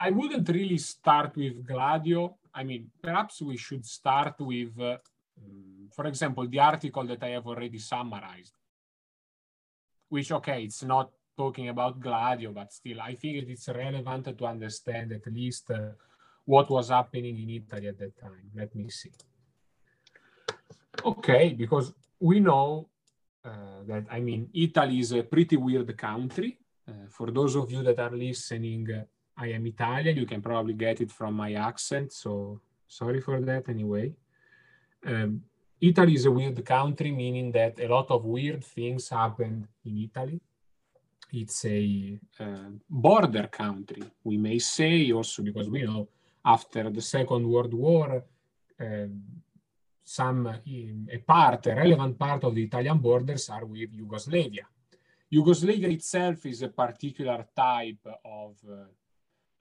I wouldn't really start with Gladio. I mean, perhaps we should start with, uh, for example, the article that I have already summarized, which, okay, it's not talking about Gladio, but still, I think it's relevant to understand at least uh, what was happening in Italy at that time. Let me see. Okay, because we know uh, that, I mean, Italy is a pretty weird country. Uh, for those of you that are listening, I am Italian. You can probably get it from my accent. So sorry for that anyway. Um, Italy is a weird country, meaning that a lot of weird things happened in Italy. It's a uh, border country, we may say also because we know after the Second World War, uh, some a part, a relevant part of the Italian borders are with Yugoslavia. Yugoslavia itself is a particular type of uh,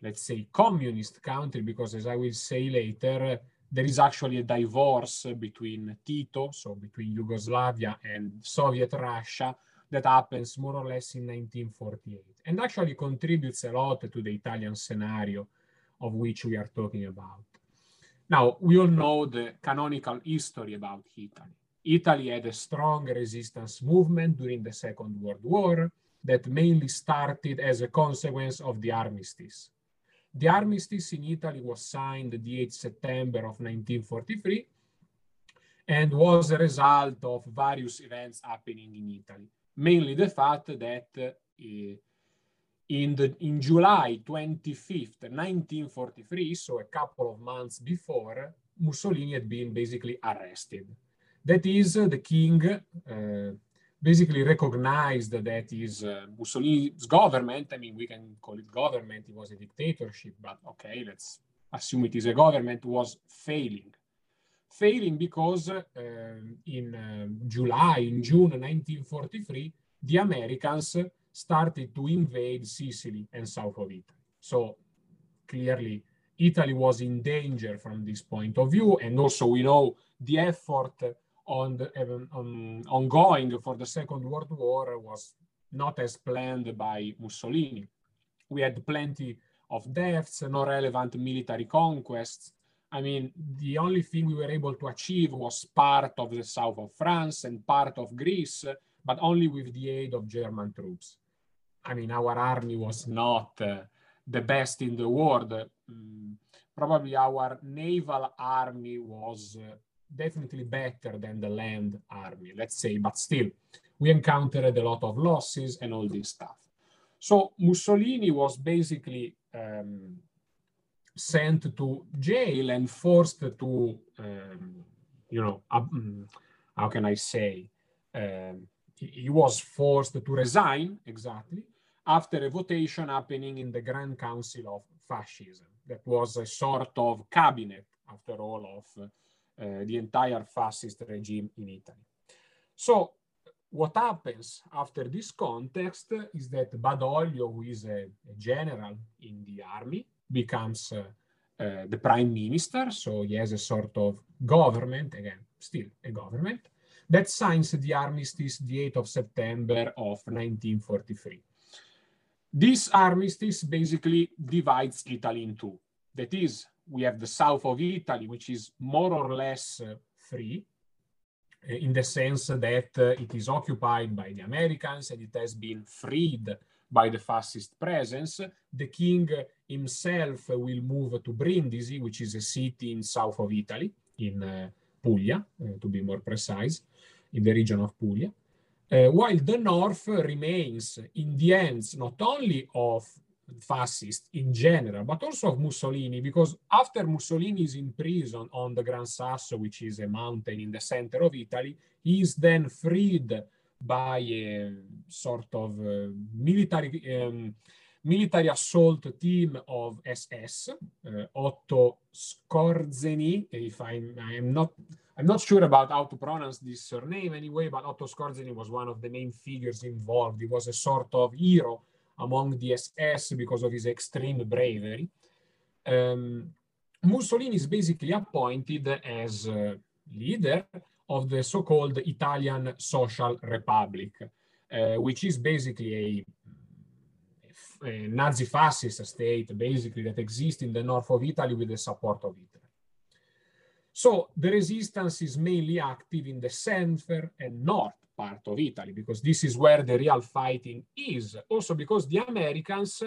let's say, communist country, because as I will say later, there is actually a divorce between Tito, so between Yugoslavia and Soviet Russia, that happens more or less in 1948, and actually contributes a lot to the Italian scenario of which we are talking about. Now, we all know the canonical history about Italy. Italy had a strong resistance movement during the Second World War that mainly started as a consequence of the armistice. The armistice in Italy was signed the 8th September of 1943 and was a result of various events happening in Italy. Mainly the fact that uh, in, the, in July 25th, 1943, so a couple of months before, Mussolini had been basically arrested. That is, uh, the king uh, basically recognized that his uh, Mussolini's government, I mean, we can call it government, it was a dictatorship, but okay, let's assume it is a government, was failing. Failing because uh, in uh, July, in June 1943, the Americans started to invade Sicily and south of Italy. So clearly, Italy was in danger from this point of view. And also, we know the effort on the, um, ongoing for the Second World War was not as planned by Mussolini. We had plenty of deaths, no relevant military conquests. I mean, the only thing we were able to achieve was part of the south of France and part of Greece, but only with the aid of German troops. I mean, our army was not uh, the best in the world. Mm, probably our naval army was uh, definitely better than the land army, let's say, but still, we encountered a lot of losses and all this stuff. So Mussolini was basically um, sent to jail and forced to, um, you know, um, how can I say, um, he was forced to resign exactly after a votation happening in the Grand Council of Fascism. That was a sort of cabinet, after all, of uh, the entire fascist regime in Italy. So what happens after this context is that Badoglio, who is a, a general in the army, becomes uh, uh, the prime minister. So he has a sort of government, again, still a government, that signs the armistice the 8th of September of 1943. This armistice basically divides Italy in two. That is, we have the south of Italy, which is more or less uh, free uh, in the sense that uh, it is occupied by the Americans and it has been freed by the fascist presence. The king himself will move to Brindisi, which is a city in south of Italy, in Puglia, to be more precise, in the region of Puglia. Uh, while the north remains in the hands not only of fascist in general, but also of Mussolini, because after Mussolini is in prison on the Gran Sasso, which is a mountain in the center of Italy, he is then freed by a sort of uh, military um, military assault team of SS, uh, Otto Skorzeny, if I'm, I'm not I'm not sure about how to pronounce this surname anyway, but Otto Skorzeny was one of the main figures involved. He was a sort of hero among the SS because of his extreme bravery. Um, Mussolini is basically appointed as uh, leader of the so-called Italian Social Republic, uh, which is basically a, a Nazi fascist state, basically, that exists in the north of Italy with the support of Italy. So the resistance is mainly active in the center and north part of Italy, because this is where the real fighting is. Also because the Americans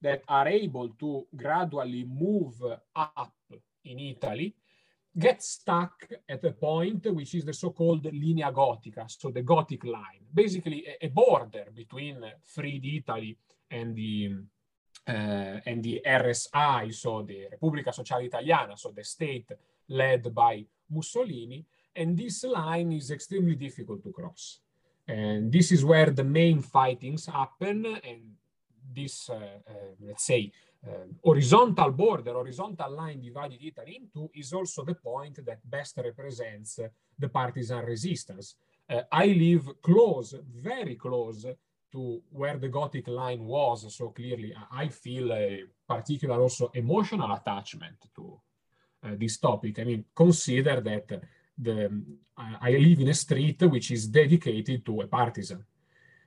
that are able to gradually move up in Italy get stuck at a point which is the so-called linea gotica, so the Gothic line, basically a, border between freed Italy and the uh, and the RSI, so the Repubblica Sociale Italiana, so the state led by Mussolini, and this line is extremely difficult to cross. And this is where the main fightings happen, and this, uh, uh, let's say, uh, horizontal border, horizontal line divided Italy into is also the point that best represents the partisan resistance. Uh, I live close, very close to where the Gothic line was, so clearly I feel a particular also emotional attachment to uh, this topic. I mean, consider that the, uh, I live in a street which is dedicated to a partisan.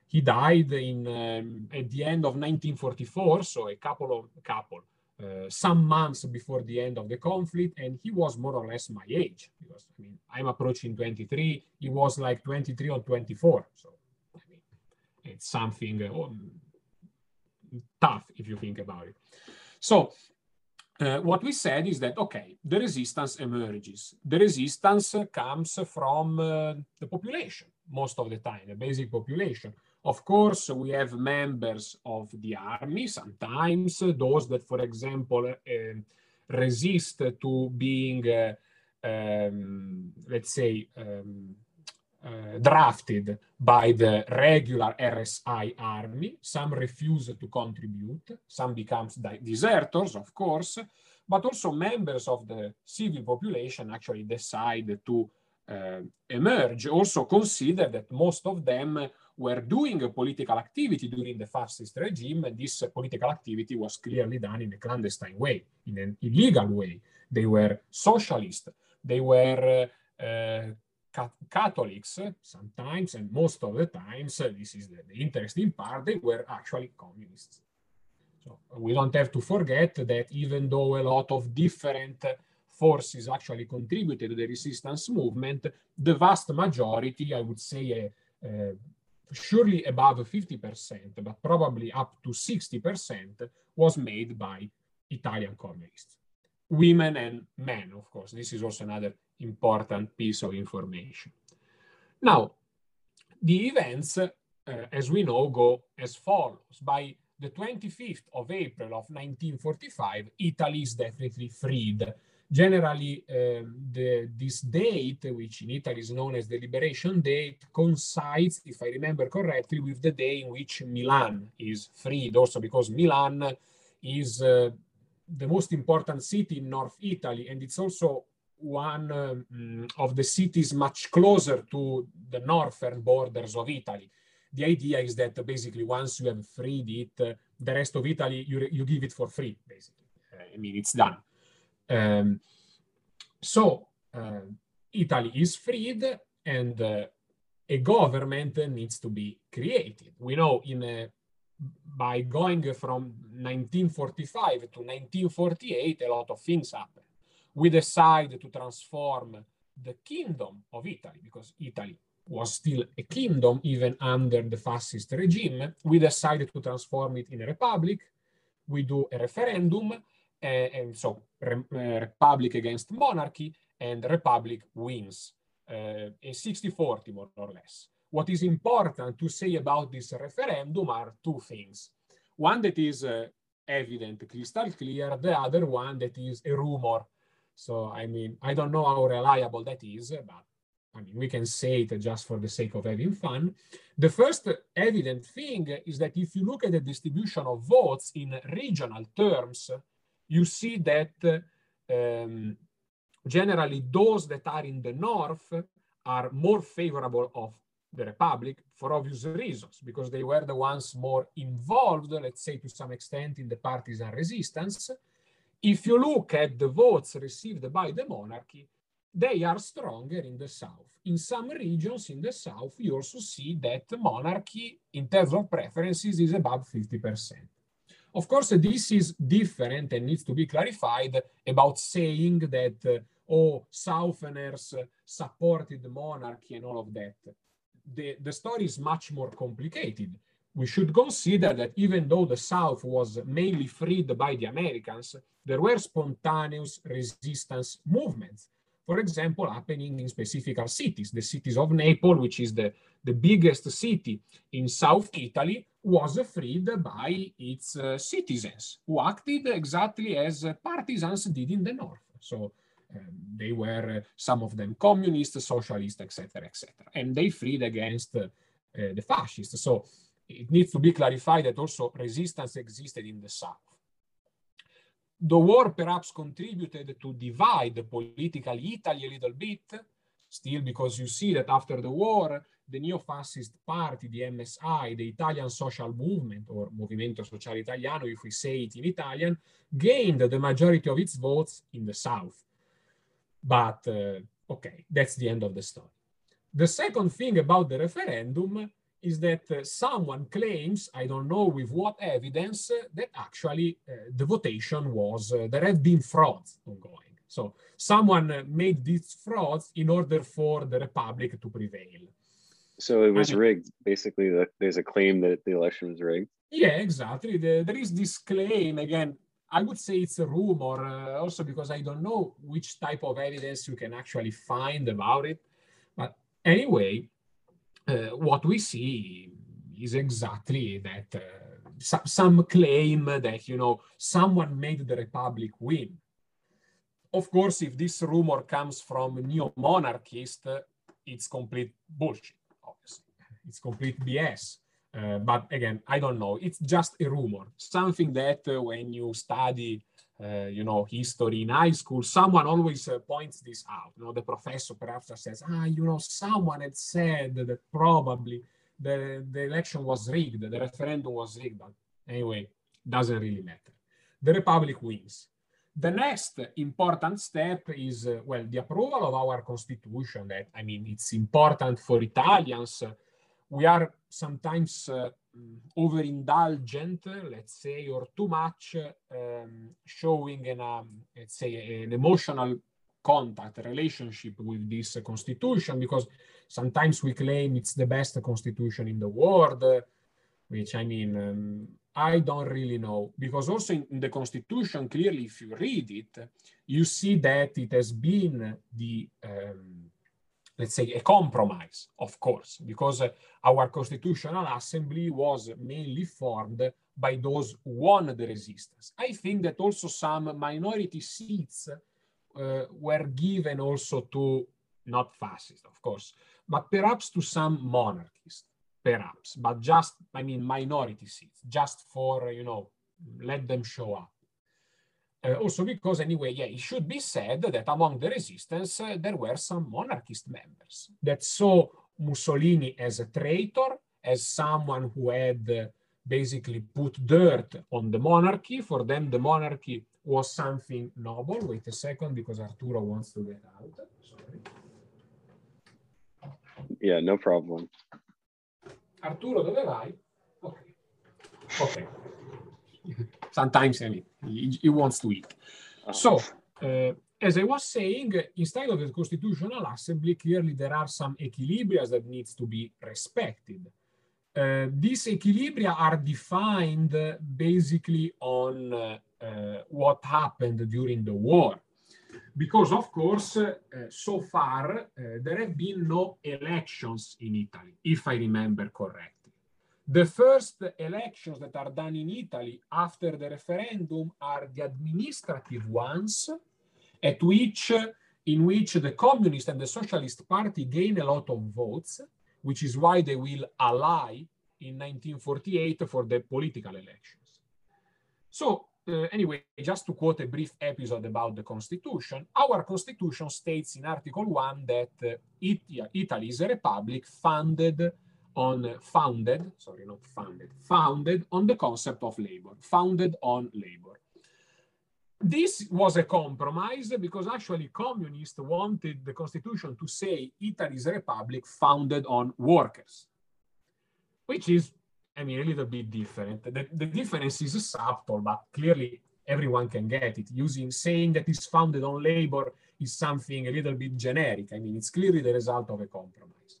He died in um, at the end of 1944, so a couple of couple, uh, some months before the end of the conflict, and he was more or less my age because I mean I'm approaching 23. He was like 23 or 24, so I mean it's something uh, tough if you think about it. So uh, what we said is that, okay, the resistance emerges. The resistance comes from uh, the population most of the time, the basic population. Of course, we have members of the army, sometimes those that, for example, uh, resist to being, um, let's say, um, uh, drafted by the regular RSI army. Some refuse to contribute. Some becomes deserters, of course, but also members of the civil population actually decide to uh, emerge. Also consider that most of them were doing a political activity during the fascist regime, and this political activity was clearly done in a clandestine way, in an illegal way. They were socialist. They were uh, Catholics sometimes, and most of the times, this is the, the interesting part, they were actually communists. So we don't have to forget that even though a lot of different forces actually contributed to the resistance movement, the vast majority, I would say, uh, uh, surely above 50%, but probably up to 60%, was made by Italian communists. Women and men, of course. This is also another important piece of information. Now, the events, uh, as we know, go as follows. By the 25th of April of 1945, Italy is definitely freed. Generally, um, the, this date, which in Italy is known as the Liberation Date, coincides, if I remember correctly, with the day in which Milan is freed, also because Milan is uh, the most important city in North Italy, and it's also one um, of the cities much closer to the northern borders of Italy. The idea is that basically once you have freed it, uh, the rest of Italy, you, you give it for free, basically. Uh, I mean, it's done. Um, so uh, Italy is freed and uh, a government needs to be created. We know in a, by going from 1945 to 1948, a lot of things happen we decide to transform the kingdom of Italy, because Italy was still a kingdom even under the fascist regime. We decided to transform it in a republic. We do a referendum, uh, and so re uh, republic against monarchy, and republic wins, uh, a 60-40 more or less. What is important to say about this referendum are two things. One that is evident, crystal clear, the other one that is a rumor so, I mean, I don't know how reliable that is, but I mean, we can say it just for the sake of having fun. The first evident thing is that if you look at the distribution of votes in regional terms, you see that um, generally those that are in the north are more favorable of the republic for obvious reasons, because they were the ones more involved, let's say to some extent, in the partisan resistance. If you look at the votes received by the monarchy, they are stronger in the south. In some regions in the south, you also see that monarchy, in terms of preferences, is above 50%. Of course, this is different and needs to be clarified about saying that, uh, oh, Southerners supported the monarchy and all of that. The, the story is much more complicated. We should consider that even though the South was mainly freed by the Americans, there were spontaneous resistance movements for example, happening in specific cities. The cities of Naples, which is the, the biggest city in South Italy, was freed by its uh, citizens who acted exactly as partisans did in the north. So um, they were uh, some of them communists, socialists, etc., etc., and they freed against uh, the fascists. So it needs to be clarified that also resistance existed in the south the war perhaps contributed to divide politically Italy a little bit, still because you see that after the war, the neo-fascist party, the MSI, the Italian Social Movement, or Movimento Sociale Italiano, if we say it in Italian, gained the majority of its votes in the South. But, uh, okay, that's the end of the story. The second thing about the referendum is that uh, someone claims, I don't know with what evidence, uh, that actually uh, the votation was, uh, there have been frauds ongoing. So someone uh, made these frauds in order for the Republic to prevail. So it was rigged. Basically, the, there's a claim that the election was rigged. Yeah, exactly. The, there is this claim, again, I would say it's a rumor, uh, also because I don't know which type of evidence you can actually find about it. But anyway, what we see is exactly that uh, some, claim that you know someone made the republic win. Of course, if this rumor comes from neo-monarchist, it's complete bullshit. Obviously, it's complete BS. Uh, but again, I don't know. It's just a rumor, something that uh, when you study uh, you know, history in high school, someone always uh, points this out. You know, the professor perhaps says, ah, you know, someone had said that probably the, the election was rigged, the referendum was rigged. But anyway, doesn't really matter. The Republic wins. The next important step is, uh, well, the approval of our constitution that, I mean, it's important for Italians. we are sometimes uh, overindulgent, let's say, or too much um, showing an, um, let's say, an emotional contact, relationship with this constitution, because sometimes we claim it's the best constitution in the world, which I mean, um, I don't really know, because also in, in, the constitution, clearly, if you read it, you see that it has been the um, let's say, a compromise, of course, because uh, our constitutional assembly was mainly formed by those who won the resistance. I think that also some minority seats uh, were given also to, not fascists, of course, but perhaps to some monarchists, perhaps, but just, I mean, minority seats, just for, you know, let them show up. Uh, also because anyway, yeah, it should be said that among the resistance, uh, there were some monarchist members that saw Mussolini as a traitor, as someone who had uh, basically put dirt on the monarchy. For them, the monarchy was something noble. Wait a second, because Arturo wants to get out. Sorry. Yeah, no problem. Arturo, dove vai? Okay. Okay. Sometimes I mean, he, wants to eat. So, uh, as I was saying, instead of the Constitutional Assembly, clearly there are some equilibria that needs to be respected. Uh, these equilibria are defined basically on uh, uh, what happened during the war. Because, of course, uh, so far, uh, there have been no elections in Italy, if I remember correctly. The first elections that are done in Italy after the referendum are the administrative ones, at which, in which the Communist and the Socialist Party gain a lot of votes, which is why they will ally in 1948 for the political elections. So uh, anyway, just to quote a brief episode about the Constitution, our Constitution states in Article 1 that uh, it, Italy is a republic founded on founded, sorry, not founded, founded on the concept of labor, founded on labor. This was a compromise because actually communists wanted the constitution to say Italy's republic founded on workers, which is I mean, a little bit different. The, the difference is subtle, but clearly everyone can get it. Using saying that it's founded on labor is something a little bit generic. I mean, it's clearly the result of a compromise.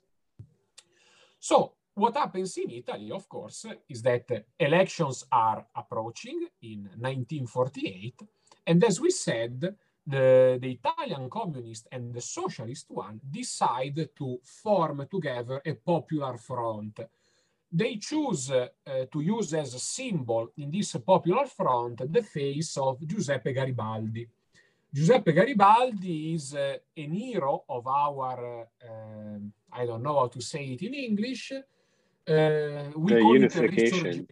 So what happens in Italy, of course, is that elections are approaching in 1948. And as we said, the, the Italian communist and the socialist one decide to form together a popular front. They choose uh, to use as a symbol in this popular front the face of Giuseppe Garibaldi. Giuseppe Garibaldi is uh, an hero of our, uh, I don't know how to say it in English, uh, we the call unification.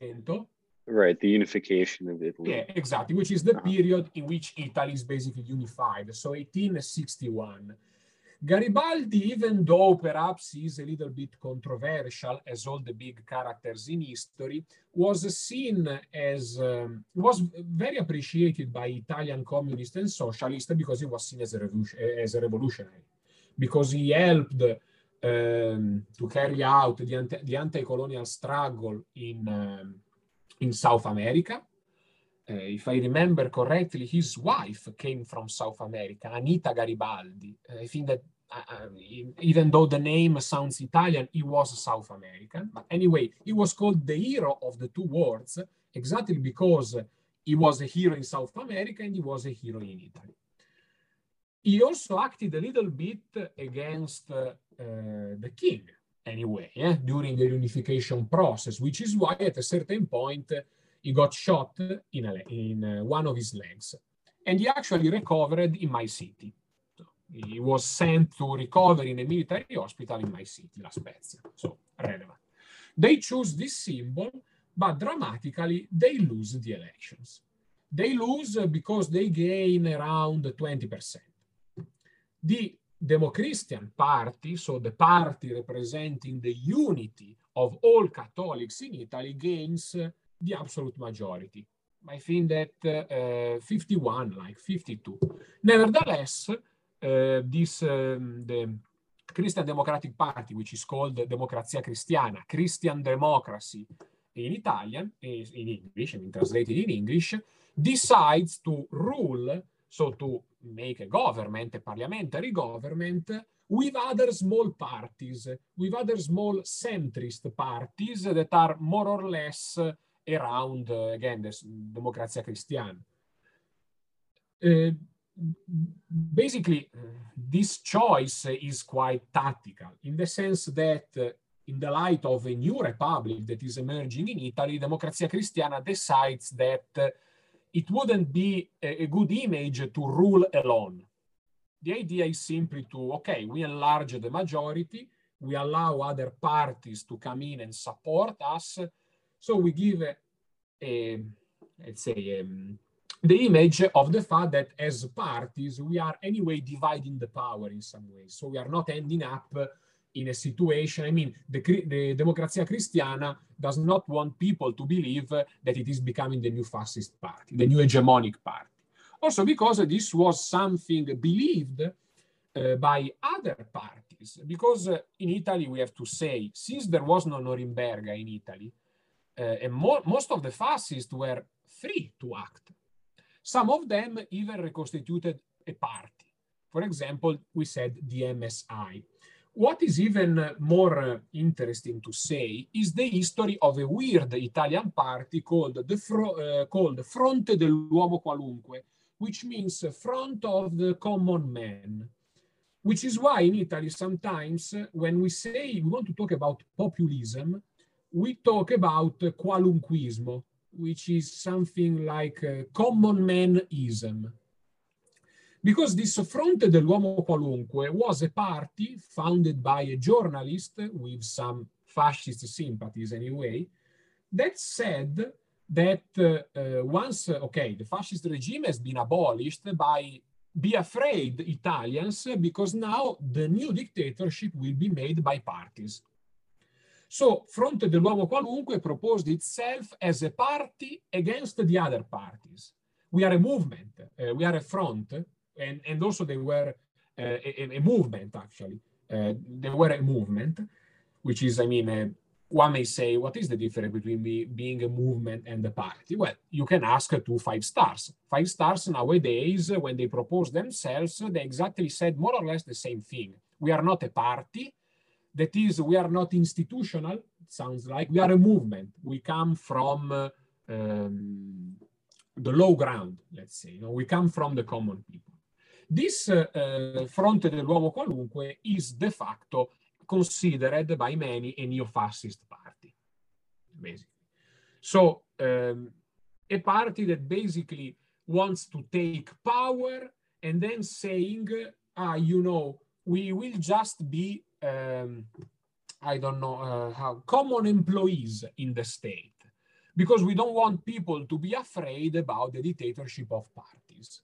Right, the unification of Italy. Yeah, exactly, which is the Uh-huh. period in which Italy is basically unified. So 1861. Garibaldi, even though perhaps he's a little bit controversial, as all the big characters in history, was seen as um, was very appreciated by Italian communists and socialists because he was seen as a, revolution, as a revolutionary, because he helped um, to carry out the, anti- the anti-colonial struggle in um, in South America. Uh, if I remember correctly, his wife came from South America, Anita Garibaldi. Uh, I think that uh, uh, even though the name sounds Italian, he was South American. But anyway, he was called the hero of the two worlds exactly because he was a hero in South America and he was a hero in Italy. He also acted a little bit against uh, the king anyway eh, during the unification process, which is why at a certain point he got shot in, a, in uh, one of his legs. And he actually recovered in my city. So he was sent to recover in a military hospital in my city, La Spezia. So relevant. They choose this symbol, but dramatically they lose the elections. They lose because they gain around 20%. The Demochristian Party, so the party representing the unity of all Catholics in Italy, gains uh, the absolute majority. I think that uh, 51, like 52. Nevertheless, uh, this um, the Christian Democratic Party, which is called Democrazia Cristiana, Christian Democracy in Italian, in English, I mean translated in English, decides to rule, so to make a government, a parliamentary government, with other small parties, with other small centrist parties that are more or less around, uh, again, the Democrazia Cristiana. Uh, basically, this choice is quite tactical in the sense that uh, in the light of a new republic that is emerging in Italy, Democrazia Cristiana decides that uh, it wouldn't be a, a, good image to rule alone. The idea is simply to, okay, we enlarge the majority, we allow other parties to come in and support us. So we give a, a let's say, um, the image of the fact that as parties, we are anyway dividing the power in some way. So we are not ending up in a situation. I mean, the, the Democrazia Cristiana does not want people to believe that it is becoming the new fascist party, the new hegemonic party. Also, because this was something believed uh, by other parties. Because uh, in Italy, we have to say, since there was no Norimberga in Italy, uh, and mo most of the fascists were free to act. Some of them even reconstituted a party. For example, we said the MSI. What is even more interesting to say is the history of a weird Italian party called the Fro uh, called Fronte dell'Uomo Qualunque, which means Front of the Common Man. Which is why in Italy sometimes when we say we want to talk about populism, we talk about qualunquismo, which is something like uh, common manism. Because this Fronte dell'Uomo Qualunque was a party founded by a journalist with some fascist sympathies anyway, that said that uh, once, okay, the fascist regime has been abolished by be afraid Italians because now the new dictatorship will be made by parties. So Fronte dell'Uomo Qualunque proposed itself as a party against the other parties. We are a movement, uh, we are a front, and, and also they were uh, a, a, movement actually. Uh, they were a movement, which is, I mean, a, one may say, what is the difference between be, being a movement and a party? Well, you can ask to five stars. Five stars nowadays, when they propose themselves, they exactly said more or less the same thing. We are not a party. That is, we are not institutional. sounds like we are a movement. We come from uh, um, the low ground, let's say. You know, we come from the common people. This uh, Fronte dell'Uomo Qualunque is de facto considered by many a neo-fascist party, basically. So um, a party that basically wants to take power and then saying, ah, you know, we will just be, um, I don't know uh, how, common employees in the state because we don't want people to be afraid about the dictatorship of parties.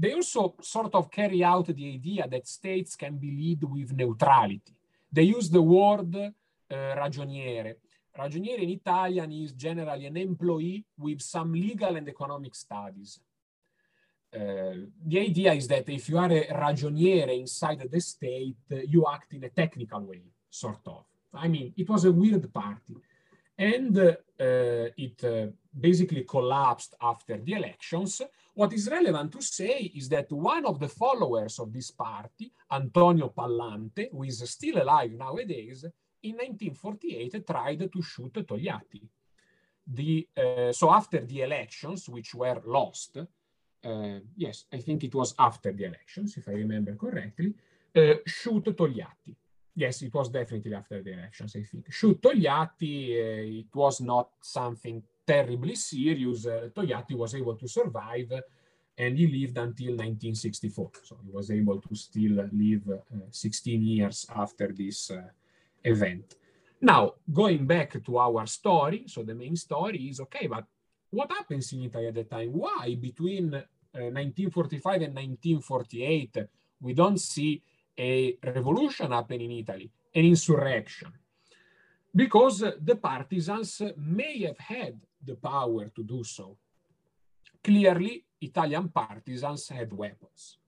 They also sort of carry out the idea that states can be led with neutrality. They use the word uh, ragioniere. Ragioniere in Italian is generally an employee with some legal and economic studies. Uh, the idea is that if you are a ragioniere inside the state, uh, you act in a technical way, sort of. I mean, it was a weird party. And uh, it uh, basically collapsed after the elections. What is relevant to say is that one of the followers of this party, Antonio Pallante, who is still alive nowadays, in 1948 tried to shoot Togliatti. The, uh, so after the elections, which were lost, uh, yes, I think it was after the elections, if I remember correctly, uh, shoot Togliatti. Yes, it was definitely after the elections, I think. Shoot Togliatti, uh, it was not something terribly serious. Uh, Togliatti was able to survive and he lived until 1964. So he was able to still live uh, 16 years after this uh, event. Now, going back to our story, so the main story is okay, but what happens in Italy at the time? Why between 1945 uh, and 1948 we don't see a revolution happen in Italy, an insurrection? Because the partisans may have had the power to do so. Clearly, Italian partisans had weapons.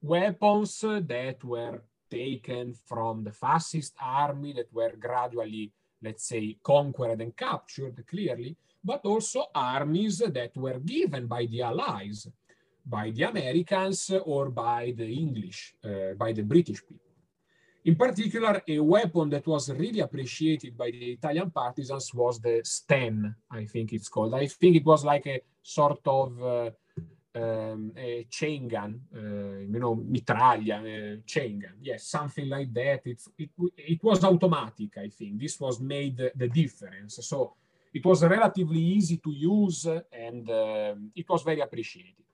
Weapons that were taken from the fascist army that were gradually, let's say, conquered and captured, clearly, but also armies that were given by the Allies, by the Americans or by the English, uh, by the British people. In particular, a weapon that was really appreciated by the Italian partisans was the Sten, I think it's called. I think it was like a sort of uh, um, a chain gun, uh, you know, mitraglia, uh, chain gun. Yes, something like that. It, it, it was automatic, I think. This was made the difference. So it was relatively easy to use and uh, it was very appreciated.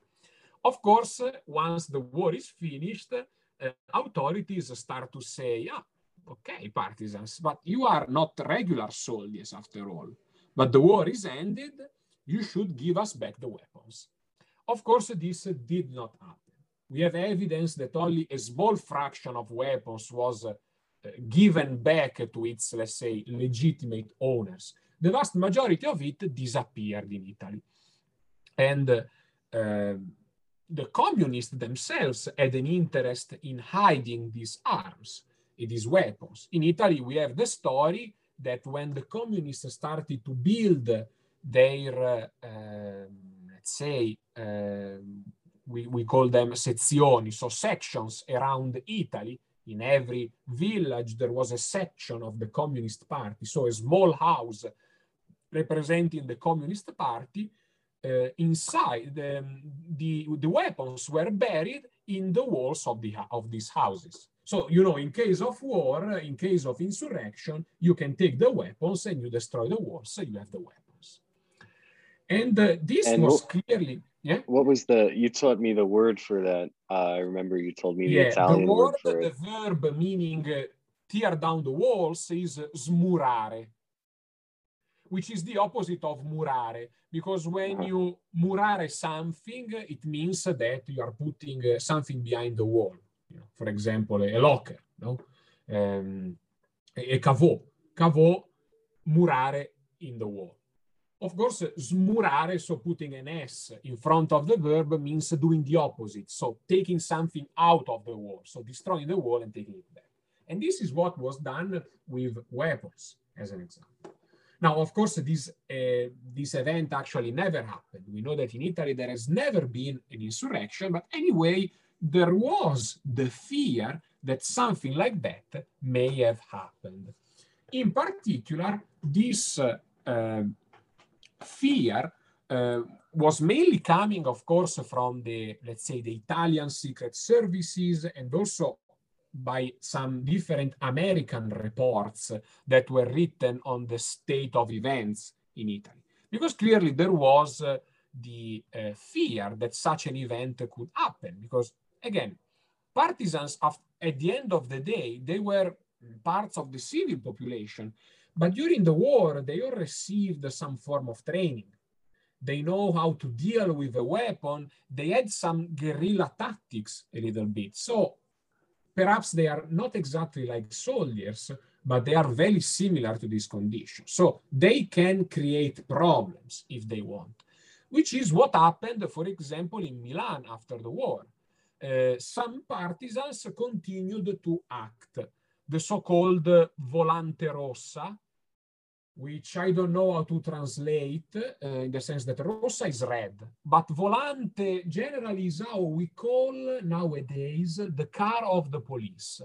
Of course, once the war is finished, uh, authorities start to say, ah, okay, partisans, but you are not regular soldiers after all. But the war is ended, you should give us back the weapons. Of course, this did not happen. We have evidence that only a small fraction of weapons was uh, given back to its, let's say, legitimate owners. The vast majority of it disappeared in Italy. And uh, the communists themselves had an interest in hiding these arms, these weapons. In Italy, we have the story that when the communists started to build their, uh, let's say, uh, we, we call them sezioni, so sections around Italy. In every village, there was a section of the Communist Party, so a small house representing the Communist Party uh, inside the, the, the weapons were buried in the walls of, the, of these houses. So, you know, in case of war, in case of insurrection, you can take the weapons and you destroy the walls, so you have the weapons. And uh, this and was what, clearly, yeah. What was the, you taught me the word for that. Uh, I remember you told me the yeah, Italian the word, word for the it. verb meaning uh, tear down the walls is smurare which is the opposite of murare, because when uh-huh. you murare something, it means that you are putting uh, something behind the wall. You know, for example, a, locker, no? Um, a, a cavò. Cavò, murare in the wall. Of course, smurare, so putting an S in front of the verb means doing the opposite. So taking something out of the wall. So destroying the wall and taking it back. And this is what was done with weapons as an example. Now, of course, this, uh, this event actually never happened. We know that in Italy there has never been an insurrection, but anyway, there was the fear that something like that may have happened. In particular, this uh, uh, fear uh, was mainly coming, of course, from the, let's say, the Italian secret services and also by some different American reports that were written on the state of events in Italy. Because clearly there was uh, the uh, fear that such an event could happen. Because again, partisans, of, at the end of the day, they were parts of the civil population. But during the war, they all received some form of training. They know how to deal with a weapon. They had some guerrilla tactics a little bit. So perhaps they are not exactly like soldiers, but they are very similar to this condition. So they can create problems if they want, which is what happened, for example, in Milan after the war. Uh, some partisans continued to act. The so-called Volante Rossa, which I don't know how to translate uh, in the sense that rossa is red, but volante generally is how we call nowadays the car of the police.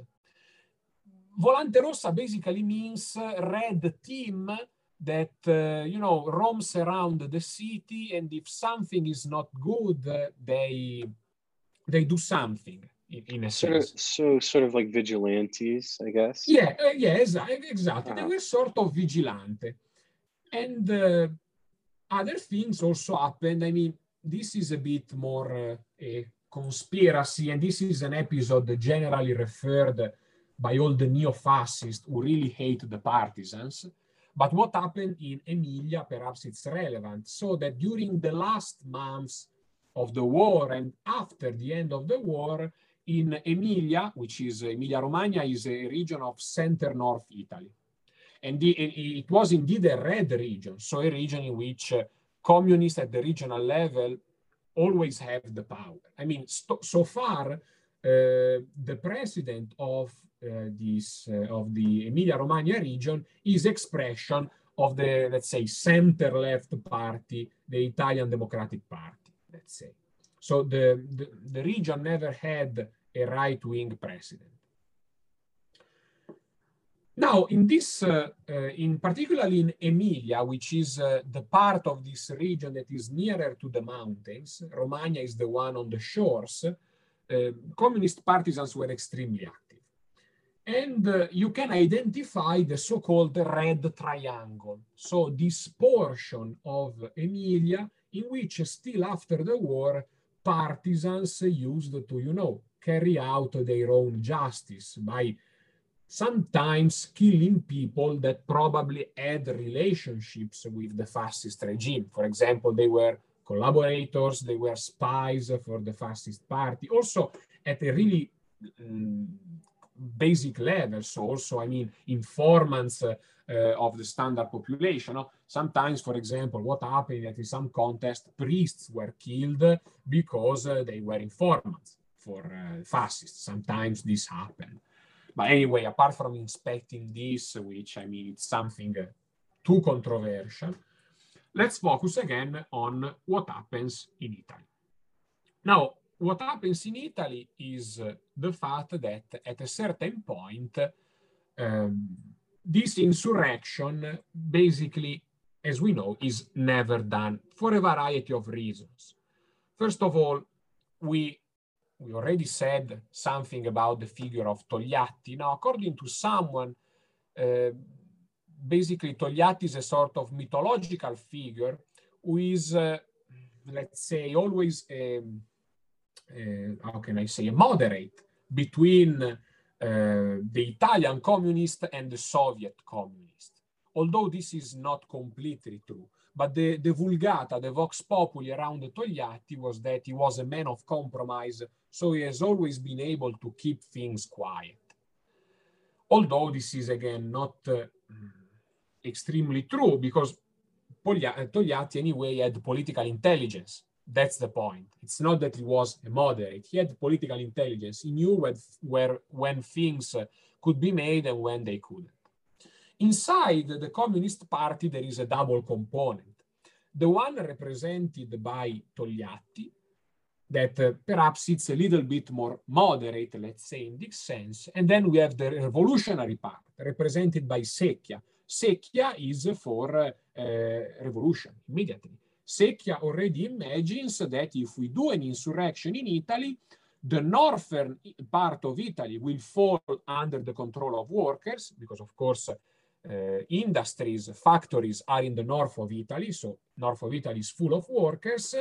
Volante rossa basically means red team that uh, you know roams around the city, and if something is not good, uh, they they do something in, a sort. Of, so sort of like vigilantes, I guess. Yeah, uh, yeah, exactly. exactly. They were sort of vigilante, and uh, other things also happened. I mean, this is a bit more uh, a conspiracy, and this is an episode generally referred by all the neo-fascists who really hate the partisans. But what happened in Emilia, perhaps it's relevant, so that during the last months of the war and after the end of the war, in Emilia, which is Emilia Romagna, is a region of center north Italy. And the, it was indeed a red region, so a region in which uh, communists at the regional level always have the power. I mean, so far, uh, the president of uh, this uh, of the Emilia Romagna region is expression of the let's say center left party, the Italian Democratic Party. Let's say. So the, the, the region never had a right-wing president. Now, in this, uh, uh, in particularly in Emilia, which is uh, the part of this region that is nearer to the mountains, Romagna is the one on the shores, uh, communist partisans were extremely active. And uh, you can identify the so-called red triangle. So this portion of Emilia in which still after the war, partisans used to, you know, carry out their own justice by sometimes killing people that probably had relationships with the fascist regime. For example, they were collaborators, they were spies for the fascist party, also at a really um, basic level. So also, I mean, informants uh, uh, of the standard population. Sometimes, for example, what happened that in some contest, priests were killed because uh, they were informants for uh, fascists. Sometimes this happened. But anyway, apart from inspecting this, which I mean, it's something uh, too controversial, let's focus again on what happens in Italy. Now, what happens in Italy is uh, the fact that at a certain point, um, this insurrection basically, as we know, is never done for a variety of reasons. First of all, we we already said something about the figure of Togliatti. Now, according to someone, uh, basically Togliatti is a sort of mythological figure who is, uh, let's say, always, a, how can I say, moderate between uh, the Italian communist and the Soviet communist. Although this is not completely true. But the, the vulgata, the vox populi around Togliatti was that he was a man of compromise, so he has always been able to keep things quiet. Although this is again not uh, extremely true because Togliatti anyway had political intelligence. That's the point. It's not that he was a moderate. He had political intelligence. He knew where, where when things uh, could be made and when they couldn't. inside the Communist Party, there is a double component. The one represented by Togliatti, that uh, perhaps it's a little bit more moderate, let's say, in this sense. And then we have the revolutionary part, represented by Secchia. Secchia is for uh, revolution immediately. Secchia already imagines that if we do an insurrection in Italy, the northern part of Italy will fall under the control of workers, because of course, uh, industries, factories are in the north of Italy, so north of Italy is full of workers.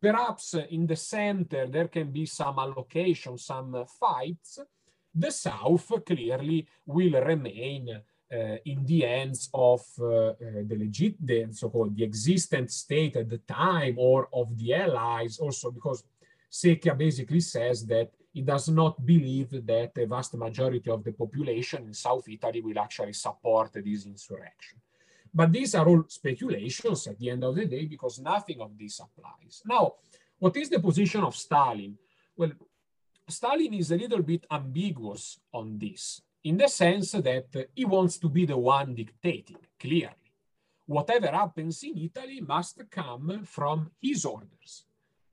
Perhaps in the center there can be some allocation, some fights. The south clearly will remain uh, in the hands of uh, the legit, the so-called the existent state at the time or of the allies also because Secchia basically says that he does not believe that a vast majority of the population in South Italy will actually support this insurrection. But these are all speculations at the end of the day because nothing of this applies. Now, what is the position of Stalin? Well, Stalin is a little bit ambiguous on this in the sense that he wants to be the one dictating, clearly. Whatever happens in Italy must come from his orders.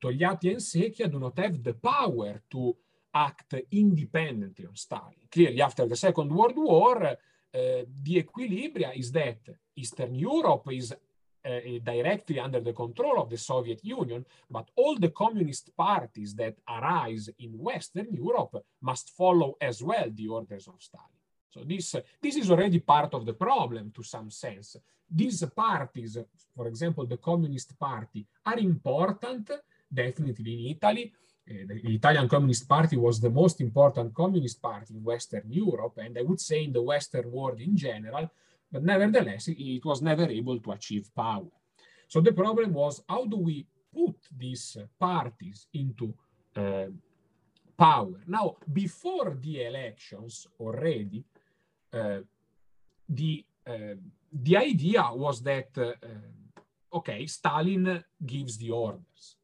Togliatti and Secchia do not have the power to act independently on Stalin. Clearly, after the Second World War, uh, the equilibria is that Eastern Europe is directly under the control of the Soviet Union, but all the communist parties that arise in Western Europe must follow as well the orders of Stalin. So this, uh, this is already part of the problem to some sense. These parties, for example, the Communist Party, are important, definitely in Italy. Uh, the Italian Communist Party was the most important communist party in Western Europe, and I would say in the Western world in general, but nevertheless, it was never able to achieve power. So the problem was how do we put these parties into uh, power? Now, before the elections already, uh, the, uh, the idea was that, okay, Stalin gives the orders.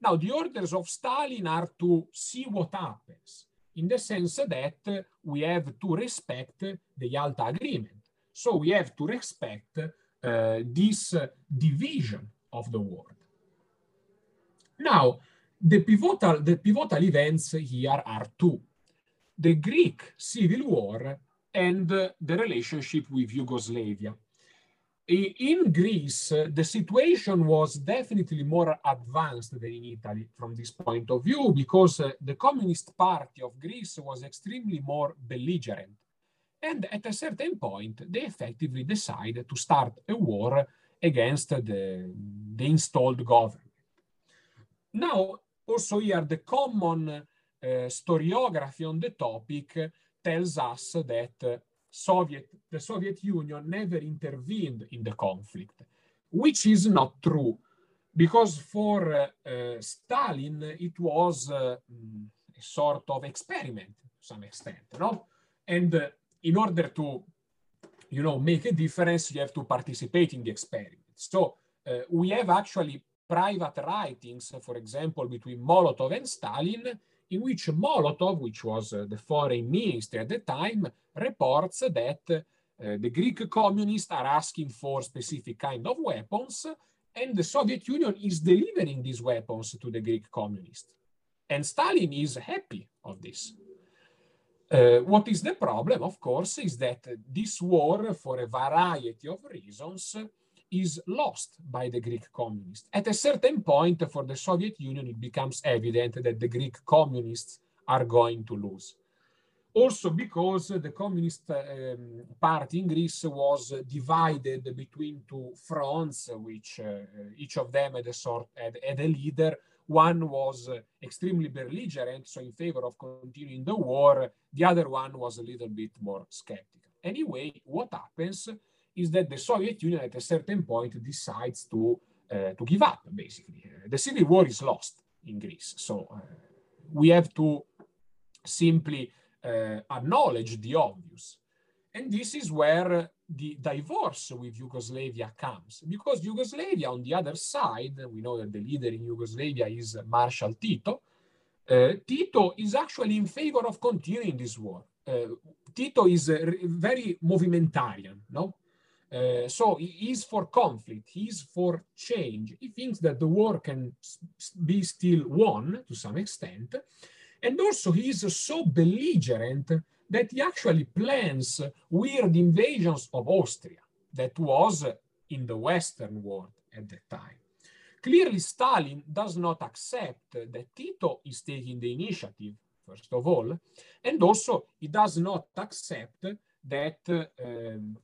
Now, the orders of Stalin are to see what happens, in the sense that we have to respect the Yalta Agreement. So we have to respect uh, this division of the world. Now, the pivotal, the pivotal events here are two. The Greek civil war and the relationship with Yugoslavia. In Greece, the situation was definitely more advanced than in Italy from this point of view because uh, the Communist Party of Greece was extremely more belligerent and at a certain point, they effectively decide to start a war against the, the installed government. Now, also here, the common uh, historiography on the topic tells us that Soviet, the Soviet Union never intervened in the conflict, which is not true, because for uh, uh Stalin, it was uh, mm, a sort of experiment to some extent, no? And uh, in order to, you know, make a difference, you have to participate in the experiment. So uh, we have actually private writings, for example, between Molotov and Stalin, in which Molotov, which was uh, the foreign minister at the time, reports that uh, the Greek communists are asking for specific kind of weapons, and the Soviet Union is delivering these weapons to the Greek communists. And Stalin is happy of this. Uh, what is the problem, of course, is that this war, for a variety of reasons, is lost by the Greek communists. At a certain point, for the Soviet Union, it becomes evident that the Greek communists are going to lose. Also because the Communist um, Party in Greece was divided between two fronts, which uh, each of them had a sort had, had a leader one was extremely belligerent, so in favor of continuing the war. The other one was a little bit more skeptical. Anyway, what happens is that the Soviet Union at a certain point decides to, uh, to give up, basically. Uh, the civil war is lost in Greece. So uh, we have to simply uh, acknowledge the obvious. And this is where the divorce with Yugoslavia comes. Because Yugoslavia, on the other side, we know that the leader in Yugoslavia is Marshal Tito. Uh, Tito is actually in favor of continuing this war. uh, Tito is uh, very movimentarian, no? Uh, so he is for conflict, he is for change. He thinks that the war can be still won to some extent. And also he is so belligerent that he actually plans weird invasions of Austria that was in the Western world at that time. Clearly, Stalin does not accept that Tito is taking the initiative, first of all, and also he does not accept that uh,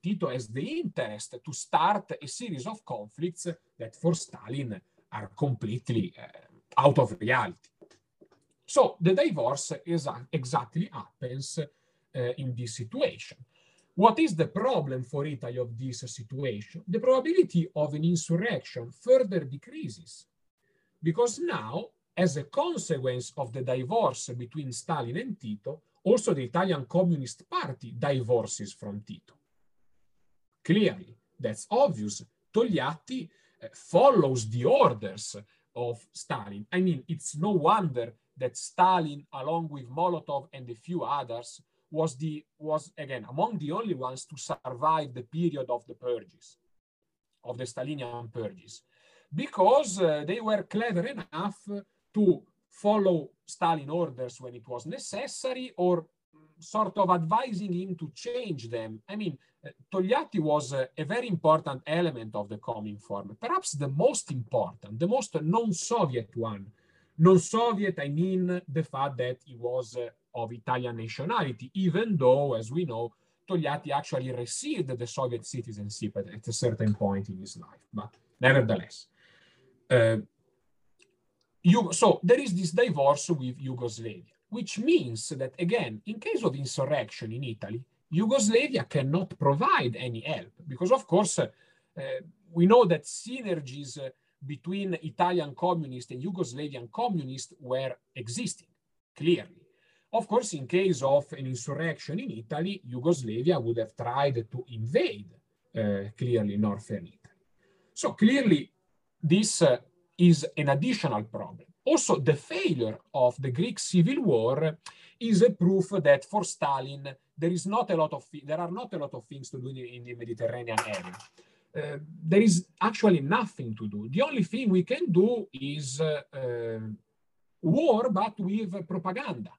Tito has the interest to start a series of conflicts that for Stalin are completely uh, out of reality. So the divorce is exactly happens uh, in this situation. What is the problem for Italy of this situation? The probability of an insurrection further decreases because now, as a consequence of the divorce between Stalin and Tito, also the Italian Communist Party divorces from Tito. Clearly, that's obvious. Togliatti uh, follows the orders of Stalin. I mean, it's no wonder that Stalin, along with Molotov and a few others, was the was again among the only ones to survive the period of the purges, of the Stalinian purges, because uh, they were clever enough to follow Stalin orders when it was necessary or sort of advising him to change them. I mean, uh, Togliatti was a, a, very important element of the Cominform, perhaps the most important, the most non-Soviet one. Non-Soviet, I mean the fact that he was uh, of Italian nationality, even though, as we know, Togliatti actually received the Soviet citizenship at, at a certain point in his life. But nevertheless, uh, you, so there is this divorce with Yugoslavia, which means that, again, in case of insurrection in Italy, Yugoslavia cannot provide any help because, of course, uh, we know that synergies uh, between Italian communists and Yugoslavian communists were existing, clearly. Of course, in case of an insurrection in Italy, Yugoslavia would have tried to invade uh, clearly northern Italy. So clearly, this uh, is an additional problem. Also, the failure of the Greek civil war is a proof that for Stalin there is not a lot of there are not a lot of things to do in, the Mediterranean area. Uh, there is actually nothing to do. The only thing we can do is uh, uh, war, but with propaganda.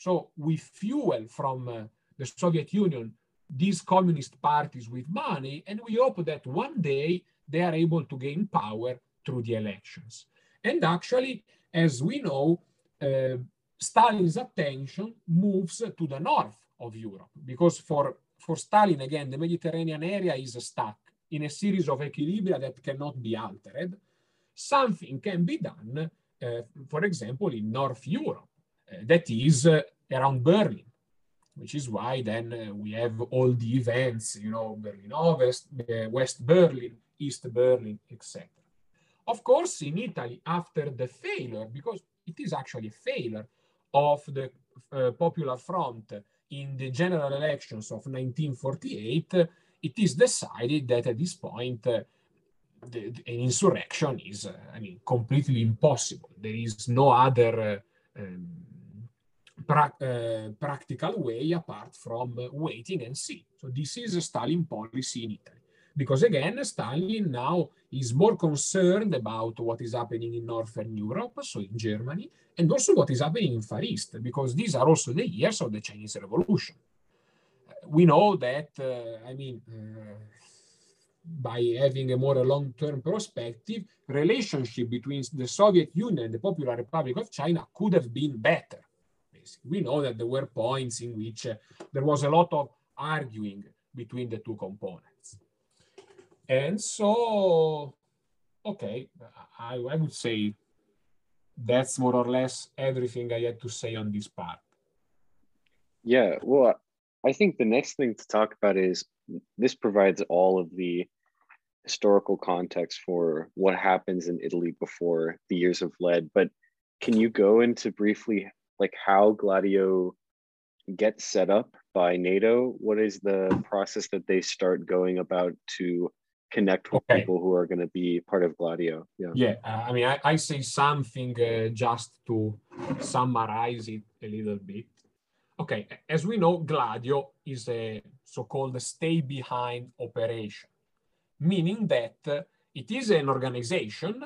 So we fuel from uh, the Soviet Union these communist parties with money, and we hope that one day they are able to gain power through the elections. And actually, as we know, uh, Stalin's attention moves to the north of Europe because for, for Stalin, again, the Mediterranean area is stuck in a series of equilibria that cannot be altered. Something can be done, uh, for example, in North Europe that is uh, around Berlin, which is why then uh, we have all the events, you know, Berlin uh, West Berlin, East Berlin, etc. Of course, in Italy, after the failure, because it is actually a failure of the uh, Popular Front in the general elections of 1948, it is decided that at this point, uh, the, the, an insurrection is, uh, I mean, completely impossible. There is no other um, pra uh, practical way apart from waiting and see. So this is Stalin policy in Italy. Because again, Stalin now is more concerned about what is happening in Northern Europe, so in Germany, and also what is happening in Far East, because these are also the years of the Chinese Revolution. We know that, uh, I mean, uh, by having a more long-term perspective, relationship between the Soviet Union and the Popular Republic of China could have been better we know that there were points in which uh, there was a lot of arguing between the two components. And so, okay, I, I would say that's more or less everything I had to say on this part. Yeah, well, I think the next thing to talk about is this provides all of the historical context for what happens in Italy before the years of lead. But can you go into briefly like how Gladio gets set up by NATO? What is the process that they start going about to connect with okay. people who are going to be part of Gladio? Yeah, yeah. Uh, I mean, I, I say something uh, just to summarize it a little bit. Okay, as we know, Gladio is a so-called stay-behind operation, meaning that it is an organization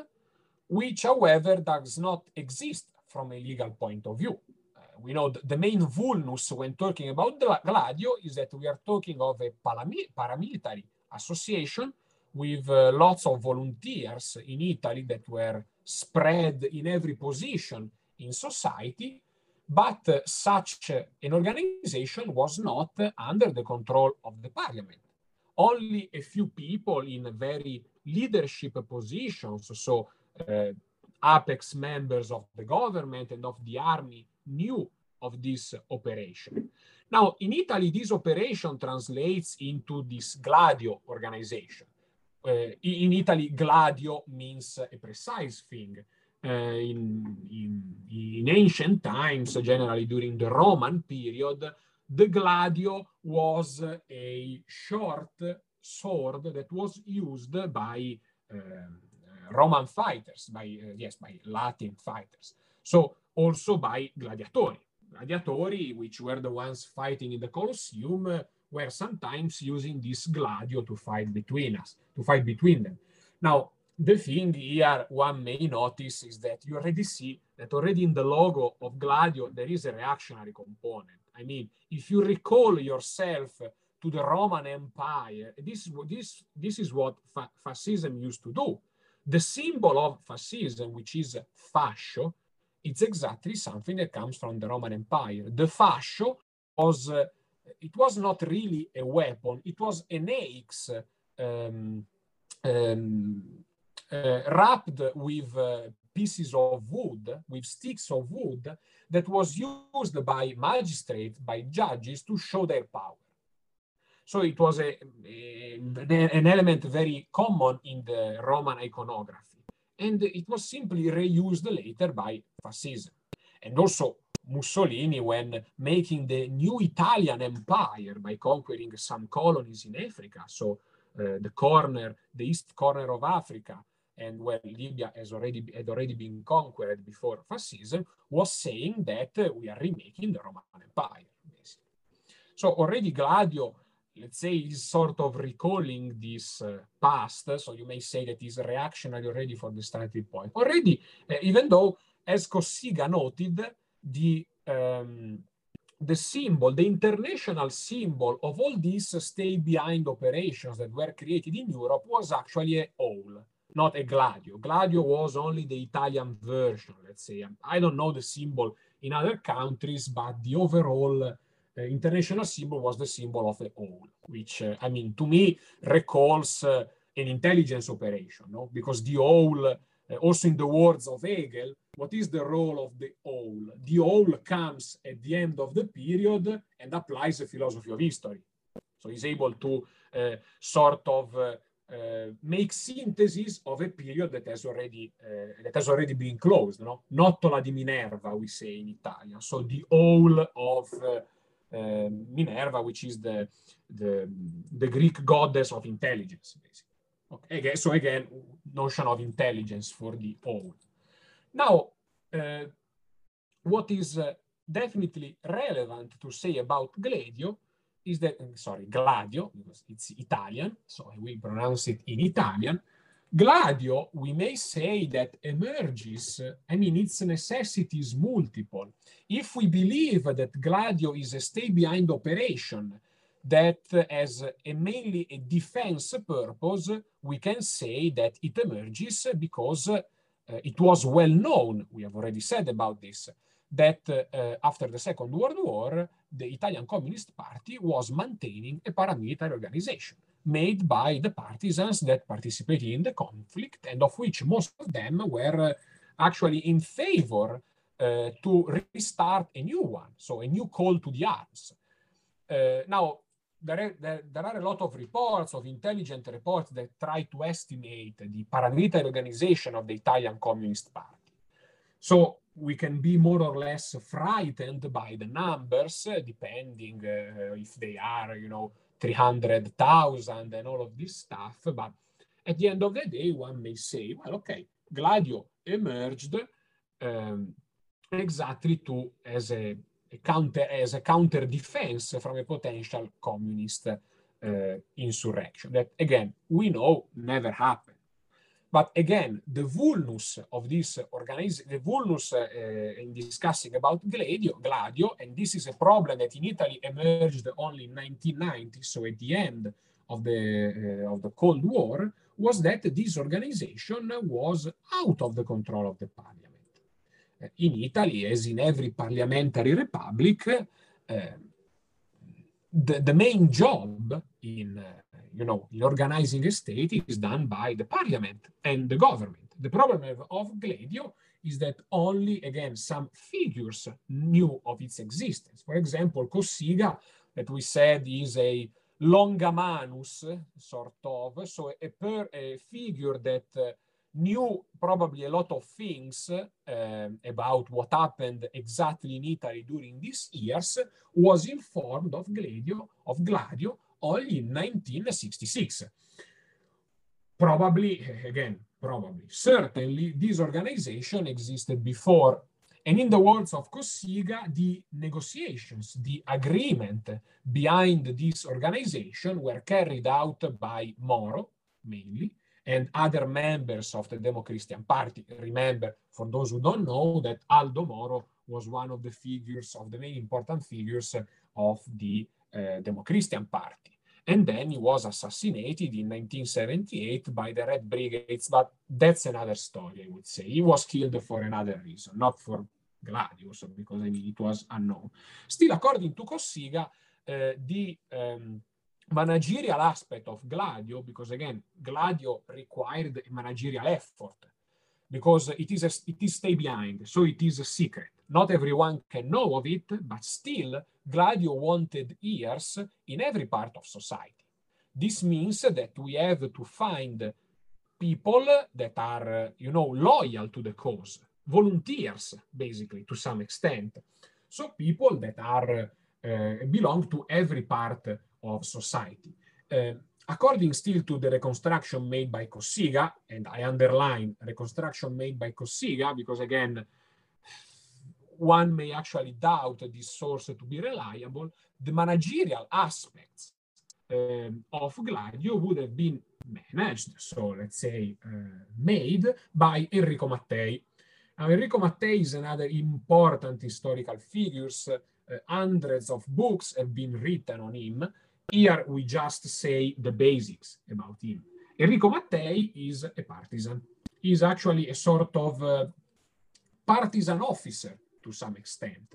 which, however, does not exist from a legal point of view. Uh, we know the main vulnus when talking about the Gladio is that we are talking of a paramilitary association with uh, lots of volunteers in Italy that were spread in every position in society, but uh, such an organization was not under the control of the parliament. Only a few people in very leadership positions, so uh, apex members of the government and of the army, knew of this operation. Now, in Italy, this operation translates into this Gladio organization. Uh, in Italy, Gladio means a precise thing. Uh, in, in, in ancient times, generally during the Roman period, the gladio was a short sword that was used by uh, Roman fighters, by uh, yes, by Latin fighters. So also by gladiatori. Gladiatori, which were the ones fighting in the Colosseum, were sometimes using this gladio to fight between us, to fight between them. Now, the thing here one may notice is that you already see that already in the logo of Gladio, there is a reactionary component. I mean, if you recall yourself to the Roman Empire, this, this, this is what fa fascism used to do. The symbol of fascism, which is fascio, it's exactly something that comes from the Roman Empire. The fascio was, uh, it was not really a weapon, it was an axe um, um, uh, wrapped with uh, pieces of wood, with sticks of wood, that was used by magistrates, by judges to show their power. So it was a, a, an element very common in the Roman iconography. And it was simply reused later by fascism. And also Mussolini, when making the new Italian empire by conquering some colonies in Africa, so uh, the corner, the east corner of Africa, and where Libya has already had already been conquered before fascism, was saying that uh, we are remaking the Roman Empire. Basically. So already Gladio, let's say, is sort of recalling this uh, past. So you may say that is reactionary already from the starting point. Already, uh, even though, as Cossiga noted, the um, the symbol, the international symbol of all these stay behind operations that were created in Europe was actually a owl not a Gladio. Gladio was only the Italian version, let's say. I don't know the symbol in other countries, but the overall international symbol was the symbol of the owl, which, uh, I mean, to me recalls uh, an intelligence operation, no? Because the owl, uh, also in the words of Hegel, what is the role of the owl? The owl comes at the end of the period and applies the philosophy of history. So he's able to uh, sort of uh, uh, make synthesis of a period that has already that has already been closed. No? Nottola di Minerva, we say in Italian. So the owl of Minerva, which is the, the the Greek goddess of intelligence, basically. Okay. So again, notion of intelligence for the owl. Now, uh, what is uh, definitely relevant to say about Gladio is that, sorry, Gladio, because it's Italian, so I will pronounce it in Italian. Gladio, we may say that emerges, I mean, its necessity is multiple. If we believe that Gladio is a stay behind operation that has a mainly a defense purpose, we can say that it emerges because uh, it was well known, we have already said about this, that uh, after the Second World War, the Italian Communist Party was maintaining a paramilitary organization made by the partisans that participated in the conflict, and of which most of them were uh, actually in favor uh, to restart a new one, so a new call to the arms. Uh, now, there are, there, there are, a lot of reports, of intelligent reports that try to estimate the paramilitary organization of the Italian Communist Party. So we can be more or less frightened by the numbers, depending uh, if they are, you know, 300,000 and all of this stuff. But at the end of the day, one may say, well, okay, Gladio emerged um, exactly to as a, a counter as a counter defense from a potential communist uh, insurrection. That again we know never happened. But again, the vulnus of this organization, the vulnus uh, in discussing about Gladio, Gladio, and this is a problem that in Italy emerged only in 1990, so at the end of the, uh, of the Cold War, was that this organization was out of the control of the parliament. Uh, in Italy, as in every parliamentary republic, the, the main job in you know, in organizing a state is done by the parliament and the government. The problem of Gladio is that only, again, some figures knew of its existence. For example, Cossiga, that we said is a longamanus, sort of, so a, per, a figure that uh, knew probably a lot of things uh, about what happened exactly in Italy during these years, was informed of Gladio, of Gladio only in 1966. Probably, again, probably, certainly this organization existed before. And in the words of Cossiga, the negotiations, the agreement behind this organization were carried out by Moro, mainly, and other members of the Demo-Christian Party. Remember, for those who don't know, that Aldo Moro was one of the figures, of the main important figures of the uh, Demo-Christian Party. And then he was assassinated in 1978 by the Red Brigades, but that's another story, I would say. He was killed for another reason, not for Gladius, because I mean, it was unknown. Still, according to Cossiga, uh, the um, managerial aspect of Gladio, because again, Gladio required a managerial effort because it is a, it is stay behind, so it is a secret. Not everyone can know of it, but still, Gladio wanted ears in every part of society. This means that we have to find people that are, you know, loyal to the cause, volunteers, basically, to some extent. So people that are uh, belong to every part of society. Uh, according still to the reconstruction made by Cossiga, and I underline reconstruction made by Cossiga because again, one may actually doubt this source to be reliable, the managerial aspects um, of Gladio would have been managed, so let's say uh, made by Enrico Mattei. Now, Enrico Mattei is another important historical figure. Uh, hundreds of books have been written on him. Here we just say the basics about him. Enrico Mattei is a partisan. He's actually a sort of uh, partisan officer to some extent.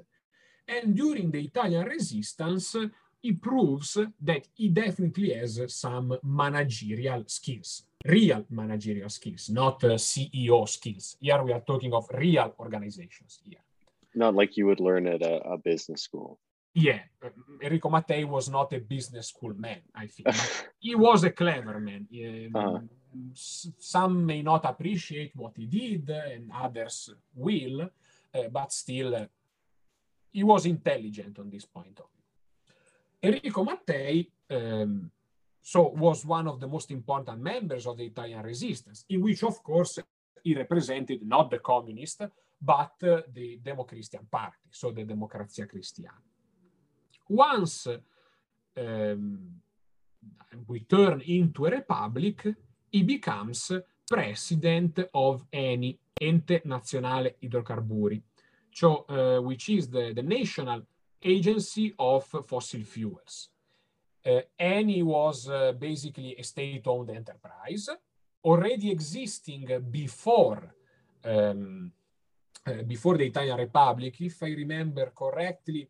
And during the Italian resistance, he proves that he definitely has some managerial skills, real managerial skills, not uh, CEO skills. Here we are talking of real organizations here. Not like you would learn at a, a business school. Yeah, Enrico Mattei was not a business school man, I think. he was a clever man. Um, uh-huh. Some may not appreciate what he did, and others will. Uh, but still uh, he was intelligent on this point of view. Enrico Mattei um, so was one of the most important members of the Italian resistance, in which, of course, he represented not the communist, but uh, the Demo-Christian Party, so the Democrazia Cristiana. Once um, we turn into a republic, he becomes president of Eni Ente Nazionale Idrocarburi, uh, which is the, the national agency of fossil fuels. Uh, Eni was uh, basically a state-owned enterprise, already existing before um, before the Italian Republic. If I remember correctly,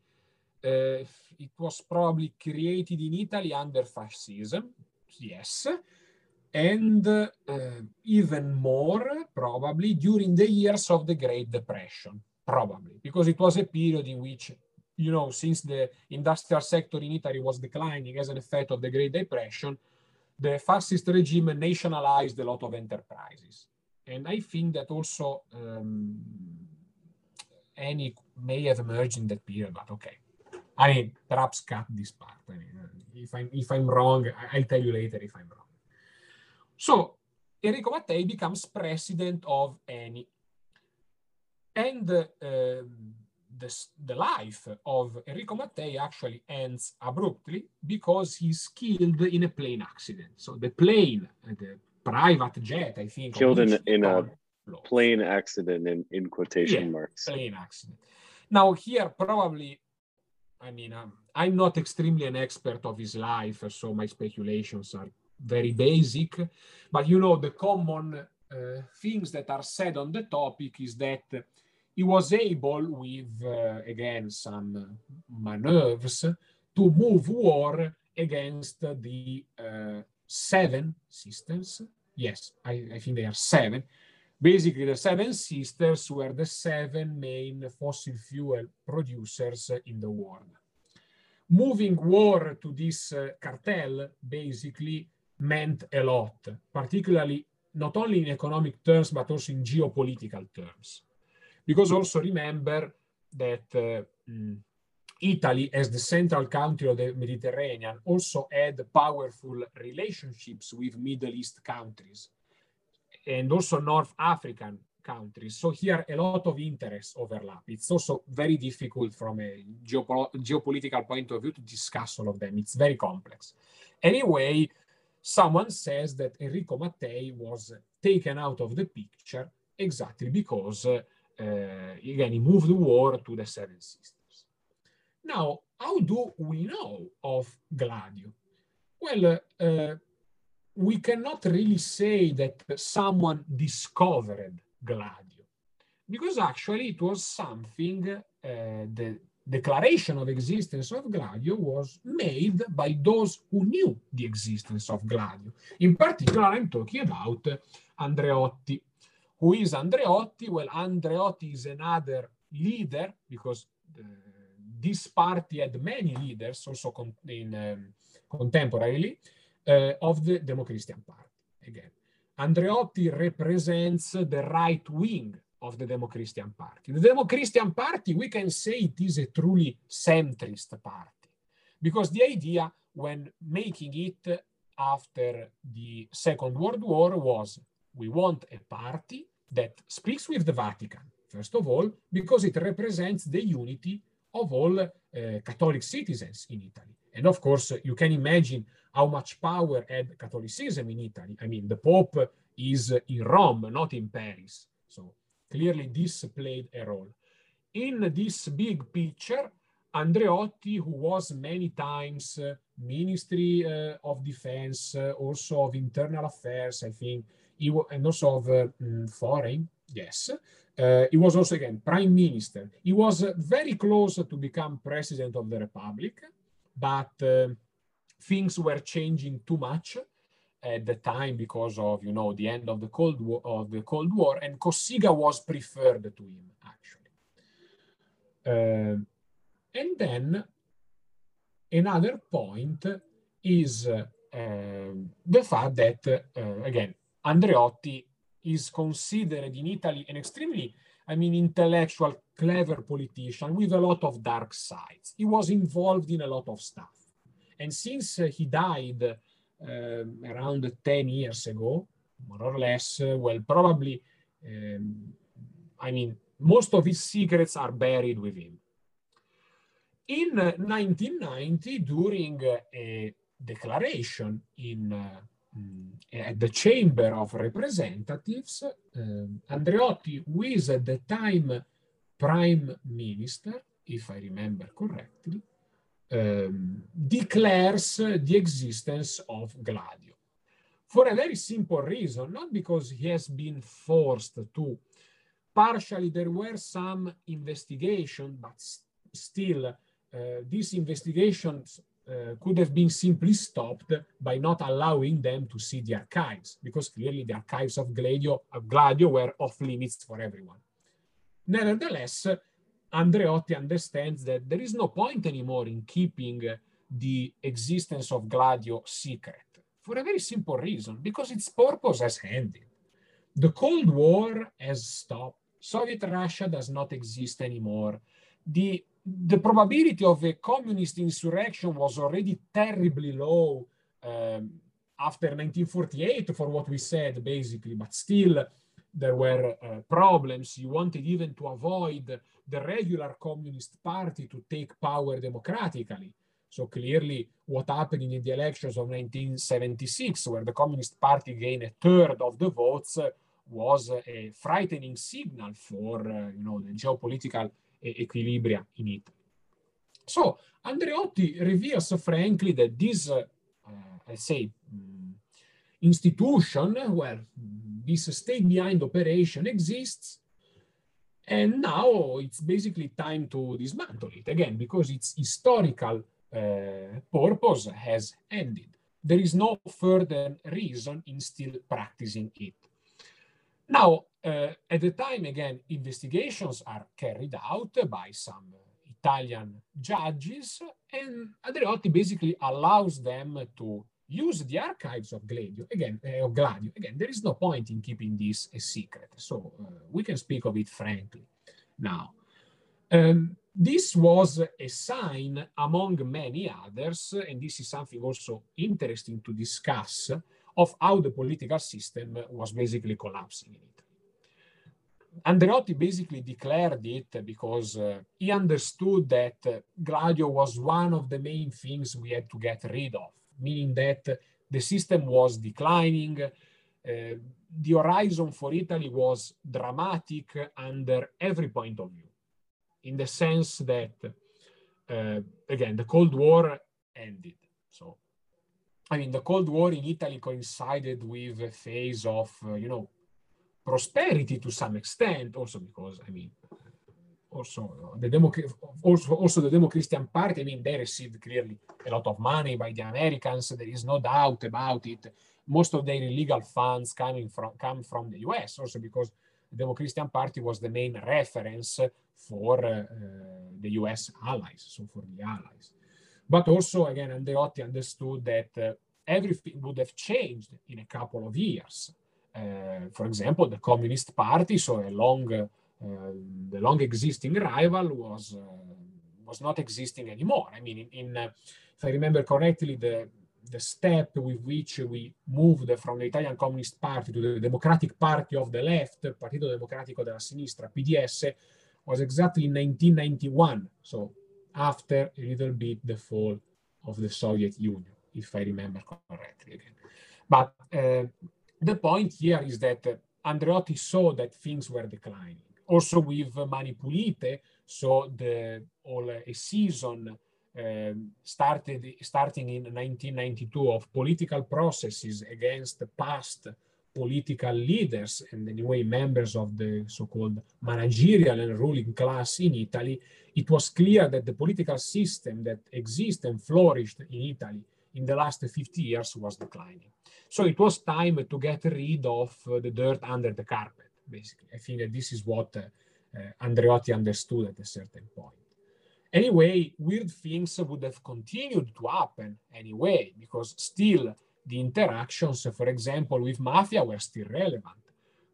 it was probably created in Italy under fascism. Yes, and uh, even more probably during the years of the Great Depression, probably because it was a period in which, you know, since the industrial sector in Italy was declining as an effect of the Great Depression, the fascist regime nationalized a lot of enterprises. And I think that also um, Eni may have emerged in that period, but okay. I mean, perhaps cut this part. I mean, if I'm if I'm wrong, I'll tell you later if I'm wrong. So Enrico Mattei becomes president of Eni. And uh, the, the life of Enrico Mattei actually ends abruptly because he's killed in a plane accident. So the plane, the private jet, I think, killed in, in a plane accident in, in quotation yeah, marks. Plane accident. Now here probably, I mean, um, I'm not extremely an expert of his life, so my speculations are very basic. But you know, the common uh, things that are said on the topic is that he was able, with uh, again some maneuvers, to move war against the uh, Seven Sisters. Yes, I, I think they are seven Basically, the Seven Sisters were the seven main fossil fuel producers in the world. Moving war to this uh, cartel basically meant a lot, particularly not only in economic terms, but also in geopolitical terms. Because also remember that uh, mm, Italy, as the central country of the Mediterranean, also had powerful relationships with Middle East countries and also North African countries. So here a lot of interests overlap. It's also very difficult from a geopo geopolitical point of view to discuss all of them. It's very complex. Anyway, someone says that Enrico Mattei was taken out of the picture exactly because, uh, again, he moved the war to the Seven Sisters. Now, how do we know of Gladio? Well, uh, we cannot really say that someone discovered Gladio, because actually it was something, uh, declaration of existence of Gladio was made by those who knew the existence of Gladio. In particular, I'm talking about Andreotti. Who is Andreotti? Well, Andreotti is another leader because uh, this party had many leaders also in um, contemporarily uh, of the Democristian Party. Again, Andreotti represents the right wing of the Democristian Party. The Democristian Party, we can say it is a truly centrist party because the idea when making it after the Second World War was we want a party that speaks with the Vatican, first of all, because it represents the unity of all uh, Catholic citizens in Italy. And of course, you can imagine how much power had Catholicism in Italy. I mean, the Pope is in Rome, not in Paris. So clearly this played a role. In this big picture, Andreotti, who was many times uh, Ministry uh, of Defense, uh, also of Internal Affairs, I think, he and also of uh, mm, Foreign, yes. Uh, he was also, again, Prime Minister. He was uh, very close to become President of the Republic, but things were changing too much at the time because of you know the end of the cold war of the cold war and Cossiga was preferred to him actually. Uh, and then another point is uh, the fact that uh, again Andreotti is considered in Italy an extremely I mean intellectual clever politician with a lot of dark sides. He was involved in a lot of stuff. And since uh, he died um, around 10 years ago, more or less, uh, well, probably, um, I mean, most of his secrets are buried with him. In 1990, uh, during a declaration in mm, at the Chamber of Representatives, um, Andreotti, who is at the time Prime Minister, if I remember correctly, um, declares the existence of Gladio for a very simple reason, not because he has been forced to. Partially, there were some investigations, but still, uh, these investigations uh, could have been simply stopped by not allowing them to see the archives, because clearly the archives of Gladio, of Gladio were off limits for everyone. Nevertheless, Andreotti understands that there is no point anymore in keeping the existence of Gladio secret for a very simple reason, because its purpose has ended. The Cold War has stopped. Soviet Russia does not exist anymore. The, the probability of a communist insurrection was already terribly low um, after 1948, for what we said, basically, but still there were uh, problems. You wanted even to avoid the regular Communist Party to take power democratically. So clearly, what happened in the elections of 1976, where the Communist Party gained a third of the votes, was a frightening signal for uh, you know the geopolitical equilibria in Italy. So Andreotti reveals frankly that this, uh, uh, let's say, um, institution, where this stay behind operation exists, and now it's basically time to dismantle it again because its historical uh, purpose has ended. There is no further reason in still practicing it. Now, uh, at the time, again, investigations are carried out by some Italian judges, and Andreotti basically allows them to use the archives of Gladio. Again, uh, of Gladio. Again, there is no point in keeping this a secret, so uh, we can speak of it frankly now. Um, this was a sign among many others, and this is something also interesting to discuss, of how the political system was basically collapsing in Italy. Andreotti basically declared it because uh, he understood that Gladio was one of the main things we had to get rid of, meaning that the system was declining. Uh, the horizon for Italy was dramatic under every point of view, in the sense that, uh, again, the Cold War ended. So, I mean, the Cold War in Italy coincided with a phase of, uh, you know, prosperity to some extent, also because, I mean, also the Demo also, also the Demo-Christian Party, I mean, they received clearly a lot of money by the Americans. There is no doubt about it. Most of their illegal funds coming from come from the US, also because the Demo-Christian Party was the main reference for uh, the US allies, so for the allies. But also, again, Andreotti understood that uh, everything would have changed in a couple of years. Uh, for example, the Communist Party, so a long, uh, the long existing rival, was uh, was not existing anymore. I mean, in, in if I remember correctly, the the step with which we moved from the Italian Communist Party to the Democratic Party of the Left, Partito Democratico della Sinistra, PDS, was exactly in 1991. So after a little bit the fall of the Soviet Union, if I remember correctly again. But uh, the point here is that Andreotti saw that things were declining. Also with Mani Pulite, so the all a season um, started starting in 1992 of political processes against past political leaders and anyway members of the so-called managerial and ruling class in Italy, it was clear that the political system that exists and flourished in Italy in the last 50 years was declining. So it was time to get rid of uh, the dirt under the carpet, basically. I think that this is what uh, uh, Andreotti understood at a certain point. Anyway, weird things would have continued to happen anyway, because still the interactions, for example, with mafia were still relevant.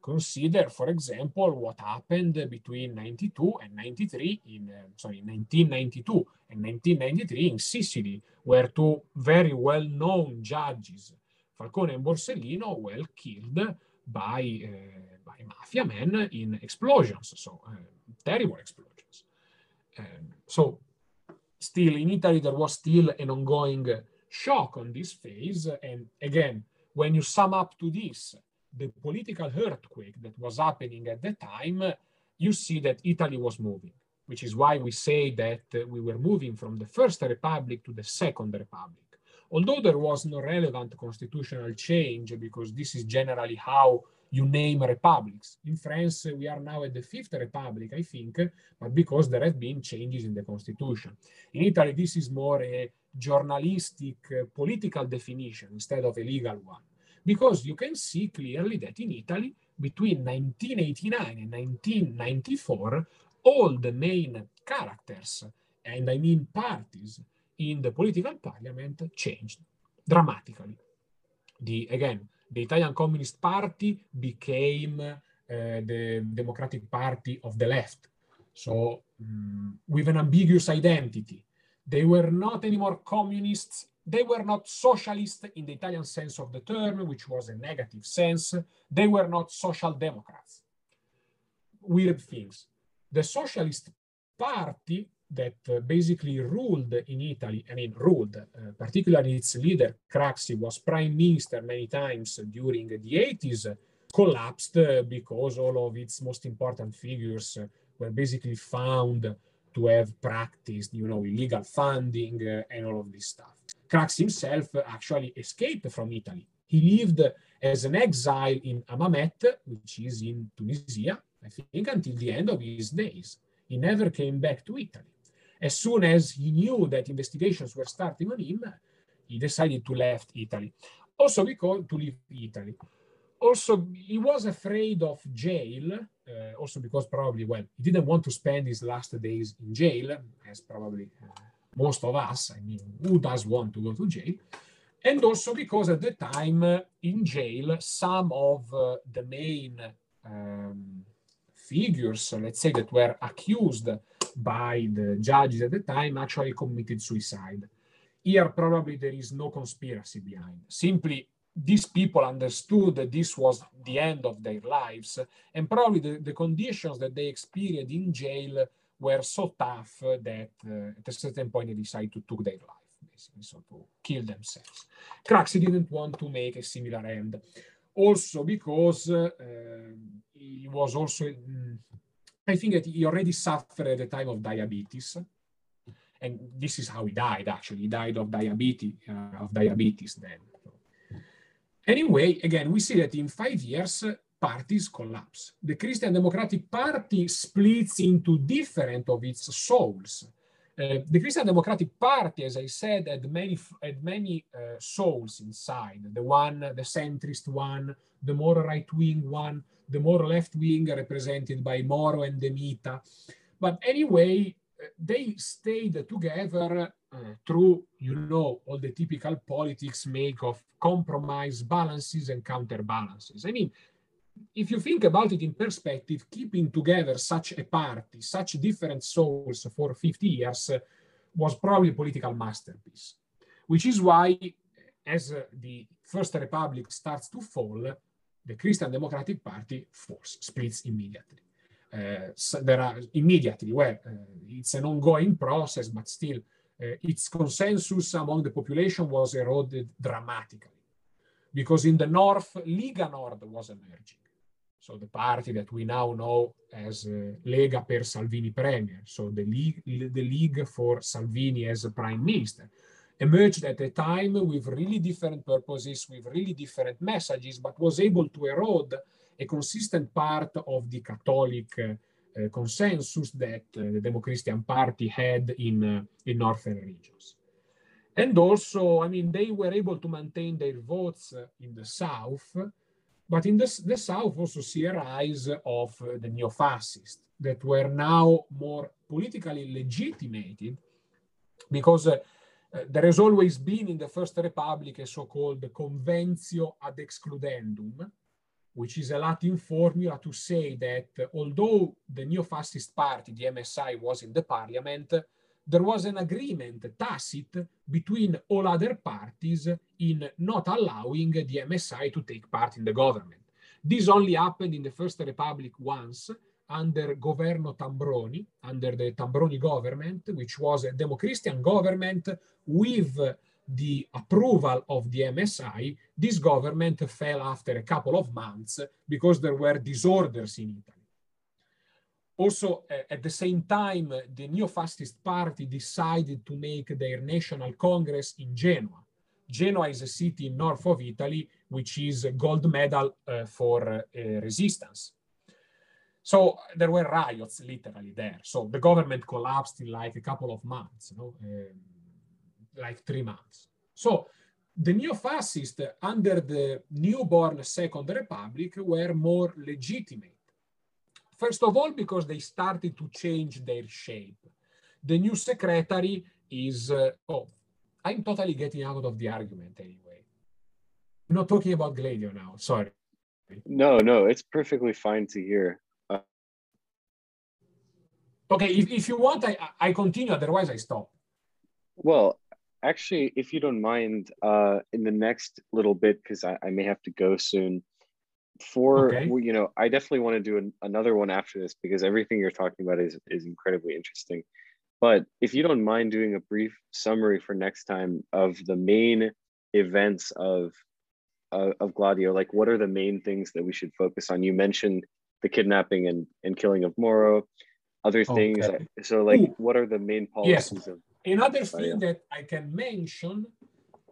Consider, for example, what happened between 92 and 93 in, uh, sorry, 1992 and 1993 in Sicily, where two very well-known judges Falcone and Borsellino were killed by, uh, by mafia men in explosions, so uh, terrible explosions. Um, so still in Italy, there was still an ongoing shock on this phase. And again, when you sum up to this, the political earthquake that was happening at the time, you see that Italy was moving, which is why we say that we were moving from the First Republic to the Second Republic although there was no relevant constitutional change, because this is generally how you name republics. In France, we are now at the Fifth Republic, I think, but because there have been changes in the constitution. In Italy, this is more a journalistic uh, political definition instead of a legal one, because you can see clearly that in Italy, between 1989 and 1994, all the main characters, and I mean parties, in the political parliament changed dramatically. The, again, the Italian Communist Party became uh, the Democratic Party of the left. So, um, with an ambiguous identity. They were not anymore communists. They were not socialists in the Italian sense of the term, which was a negative sense. They were not social democrats. Weird things. The Socialist party that uh, basically ruled in Italy, I mean, ruled, uh, particularly its leader, Craxi, was prime minister many times during the 80s, collapsed because all of its most important figures were basically found to have practiced, you know, illegal funding uh, and all of this stuff. Craxi himself actually escaped from Italy. He lived as an exile in Hammamet, which is in Tunisia, I think, until the end of his days. He never came back to Italy. As soon as he knew that investigations were starting on him, he decided to left Italy. Also because to leave Italy. Also, he was afraid of jail, uh, also because probably, well, he didn't want to spend his last days in jail, as probably uh, most of us. I mean, who does want to go to jail? And also because at the time uh, in jail, some of uh, the main um, figures, let's say, that were accused by the judges at the time actually committed suicide. Here, probably there is no conspiracy behind. Simply, these people understood that this was the end of their lives, and probably the, the conditions that they experienced in jail were so tough that uh, at a certain point they decided to take their life, basically, so to kill themselves. Craxi didn't want to make a similar end. Also because uh, he was also mm, I think that he already suffered at the time of diabetes. And this is how he died, actually. He died of diabetes, uh, of diabetes then. Anyway, again, we see that in five years, parties collapse. The Christian Democratic Party splits into different of its souls. Uh, the Christian Democratic Party, as I said, had many had many uh, souls inside. The one, the centrist one, the more right wing one, the more left wing, represented by Moro and De Mita. But anyway, they stayed together uh, through, you know, all the typical politics make of compromise balances and counterbalances. I mean, if you think about it in perspective, keeping together such a party, such different souls for 50 years uh, was probably a political masterpiece, which is why, as uh, the First Republic starts to fall, the Christian Democratic Party force splits immediately. Uh, so there are immediately, well, uh, it's an ongoing process, but still, uh, its consensus among the population was eroded dramatically. Because in the north, Lega Nord was emerging so the party that we now know as uh, Lega per Salvini Premier, so the league, the league for Salvini as prime minister, emerged at a time with really different purposes, with really different messages, but was able to erode a consistent part of the Catholic uh, consensus that uh, the Demochristian Party had in, uh, in northern regions. And also, I mean, they were able to maintain their votes in the south, but in the, the South also see a rise of the neo-fascists that were now more politically legitimated because there has always been in the First Republic a so-called conventio ad excludendum, which is a Latin formula to say that uh, although the neo-fascist party, the MSI, was in the parliament, there was an agreement tacit between all other parties in not allowing the MSI to take part in the government. This only happened in the First Republic once under Governo Tambroni, under the Tambroni government, which was a Demochristian government with the approval of the MSI. This government fell after a couple of months because there were disorders in Italy. Also, uh, at the same time, the neo-fascist party decided to make their national congress in Genoa. Genoa is a city north of Italy, which is a gold medal uh, for uh, resistance. So there were riots literally there. So the government collapsed in like a couple of months, you know, um, like three months. So the neo-fascists under the newborn Second Republic were more legitimate First of all, because they started to change their shape. The new secretary is, uh, oh, I'm totally getting out of the argument anyway. I'm not talking about Gladio now, sorry. No, no, it's perfectly fine to hear. Okay, if, if you want, I, I continue, otherwise I stop. Well, actually, if you don't mind, uh, in the next little bit, because I, I may have to go soon, for okay. you know, I definitely want to do an, another one after this because everything you're talking about is is incredibly interesting. But if you don't mind doing a brief summary for next time of the main events of uh, of Gladio, like what are the main things that we should focus on? You mentioned the kidnapping and, and killing of Moro, other things. Okay. So, like, Ooh. what are the main policies yes. of Another thing that I can mention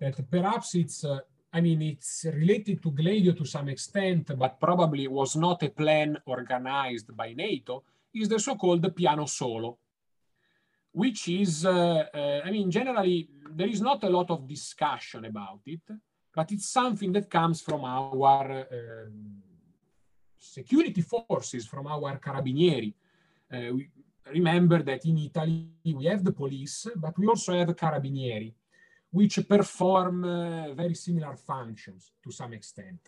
that perhaps it's uh, I mean, it's related to Gladio to some extent, but probably was not a plan organized by NATO, is the so-called piano solo, which is, uh, uh, I mean, generally, there is not a lot of discussion about it, but it's something that comes from our uh, security forces, from our carabinieri. Uh, we remember that in Italy, we have the police, but we also have carabinieri which perform uh, very similar functions to some extent.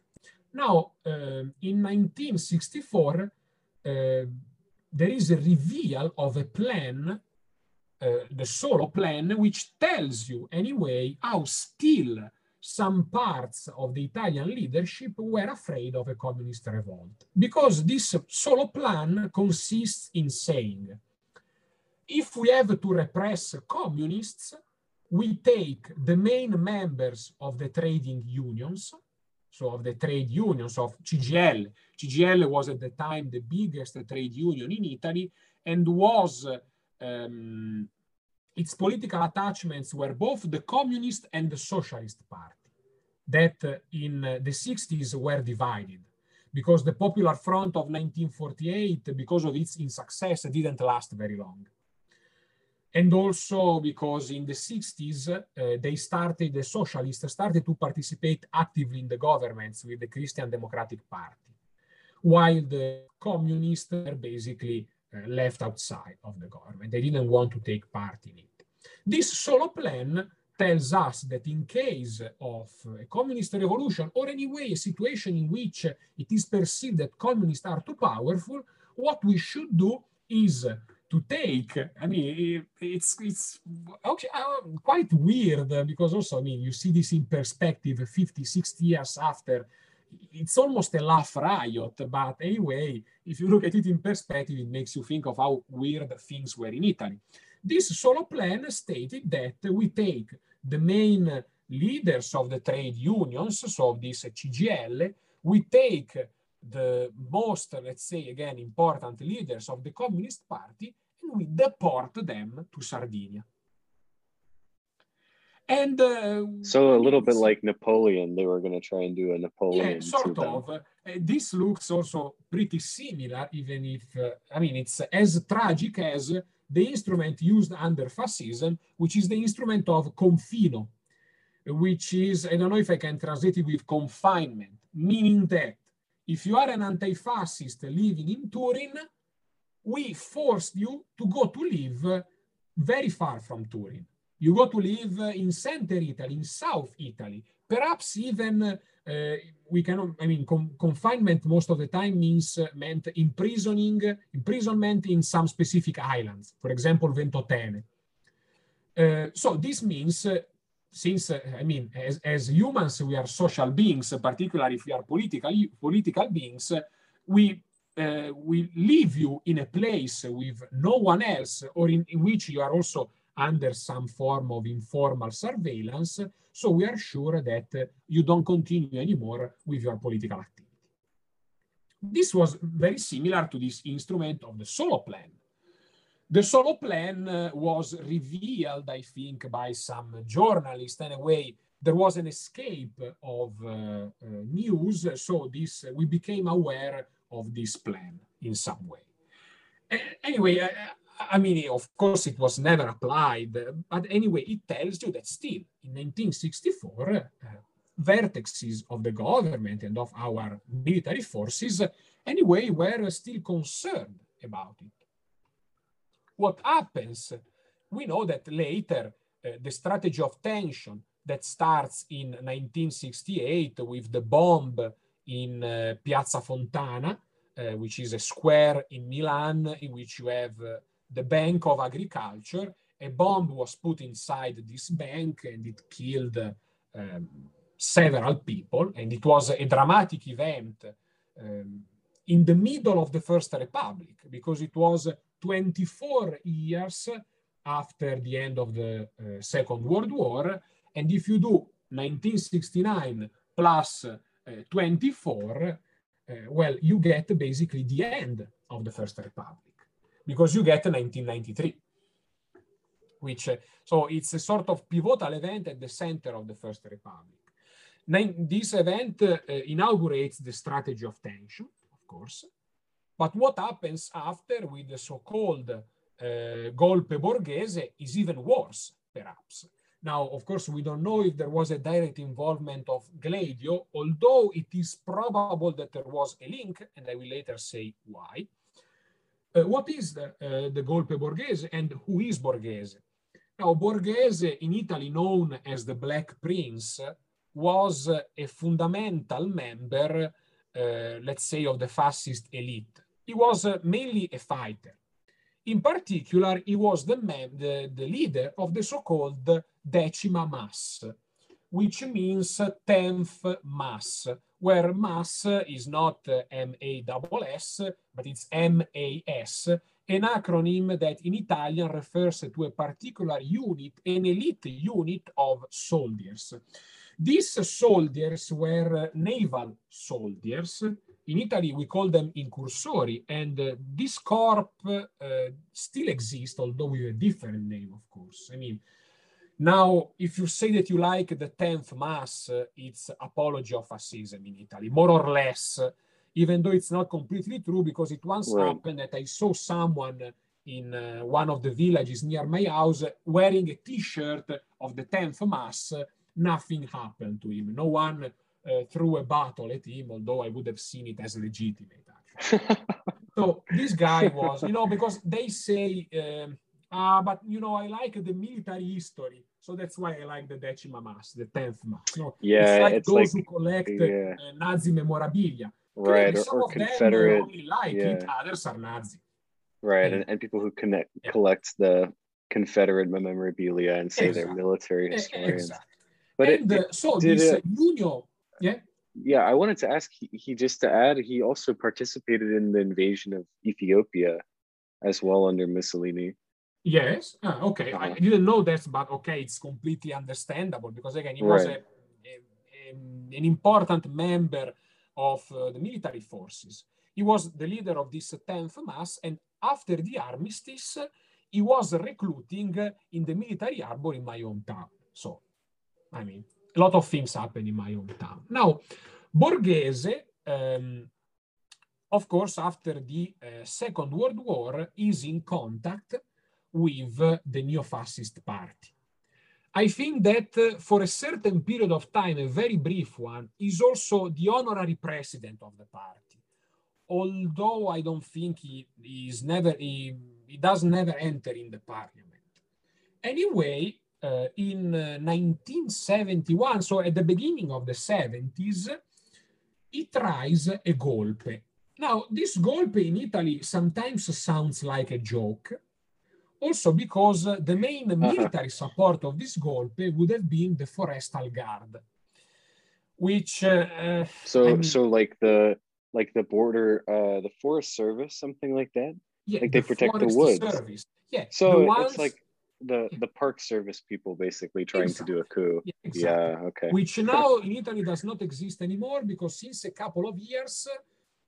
Now, uh, in 1964, uh, there is a reveal of a plan, the solo plan, which tells you anyway how still some parts of the Italian leadership were afraid of a communist revolt. Because this solo plan consists in saying, if we have to repress communists, we take the main members of the trading unions, so of the trade unions of CGIL. CGIL was at the time the biggest trade union in Italy and was um, its political attachments were both the communist and the socialist party that uh, in the 60s were divided. Because the Popular Front of 1948, because of its insuccess, didn't last very long. And also because in the 60s uh, they started the socialists started to participate actively in the governments with the christian democratic party while the communists were basically left outside of the government they didn't want to take part in it this solo plan tells us that in case of a communist revolution or anyway a situation in which it is perceived that communists are too powerful what we should do is to take. I mean, it's it's okay, uh, quite weird because also, I mean, you see this in perspective 50, 60 years after. It's almost a laugh riot, but anyway, if you look at it in perspective, it makes you think of how weird things were in Italy. This solo plan stated that we take the main leaders of the trade unions, so this CGIL, we take the most, let's say again, important leaders of the Communist Party, and we deport them to Sardinia. And uh, so a little bit like Napoleon, they were going to try and do a Napoleon. Yeah, sort of. Uh, this looks also pretty similar, even if uh, I mean it's as tragic as the instrument used under fascism, which is the instrument of confino, which is I don't know if I can translate it with confinement, meaning that if you are an anti-fascist living in Turin, we forced you to go to live very far from Turin. You go to live in center Italy, in South Italy, perhaps even uh, we can, I mean, confinement most of the time means uh, meant imprisoning, imprisonment in some specific islands, for example, Ventotene. Uh, so this means uh, since uh, I mean, as, as humans, we are social beings, particularly if we are political political beings, we uh, we leave you in a place with no one else, or in, in which you are also under some form of informal surveillance. So we are sure that you don't continue anymore with your political activity. This was very similar to this instrument of the solo plan the solo plan uh, was revealed, I think, by some journalists. Anyway, there was an escape of uh, uh, news, so this we became aware of this plan in some way. anyway, I mean, of course, it was never applied, but anyway, it tells you that still in 1964, uh, vertices of the government and of our military forces, anyway, were still concerned about it what happens? We know that later uh, the strategy of tension that starts in 1968 with the bomb in uh, Piazza Fontana, uh, which is a square in Milan in which you have uh, the Bank of Agriculture. A bomb was put inside this bank and it killed um, several people. And it was a dramatic event um, in the middle of the First Republic, because it was 24 years after the end of the uh, Second World War. And if you do 1969 plus uh, 24, uh, well, you get basically the end of the First Republic because you get 1993 which so it's a sort of pivotal event at the center of the First Republic. this event uh, inaugurates the strategy of tension, of course, but what happens after with the so-called uh, golpe borghese is even worse, perhaps. Now, of course, we don't know if there was a direct involvement of Gladio, although it is probable that there was a link, and I will later say why. Uh, what is the, uh, the golpe borghese and who is Borghese? Now, Borghese, in Italy known as the Black Prince, was a fundamental member, uh, let's say, of the fascist elite. He was uh, mainly a fighter. In particular, he was the, the, the leader of the so-called Decima MAS, which means 10th Mass, where Mass is not M-A-S-S, but it's M-A-S, an acronym that in Italian refers to a particular unit, an elite unit of soldiers. These soldiers were naval soldiers. In Italy, we call them incursori, and uh, this corp uh, still exists, although with a different name, of course. I mean, now, if you say that you like the 10th Mass, uh, it's apology of fascism in Italy, more or less even though it's not completely true because it once right. happened that I saw someone in uh, one of the villages near my house wearing a t-shirt of the 10th mass. Nothing happened to him. No one uh, threw a bottle at him although i would have seen it as legitimate so this guy was you know because they say um, ah but you know i like the military history so that's why I like the Decima MAS, the 10th Mass. No, yeah, it's like it's those like, who collect yeah. uh, Nazi memorabilia right or, or confederate like yeah. it others are nazi right and, and people who connect yeah. collect the confederate memorabilia and say exactly. they're military historians exactly. but and, it, uh, so this it, yeah yeah i wanted to ask he, he just to add he also participated in the invasion of ethiopia as well under mussolini yes ah, okay uh-huh. i didn't know that but okay it's completely understandable because again he was a, a, a, an important member of uh, the military forces. He was the leader of this 10th Mass, and after the armistice, he was recruiting in the military harbor in my hometown. So, I mean, a lot of things happen in my hometown. Now, Borghese, um, of course, after the uh, Second World War, is in contact with the neo-fascist party. I think that uh, for a certain period of time, a very brief one, is also the honorary president of the party. Although I don't think he is never he, he does never enter in the parliament. Anyway, uh, in uh, 1971, so at the beginning of the 70s, he tries a golpe. Now, this golpe in Italy sometimes sounds like a joke, also because the main uh-huh. military support of this golpe would have been the Forestal Guard, which uh, so I mean, so like the like the border uh the Forest Service something like that. Yeah, like they the protect the woods. Service. Yeah. So ones, it's like the the park service people basically trying exactly. to do a coup. Yeah, exactly. yeah, okay. Which now in Italy does not exist anymore because since a couple of years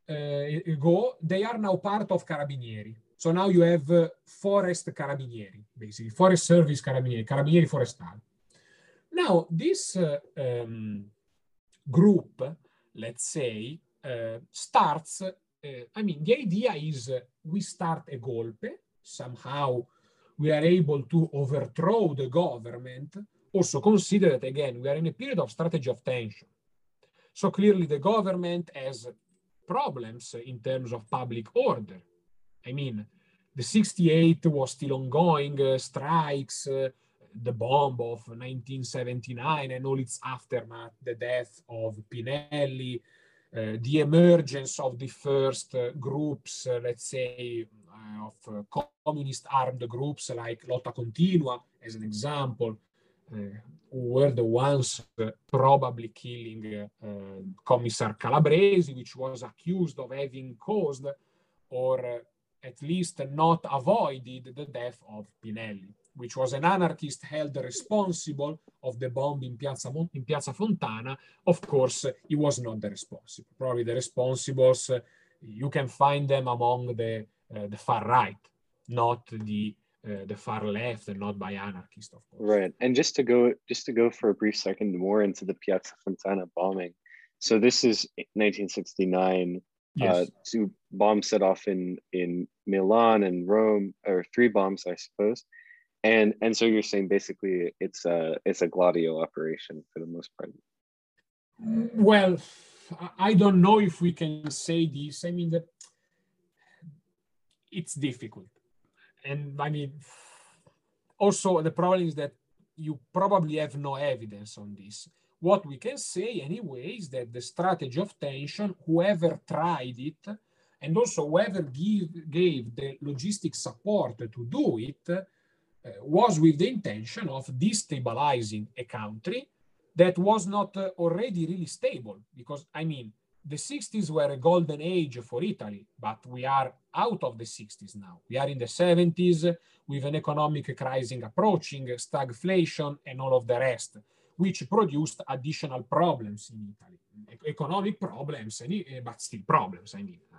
uh, ago they are now part of Carabinieri. So now you have uh, forest carabinieri, basically, forest service carabinieri, carabinieri forestali. Now, this uh, um, group, let's say, uh, starts, uh, I mean, the idea is we start a golpe, somehow we are able to overthrow the government. Also consider that, again, we are in a period of strategy of tension. So clearly the government has problems in terms of public order I mean, the 68 was still ongoing, uh, strikes, uh, the bomb of 1979 and all its aftermath, the death of Pinelli, uh, the emergence of the first uh, groups, uh, let's say, uh, of communist armed groups like Lotta Continua, as an example, were the ones probably killing Commissar Calabresi, which was accused of having caused or at least not avoided the death of Pinelli, which was an anarchist held responsible of the bomb in Piazza, in Piazza Fontana. Of course, he was not the responsible. Probably the responsibles, you can find them among the, uh, the far right, not the uh, the far left and not by anarchists, of course. Right. And just to go just to go for a brief second more into the Piazza Fontana bombing. So this is 1969 yes. uh, two bombs set off in in Milan and Rome, or three bombs, I suppose. And and so you're saying basically it's a it's a Gladio operation for the most part. Well, I don't know if we can say this. I mean that it's difficult, and I mean also the problem is that you probably have no evidence on this what we can say anyway is that the strategy of tension, whoever tried it, and also whoever give, gave the logistic support to do it, uh, was with the intention of destabilizing a country that was not uh, already really stable. Because, I mean, the 60s were a golden age for Italy, but we are out of the 60s now. We are in the 70s with an economic crisis approaching, stagflation, and all of the rest which produced additional problems in Italy, economic problems, eh, but still problems. I mean, uh,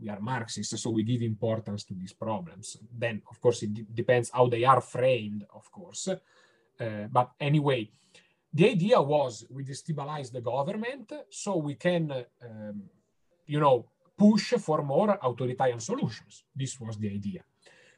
we are Marxists, so we give importance to these problems. Then, of course, it depends how they are framed, of course. Uh, but anyway, the idea was we destabilize the government so we can, um, you know, push for more authoritarian solutions. This was the idea.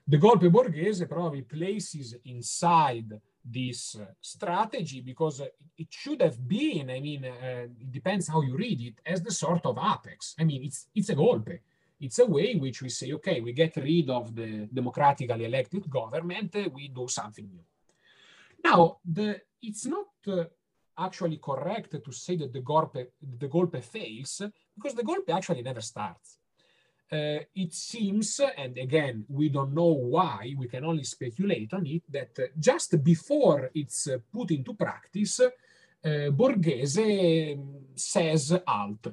The Golpe Borghese probably places inside this uh, strategy because it should have been i mean uh, it depends how you read it as the sort of apex. I mean it's it's a golpe. It's a way in which we say okay we get rid of the democratically elected government we do something new. Now the it's not actually correct to say that the golpe the golpe fails because the golpe actually never starts uh, it seems, and again, we don't know why, we can only speculate on it, that uh, just before it's uh, put into practice, uh, Borghese says alt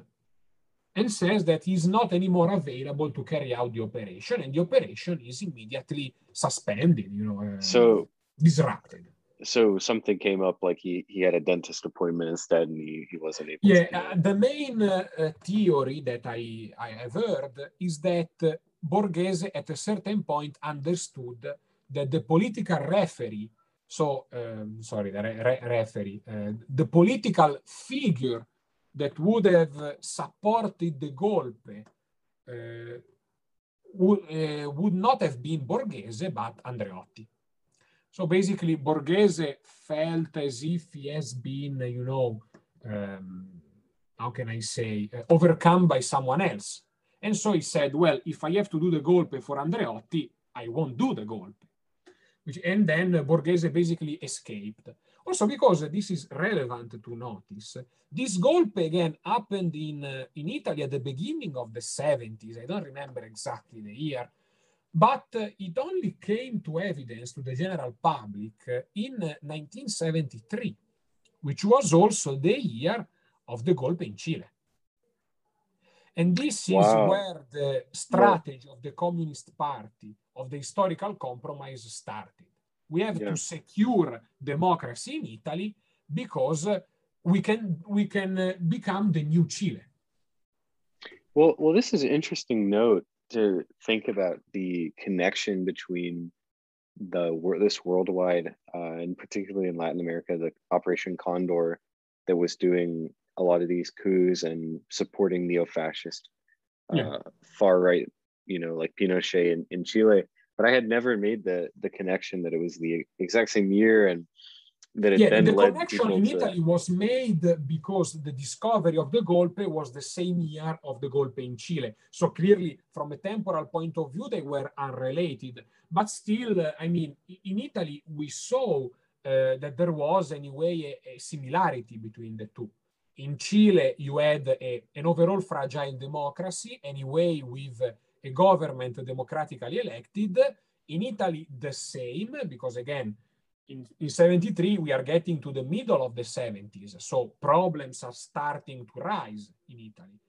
and says that he's not anymore available to carry out the operation, and the operation is immediately suspended, you know, uh, so disrupted so something came up like he he had a dentist appointment instead and he, he wasn't able yeah uh, the main uh, theory that i i have heard is that uh, borghese at a certain point understood that the political referee so um, sorry the re- re- referee uh, the political figure that would have supported the golpe uh, would, uh, would not have been borghese but andreotti so basically, Borghese felt as if he has been, you know, um, how can I say, uh, overcome by someone else. And so he said, well, if I have to do the golpe for Andreotti, I won't do the golpe. Which, and then Borghese basically escaped. Also because this is relevant to notice, this golpe again happened in, uh, in Italy at the beginning of the 70s. I don't remember exactly the year, but uh, it only came to evidence to the general public in 1973, which was also the year of the golpe in Chile. And this wow. is where the strategy of the Communist Party of the historical compromise started. We have yeah. to secure democracy in Italy because we can we can uh, become the new Chile. Well, well, this is an interesting note to think about the connection between the this worldwide uh, and particularly in Latin America, the Operation Condor that was doing a lot of these coups and supporting neo-fascist yeah. uh, far right, you know, like Pinochet in, in Chile. But I had never made the the connection that it was the exact same year and that yeah, the connection in to... Italy was made because the discovery of the golpe was the same year of the golpe in Chile. So clearly, from a temporal point of view, they were unrelated. But still, uh, I mean, in Italy, we saw uh, that there was anyway a, a, similarity between the two. In Chile, you had a, an overall fragile democracy, anyway, with a government democratically elected. In Italy, the same, because again, in, in 73, we are getting to the middle of the 70s. So problems are starting to rise in Italy.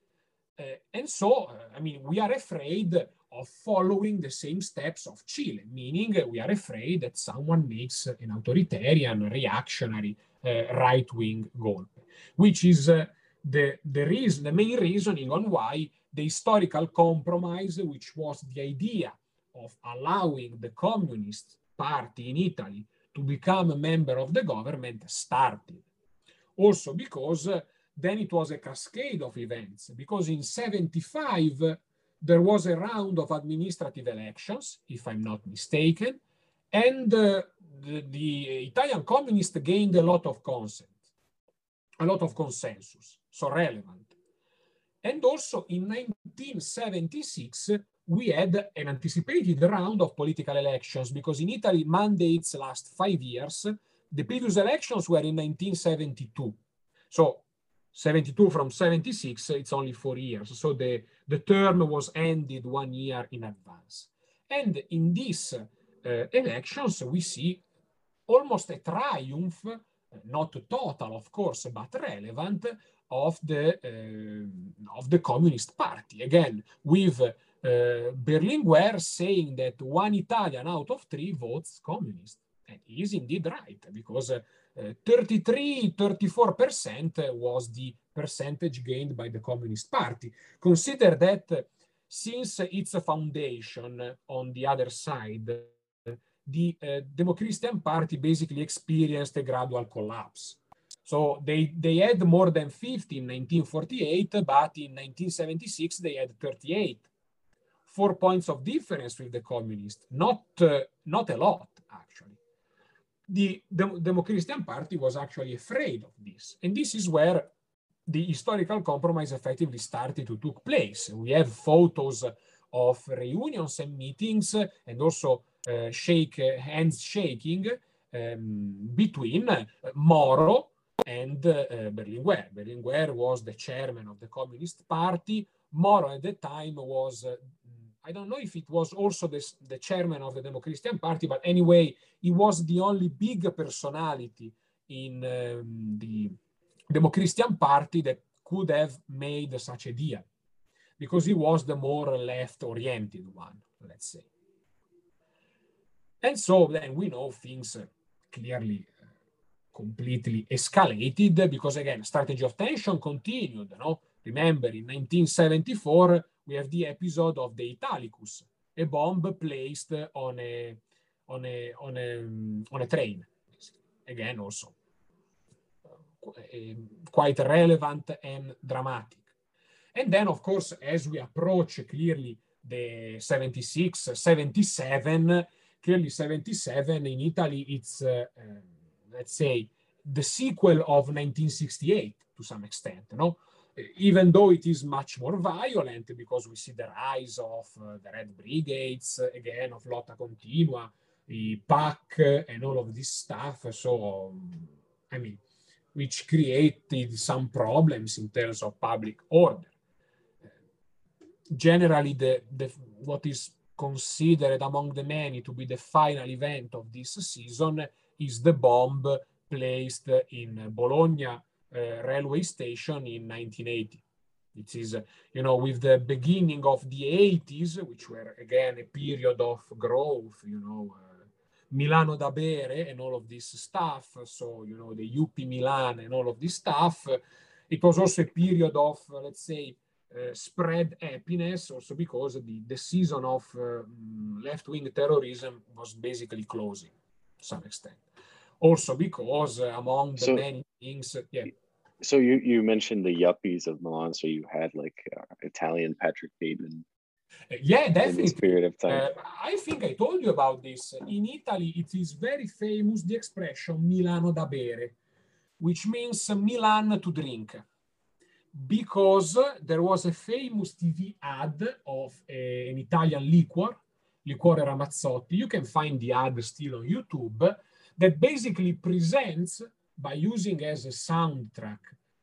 Uh, and so, uh, I mean, we are afraid of following the same steps of Chile, meaning we are afraid that someone makes an authoritarian, reactionary, uh, right-wing golpe, which is the, the reason, the main reasoning on why the historical compromise, which was the idea of allowing the Communist Party in Italy to become a member of the government, started. Also because then it was a cascade of events, because in 75, there was a round of administrative elections, if I'm not mistaken, and uh, the, the, Italian communists gained a lot of consent, a lot of consensus, so relevant. And also in 1976, we had an anticipated round of political elections because in Italy, mandates last five years. The previous elections were in 1972. So 72 from 76, it's only four years. So the, the term was ended one year in advance. And in these uh, elections, we see almost a triumph, not total, of course, but relevant, of the, uh, of the Communist Party. Again, with uh, Berlinguer saying that one Italian out of three votes communist. And he is indeed right, because uh, 33, 34% was the percentage gained by the Communist Party. Consider that since its foundation on the other side, the uh, Democristian Party basically experienced a gradual collapse. So they, they had more than 50 in 1948, but in 1976 they had 38. Four points of difference with the communists, not, uh, not a lot, actually the Demo-Christian Party was actually afraid of this. And this is where the historical compromise effectively started to take place. We have photos of reunions and meetings and also uh, shake uh, hands shaking um, between uh, Moro and uh, Berlinguer. Berlinguer was the chairman of the Communist Party. Moro at the time was uh, I don't know if it was also the, the chairman of the Demo-Christian Party, but anyway, he was the only big personality in um, the Demo-Christian Party that could have made such a deal, because he was the more left-oriented one, let's say. And so then we know things clearly uh, completely escalated because again, strategy of tension continued. No? Remember, in 1974, we have the episode of the Italicus, a bomb placed on a on a on a on a train. Again, also uh, quite relevant and dramatic. And then, of course, as we approach clearly the 76, 77, clearly 77 in Italy, it's, uh, uh, let's say, the sequel of 1968 to some extent, no? Even though it is much more violent because we see the rise of uh, the Red Brigades, again, of Lotta Continua, the PAC, and all of this stuff. So, um, I mean, which created some problems in terms of public order. Generally, the, the, what is considered among the many to be the final event of this season is the bomb placed in Bologna railway station in 1980. It is, uh, you know, with the beginning of the 80s, which were again a period of growth, you know, uh, Milano da bere and all of this stuff. So, you know, the UP Milan and all of this stuff. It was also a period of, let's say, uh, spread happiness, also because the, the season of uh, left wing terrorism was basically closing to some extent. Also because uh, among the so, many things, yeah so you you mentioned the yuppies of Milan. So you had like uh, Italian Patrick Bateman. Yeah, definitely. Period of time. Uh, I think I told you about this. In Italy, it is very famous the expression Milano da bere, which means Milan to drink. Because there was a famous TV ad of a, an Italian liquor, Liquore Ramazzotti. You can find the ad still on YouTube that basically presents by using as a soundtrack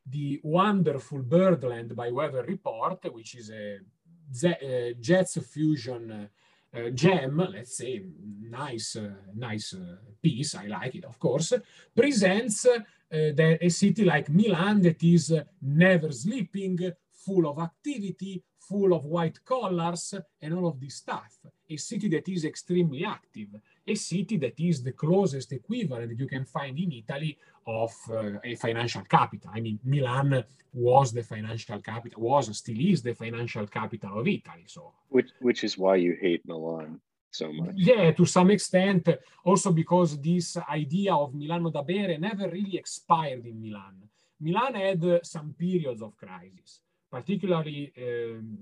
the wonderful Birdland by Weather Report, which is a, jazz fusion uh, gem, let's say, nice, uh, nice uh, piece, I like it, of course, presents uh, the, a city like Milan that is uh, never sleeping, full of activity, full of white collars, and all of this stuff. A city that is extremely active, a city that is the closest equivalent that you can find in Italy of uh, a financial capital. I mean, Milan was the financial capital, was still is the financial capital of Italy. So, which which is why you hate Milan so much. Yeah, to some extent, also because this idea of Milano da bere never really expired in Milan. Milan had some periods of crisis, particularly um,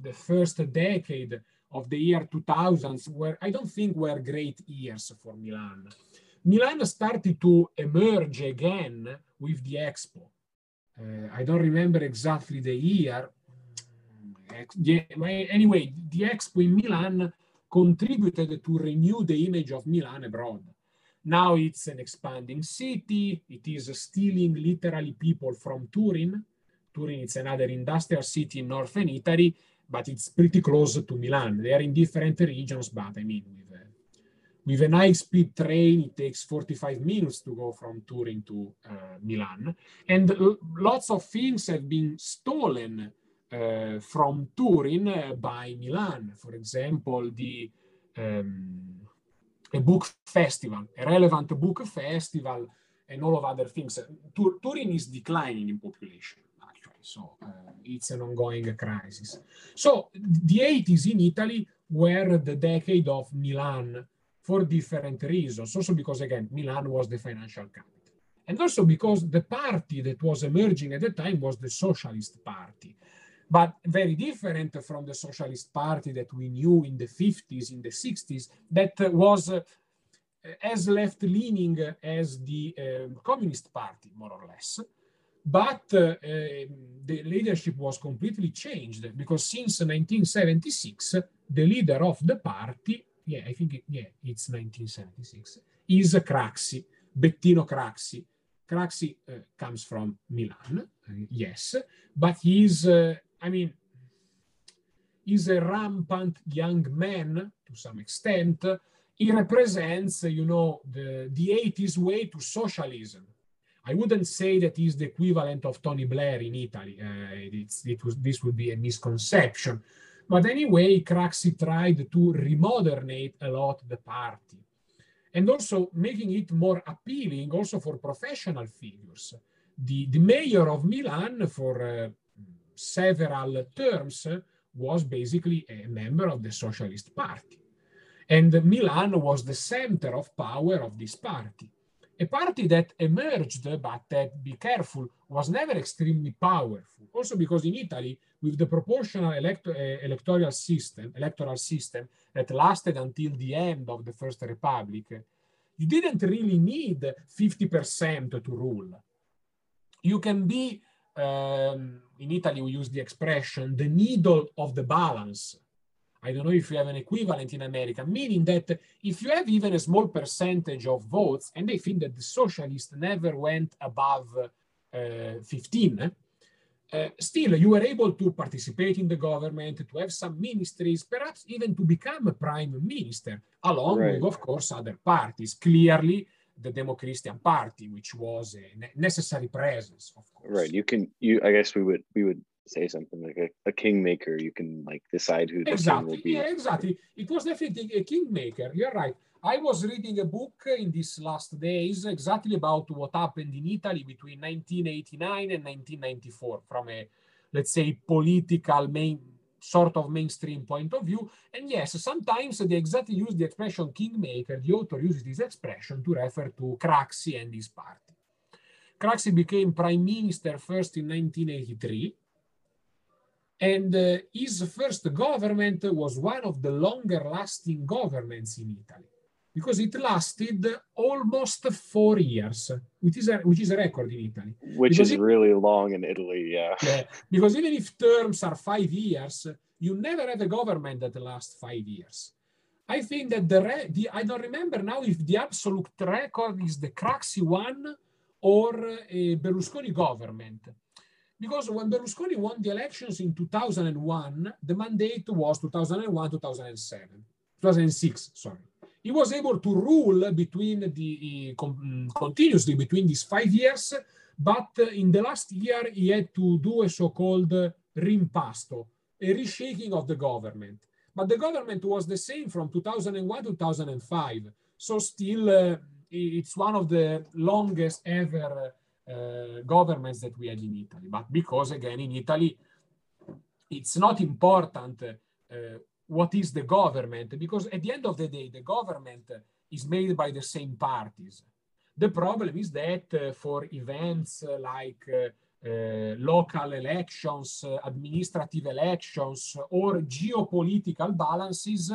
the first decade of the year 2000s, where I don't think were great years for Milan. Milan started to emerge again with the Expo. Uh, I don't remember exactly the year. Anyway, the Expo in Milan contributed to renew the image of Milan abroad. Now it's an expanding city. It is stealing literally people from Turin. Turin is another industrial city in northern Italy, but it's pretty close to Milan. They are in different regions, but I mean, with a, with an high-speed train, it takes 45 minutes to go from Turin to uh, Milan. And lots of things have been stolen uh, from Turin uh, by Milan. For example, the um, a book festival, a relevant book festival, and all of other things. Tur Turin is declining in population, so uh, it's an ongoing crisis. So the 80s in Italy were the decade of Milan for different reasons. Also because, again, Milan was the financial capital. And also because the party that was emerging at the time was the Socialist Party, but very different from the Socialist Party that we knew in the 50s, in the 60s, that was uh, as left leaning as the uh, Communist Party, more or less. But uh, the leadership was completely changed because since 1976, the leader of the party, yeah, I think, it, yeah, it's 1976, is Craxi, Bettino Craxi. Craxi uh, comes from Milan, uh, yes, but he's uh, I mean, he's a rampant young man to some extent. He represents, you know, the, the 80s way to socialism. I wouldn't say that he's the equivalent of Tony Blair in Italy. Uh, it was, this would be a misconception. But anyway, Craxi tried to remodernate a lot the party and also making it more appealing also for professional figures. The, the mayor of Milan for uh, several terms was basically a member of the Socialist Party. And Milan was the center of power of this party. A party that emerged, but that, be careful, was never extremely powerful. Also because in Italy, with the proportional uh, electoral system, electoral system that lasted until the end of the First Republic, you didn't really need 50% to rule. You can be um, in Italy we use the expression the needle of the balance. I don't know if you have an equivalent in America, meaning that if you have even a small percentage of votes, and they think that the socialists never went above uh, 15, uh, still you were able to participate in the government, to have some ministries, perhaps even to become a prime minister, along right. with, of course, other parties. Clearly, the Demo-Christian Party, which was a necessary presence, of course. Right. You can. You. I guess we would. We would say something like a, a kingmaker. You can like decide who the exactly. king will be. Yeah, exactly. It was definitely a kingmaker. You're right. I was reading a book in these last days exactly about what happened in Italy between 1989 and 1994 from a, let's say, political main sort of mainstream point of view. And yes, sometimes they exactly use the expression kingmaker. The author uses this expression to refer to Craxi and his party. Craxi became prime minister first in 1983. And uh, his first government was one of the longer lasting governments in Italy because it lasted almost four years, which is a, which is a record in Italy. Which because is it, really long in Italy, yeah. yeah. Because even if terms are five years, you never have a government that lasts five years. I think that the, re, the I don't remember now if the absolute record is the Craxi one or a Berlusconi government. Because when Berlusconi won the elections in 2001, the mandate was 2001, 2007, 2006, sorry. He was able to rule between the uh, continuously between these five years, but in the last year he had to do a so-called rimpasto, a reshaking of the government. But the government was the same from 2001 to 2005. So still, uh, it's one of the longest ever governments that we had in Italy. But because, again, in Italy, it's not important uh, what is the government, because at the end of the day, the government is made by the same parties. The problem is that uh, for events like uh, local elections, uh, administrative elections, or geopolitical balances,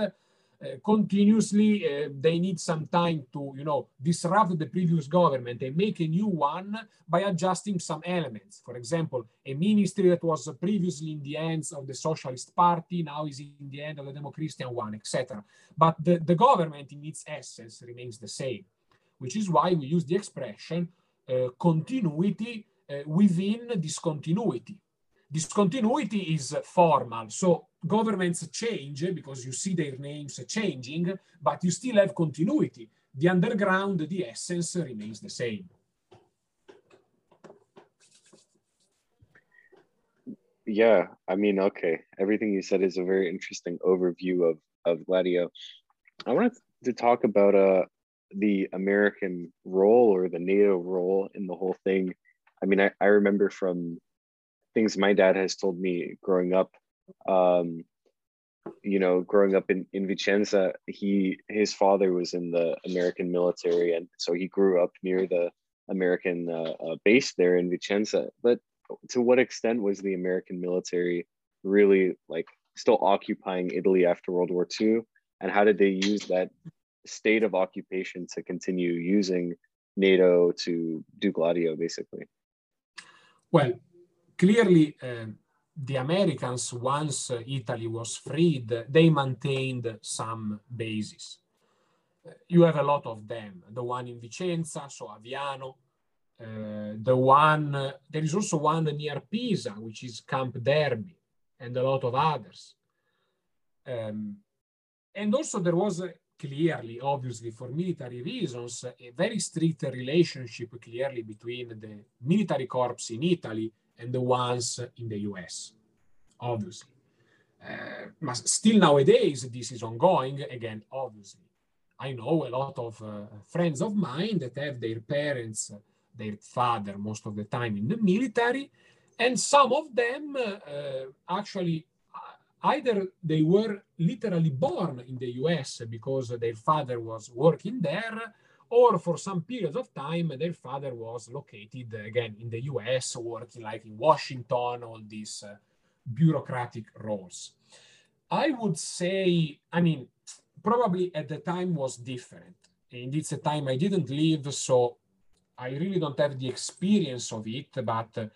continuously they need some time to, you know, disrupt the previous government and make a new one by adjusting some elements. For example, a ministry that was previously in the hands of the Socialist Party now is in the hand of the Democristian one, etc. But the, the government in its essence remains the same, which is why we use the expression uh, continuity uh, within discontinuity. Discontinuity is formal, so governments change because you see their names changing, but you still have continuity. The underground, the essence remains the same. Yeah, I mean, okay. Everything you said is a very interesting overview of, of Gladio. I wanted to talk about uh, the American role or the NATO role in the whole thing. I mean, I, I remember from things my dad has told me growing up, um, you know, growing up in, in Vicenza, he his father was in the American military, and so he grew up near the American uh, uh, base there in Vicenza. But to what extent was the American military really like still occupying Italy after World War II, and how did they use that state of occupation to continue using NATO to do Gladio, basically? Well, clearly, uh, the Americans, once Italy was freed, they maintained some bases. You have a lot of them. The one in Vicenza, so Aviano. Uh, the one, uh, there is also one near Pisa, which is Camp Darby, and a lot of others. Um, and also, there was clearly, obviously, for military reasons, a very strict relationship clearly between the military corps in Italy and the ones in the US, obviously. Uh, but still nowadays, this is ongoing, again, obviously. I know a lot of uh, friends of mine that have their parents, their father most of the time in the military, and some of them uh, actually either they were literally born in the US because their father was working there, or for some periods of time, their father was located again in the US, working like in Washington, all these uh, bureaucratic roles. I would say, I mean, probably at the time was different. And it's a time I didn't live, so I really don't have the experience of it, but uh,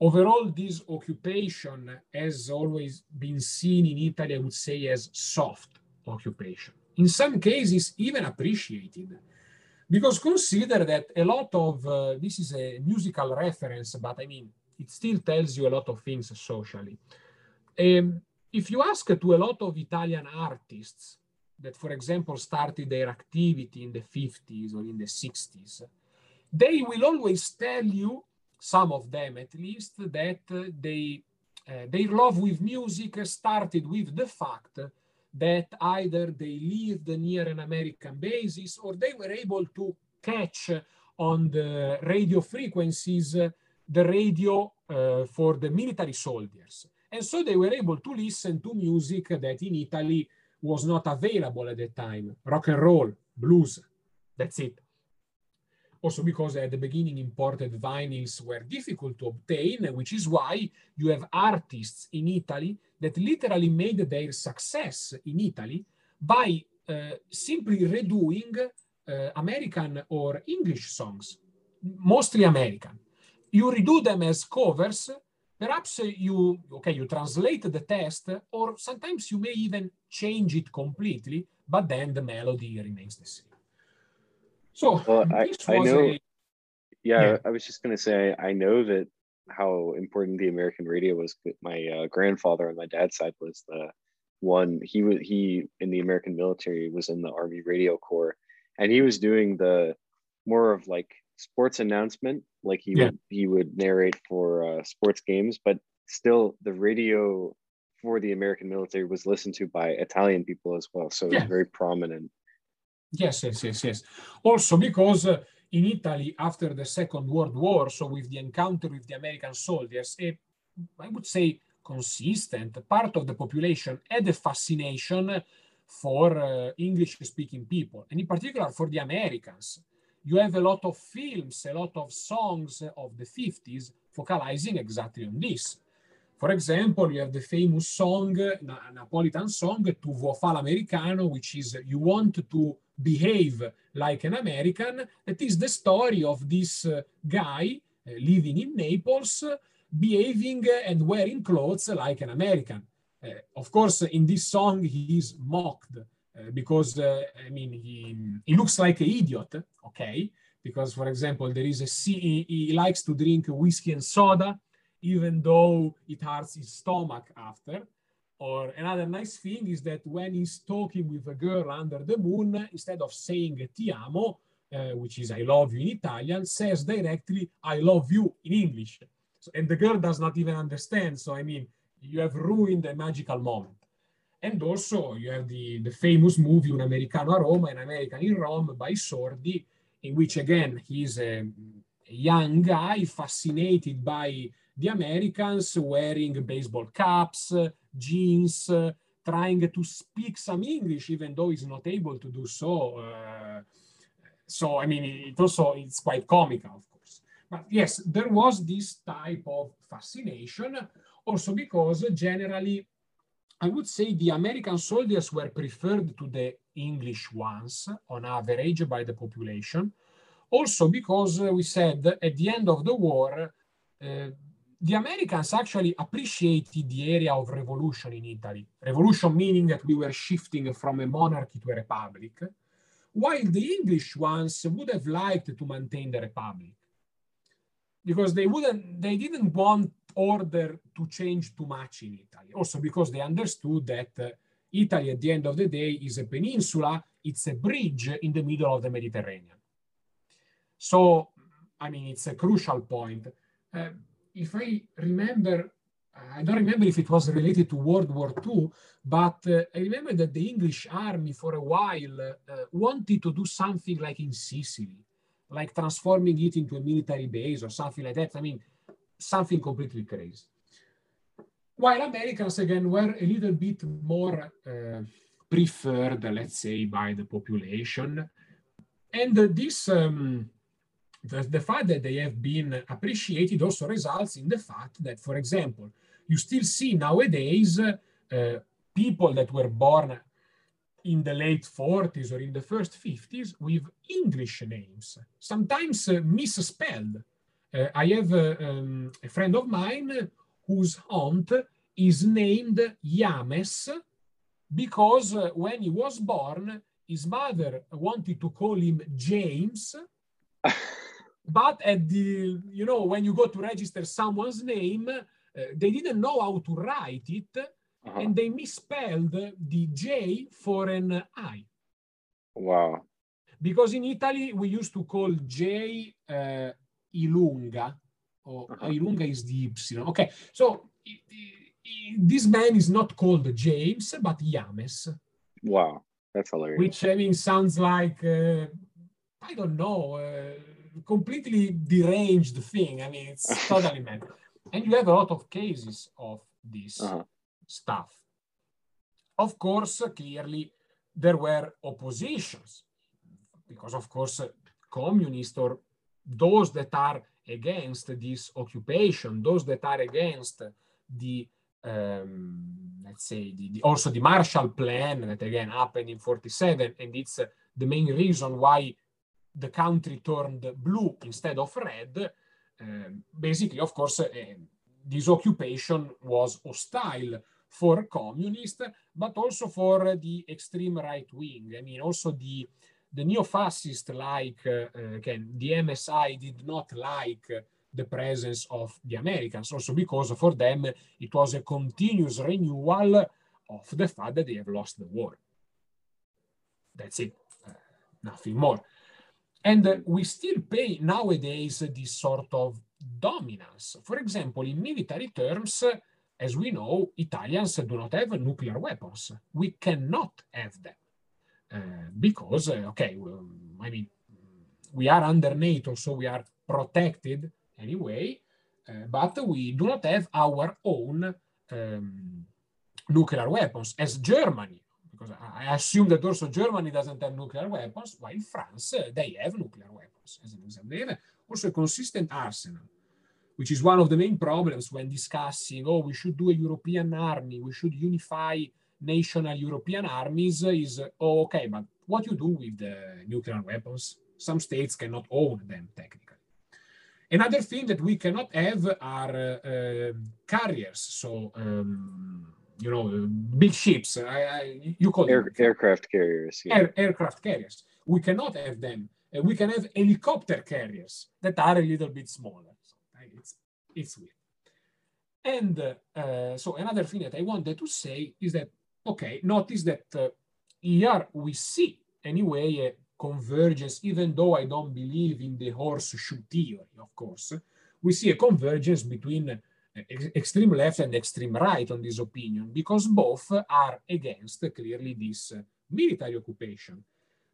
Overall, this occupation has always been seen in Italy, I would say, as soft occupation. In some cases, even appreciated. Because consider that a lot of, uh, this is a musical reference, but I mean, it still tells you a lot of things socially. Um, if you ask to a lot of Italian artists that, for example, started their activity in the 50s or in the 60s, they will always tell you some of them at least, that they, uh, their love with music started with the fact that either they lived near an American basis or they were able to catch on the radio frequencies the radio uh, for the military soldiers. And so they were able to listen to music that in Italy was not available at the time rock and roll, blues. That's it also because at the beginning imported vinyls were difficult to obtain, which is why you have artists in Italy that literally made their success in Italy by uh, simply redoing uh, American or English songs, mostly American. You redo them as covers, perhaps you, okay, you translate the text, or sometimes you may even change it completely, but then the melody remains the same. So well, I, I know. A, yeah, yeah, I was just gonna say I know that how important the American radio was. My uh, grandfather on my dad's side was the one he was he in the American military was in the Army Radio Corps, and he was doing the more of like sports announcement, like he yeah. would he would narrate for uh, sports games, but still the radio for the American military was listened to by Italian people as well, so it was very prominent. Yes, yes, yes, yes. Also because. Uh, in Italy after the Second World War, so with the encounter with the American soldiers, a, I would say consistent part of the population had a fascination for uh, English speaking people, and in particular for the Americans. You have a lot of films, a lot of songs of the 50s focalizing exactly on this. For example, you have the famous song, Na- Napolitan song, Tu vuoi fa l'americano, which is you want to behave like an American. That is the story of this uh, guy uh, living in Naples, behaving and wearing clothes like an American. Uh, of course, in this song, he is mocked uh, because, uh, I mean, he, he looks like an idiot, okay? Because, for example, there is a he, he likes to drink whiskey and soda, even though it hurts his stomach after. Or another nice thing is that when he's talking with a girl under the moon, instead of saying ti amo, uh, which is I love you in Italian, says directly I love you in English. So, and the girl does not even understand. So, I mean, you have ruined a magical moment. And also, you have the, the famous movie Un Americano a Roma, An American in Rome by Sordi, in which, again, he's a, a young guy fascinated by the Americans wearing baseball caps, jeans, trying to speak some English, even though he's not able to do so. Uh, so, I mean, it also it's quite comical, of course. But yes, there was this type of fascination, also because generally, I would say the American soldiers were preferred to the English ones on average by the population. Also because uh, we said at the end of the war, uh, the Americans actually appreciated the area of revolution in Italy. Revolution meaning that we were shifting from a monarchy to a republic, while the English ones would have liked to maintain the republic because they wouldn't, they didn't want order to change too much in Italy. Also because they understood that uh, Italy, at the end of the day, is a peninsula. It's a bridge in the middle of the Mediterranean. So, I mean, it's a crucial point. Uh, if I remember, I don't remember if it was related to World War II, but uh, I remember that the English army for a while uh, wanted to do something like in Sicily, like transforming it into a military base or something like that. I mean, something completely crazy. While Americans, again, were a little bit more uh, preferred, let's say, by the population. And this um, the, the fact that they have been appreciated also results in the fact that, for example, you still see nowadays uh, people that were born in the late 40s or in the first 50s with English names, sometimes uh, misspelled. Uh, I have uh, um, a friend of mine whose aunt is named Yames because uh, when he was born, his mother wanted to call him James. but at the you know when you go to register someone's name uh, they didn't know how to write it uh-huh. and they misspelled the j for an i. Wow. Because in italy we used to call j uh, ilunga or uh-huh. ilunga is the y. Okay so this man is not called james but yames wow that's hilarious. Which i mean sounds like uh, i don't know uh, completely deranged thing. I mean, it's totally mad. And you have a lot of cases of this uh-huh. stuff. Of course, clearly, there were oppositions because, of course, communists or those that are against this occupation, those that are against the um, let's say the, the, also the Marshall Plan that again happened in 47, and it's uh, the main reason why the country turned blue instead of red, uh, basically, of course, uh, this occupation was hostile for communists, but also for the extreme right wing. I mean, also the the neo-fascist like uh, again the MSI did not like the presence of the Americans, also because for them it was a continuous renewal of the fact that they have lost the war. That's it, uh, nothing more. And we still pay nowadays this sort of dominance. For example, in military terms, as we know, Italians do not have nuclear weapons. We cannot have them uh, because, uh, okay, I mean, we are under NATO, so we are protected anyway, uh, but we do not have our own um, nuclear weapons, as Germany, because I assume that also Germany doesn't have nuclear weapons, while France, uh, they have nuclear weapons, as an example. They have also a consistent arsenal, which is one of the main problems when discussing, oh, we should do a European army, we should unify national European armies, is, oh, okay, but what you do with the nuclear weapons? Some states cannot own them technically. Another thing that we cannot have are uh, uh, carriers. So, um, you know, big ships. I, I, you call Air, them aircraft carriers. Yeah. Air, aircraft carriers. We cannot have them. Uh, we can have helicopter carriers that are a little bit smaller. So, it's, it's weird. And uh, so another thing that I wanted to say is that, okay, notice that uh, here we see anyway a convergence, even though I don't believe in the horseshoe theory, of course, we see a convergence between uh, extreme left and extreme right on this opinion, because both are against clearly this military occupation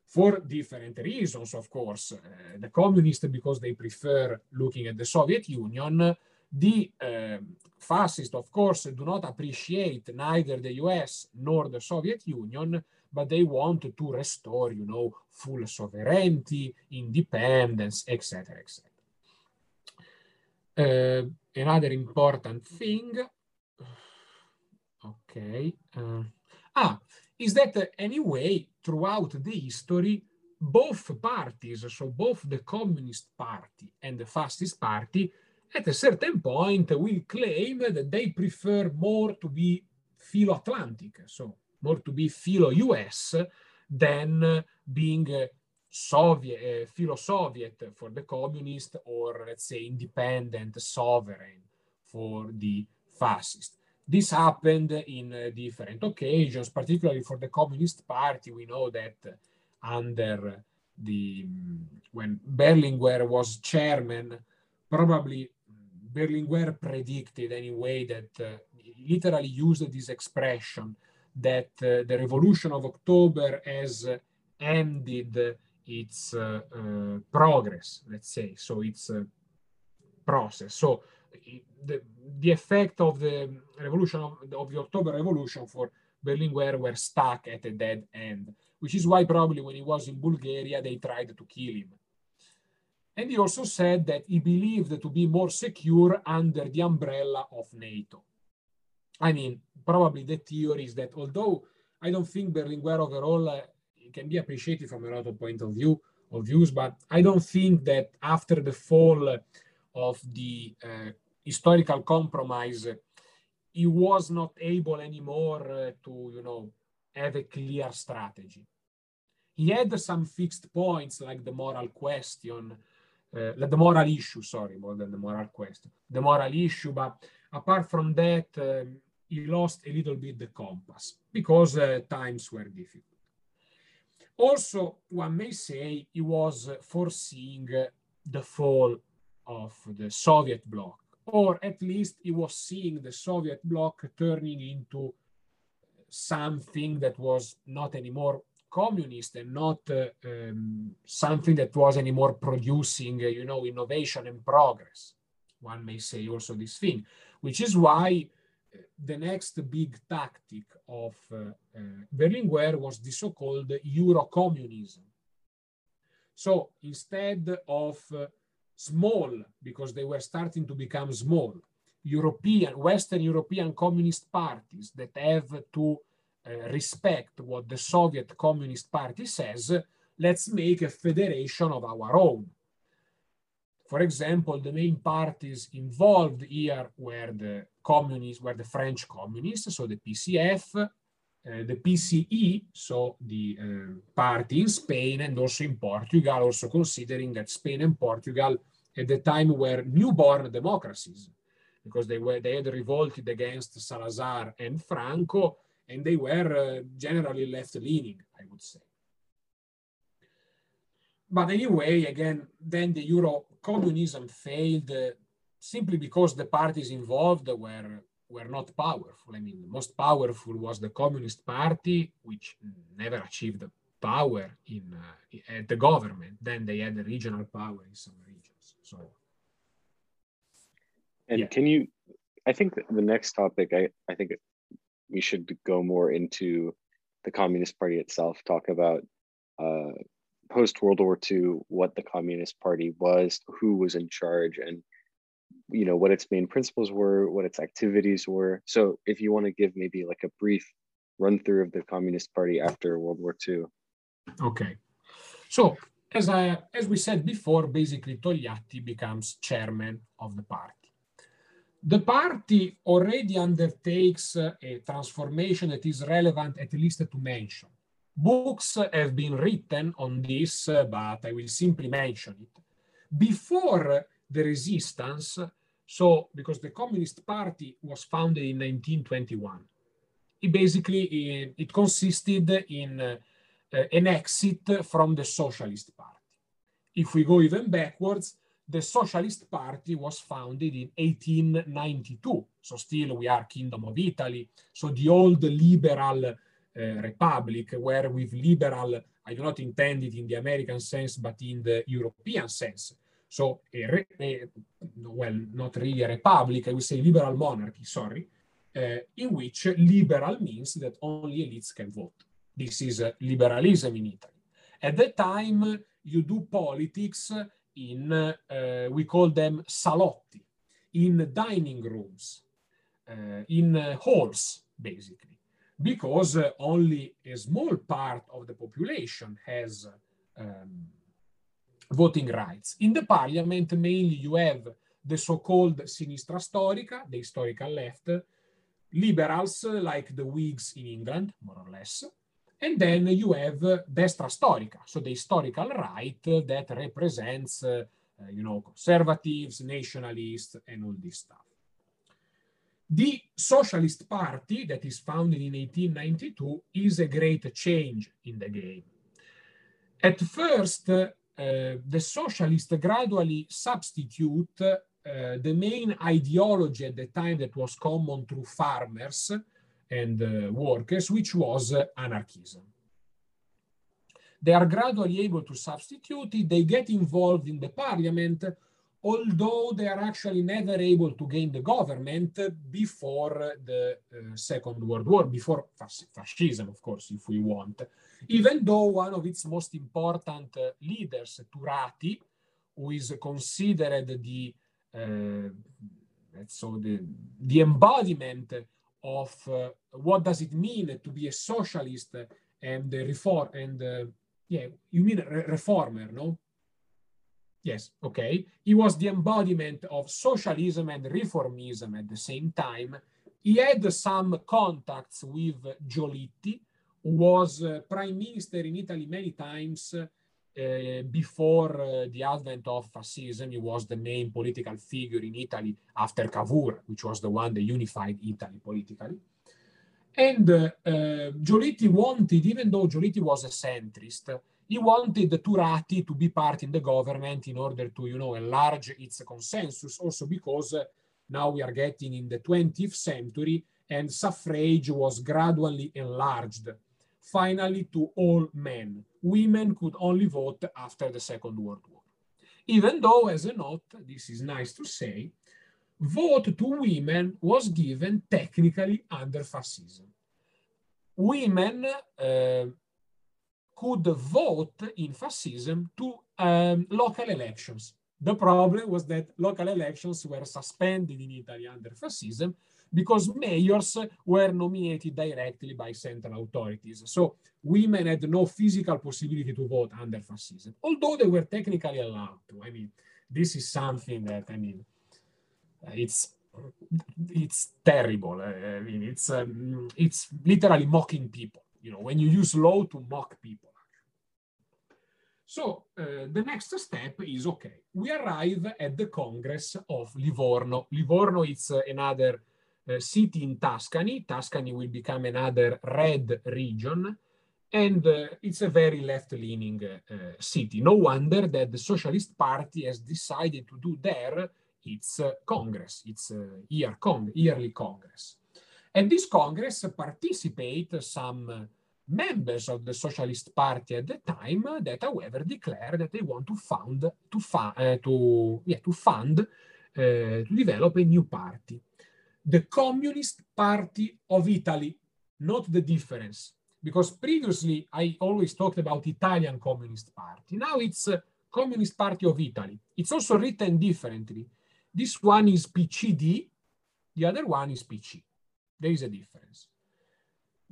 for different reasons, of course. Uh, the communists, because they prefer looking at the Soviet Union, the uh, fascists, of course, do not appreciate neither the US nor the Soviet Union, but they want to restore, you know, full sovereignty, independence, etc., etc. Uh, another important thing, okay, uh, ah, is that uh, anyway, throughout the history, both parties, so both the Communist Party and the Fascist Party, at a certain point will claim that they prefer more to be philo-Atlantic, so more to be philo-US than being Soviet, uh, philo-Soviet for the communist or let's say independent sovereign for the fascist. This happened in uh, different occasions, particularly for the Communist Party. We know that under the when Berlinguer was chairman, probably Berlinguer predicted anyway that uh, literally used this expression that uh, the revolution of October has ended its uh, uh, progress, let's say, so its a process. So the, the effect of the revolution of, of the October Revolution for Berlinguer were stuck at a dead end, which is why probably when he was in Bulgaria, they tried to kill him. And he also said that he believed to be more secure under the umbrella of NATO. I mean, probably the theory is that although I don't think Berlinguer overall uh, can be appreciated from a lot of point of view of views, but I don't think that after the fall of the uh, historical compromise, he was not able anymore uh, to, you know, have a clear strategy. He had some fixed points like the moral question, uh, the moral issue, sorry, more than the moral question, the moral issue. But apart from that, um, he lost a little bit the compass because uh, times were difficult. Also, one may say he was foreseeing the fall of the Soviet bloc, or at least he was seeing the Soviet bloc turning into something that was not anymore communist and not uh, um, something that was anymore producing, uh, you know, innovation and progress. One may say also this thing, which is why the next big tactic of uh, uh, Berlinguer was the so-called Eurocommunism. So instead of uh, small, because they were starting to become small, European, Western European communist parties that have to uh, respect what the Soviet Communist Party says, let's make a federation of our own. For example, the main parties involved here were the communists, were the French communists, so the PCF, uh, the PCE, so the uh, party in Spain and also in Portugal, also considering that Spain and Portugal at the time were newborn democracies because they were they had revolted against Salazar and Franco, and they were uh, generally left-leaning, I would say. But anyway, again, then the Euro communism failed uh, simply because the parties involved were were not powerful. I mean, the most powerful was the Communist Party, which never achieved power in uh, at the government. Then they had the regional power in some regions. So, and yeah. can you? I think the next topic, I I think we should go more into the Communist Party itself. Talk about uh, post World War II, what the Communist Party was, who was in charge, and you know what its main principles were, what its activities were. So, if you want to give maybe like a brief run through of the Communist Party after World War II. Okay, so as I as we said before, basically Togliatti becomes chairman of the party. The party already undertakes a transformation that is relevant, at least to mention. Books have been written on this, but I will simply mention it. Before the resistance, so because the Communist Party was founded in 1921, it basically it, it consisted in uh, an exit from the Socialist Party. If we go even backwards, the Socialist Party was founded in 1892. So still we are Kingdom of Italy. So the old liberal republic, where with liberal, I do not intend it in the American sense, but in the European sense. So, a, a, well, not really a republic, I would say liberal monarchy, sorry, uh, in which liberal means that only elites can vote. This is uh, liberalism in Italy. At that time, you do politics in, uh, we call them salotti, in dining rooms, uh, in uh, halls, basically, because uh, only a small part of the population has um, voting rights. In the parliament, mainly you have the so-called sinistra storica, the historical left, liberals like the Whigs in England, more or less, and then you have destra storica, so the historical right that represents, uh, you know, conservatives, nationalists, and all this stuff. The Socialist Party that is founded in 1892 is a great change in the game. At first, uh, the socialists gradually substitute uh, the main ideology at the time that was common to farmers and uh, workers, which was anarchism. They are gradually able to substitute it. They get involved in the parliament, although they are actually never able to gain the government before the uh, Second World War, before fas fascism, of course, if we want. Even though one of its most important uh, leaders, Turati, who is considered the uh, so the, the embodiment of uh, what does it mean to be a socialist and a reform and uh, yeah you mean re reformer no yes okay. He was the embodiment of socialism and reformism at the same time. He had some contacts with Giolitti who was uh, prime minister in Italy many times uh, before uh, the advent of fascism, he was the main political figure in Italy after Cavour, which was the one that unified Italy politically. And uh, uh, Giolitti wanted, even though Giolitti was a centrist, he wanted the Turati to be part in the government in order to, you know, enlarge its consensus, also because uh, now we are getting in the 20th century and suffrage was gradually enlarged finally to all men. Women could only vote after the Second World War. Even though, as a note, this is nice to say, vote to women was given technically under fascism. Women uh, could vote in fascism to um, local elections. The problem was that local elections were suspended in Italy under fascism because mayors were nominated directly by central authorities. So women had no physical possibility to vote under fascism, although they were technically allowed to. I mean, this is something that, I mean, it's it's terrible. I mean, it's um, it's literally mocking people. You know, when you use law to mock people. So uh, the next step is, okay, we arrive at the Congress of Livorno. Livorno is uh, another uh, city in Tuscany. Tuscany will become another red region. And it's a very left-leaning city. No wonder that the Socialist Party has decided to do there its Congress, its year con yearly Congress. And this Congress participate some members of the Socialist Party at the time that, however, declared that they want to fund to, fu uh, to, yeah, to fund uh, to develop a new party, the Communist Party of Italy, not the difference, because previously I always talked about Italian Communist Party. Now it's uh, Communist Party of Italy. It's also written differently. This one is PCD, the other one is PC. There is a difference.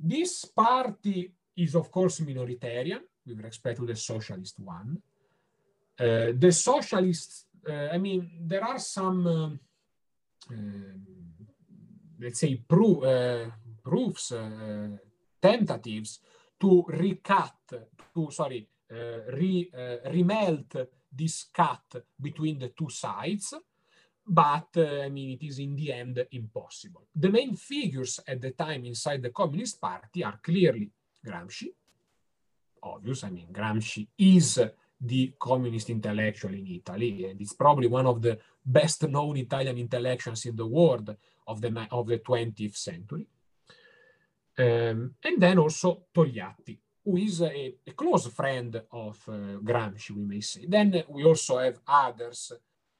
This party is, of course, minoritarian with respect to the socialist one. Uh, the socialists, uh, I mean, there are some, uh, um, let's say, pro uh, proofs, uh, tentatives to recut, to, sorry, uh, re, remelt this cut between the two sides but uh, I mean, it is in the end impossible. The main figures at the time inside the Communist Party are clearly Gramsci, obvious, I mean, Gramsci is the communist intellectual in Italy, and it's probably one of the best known Italian intellectuals in the world of the, of the 20th century. Um, and then also Togliatti, who is a, a close friend of uh, Gramsci, we may say. Then we also have others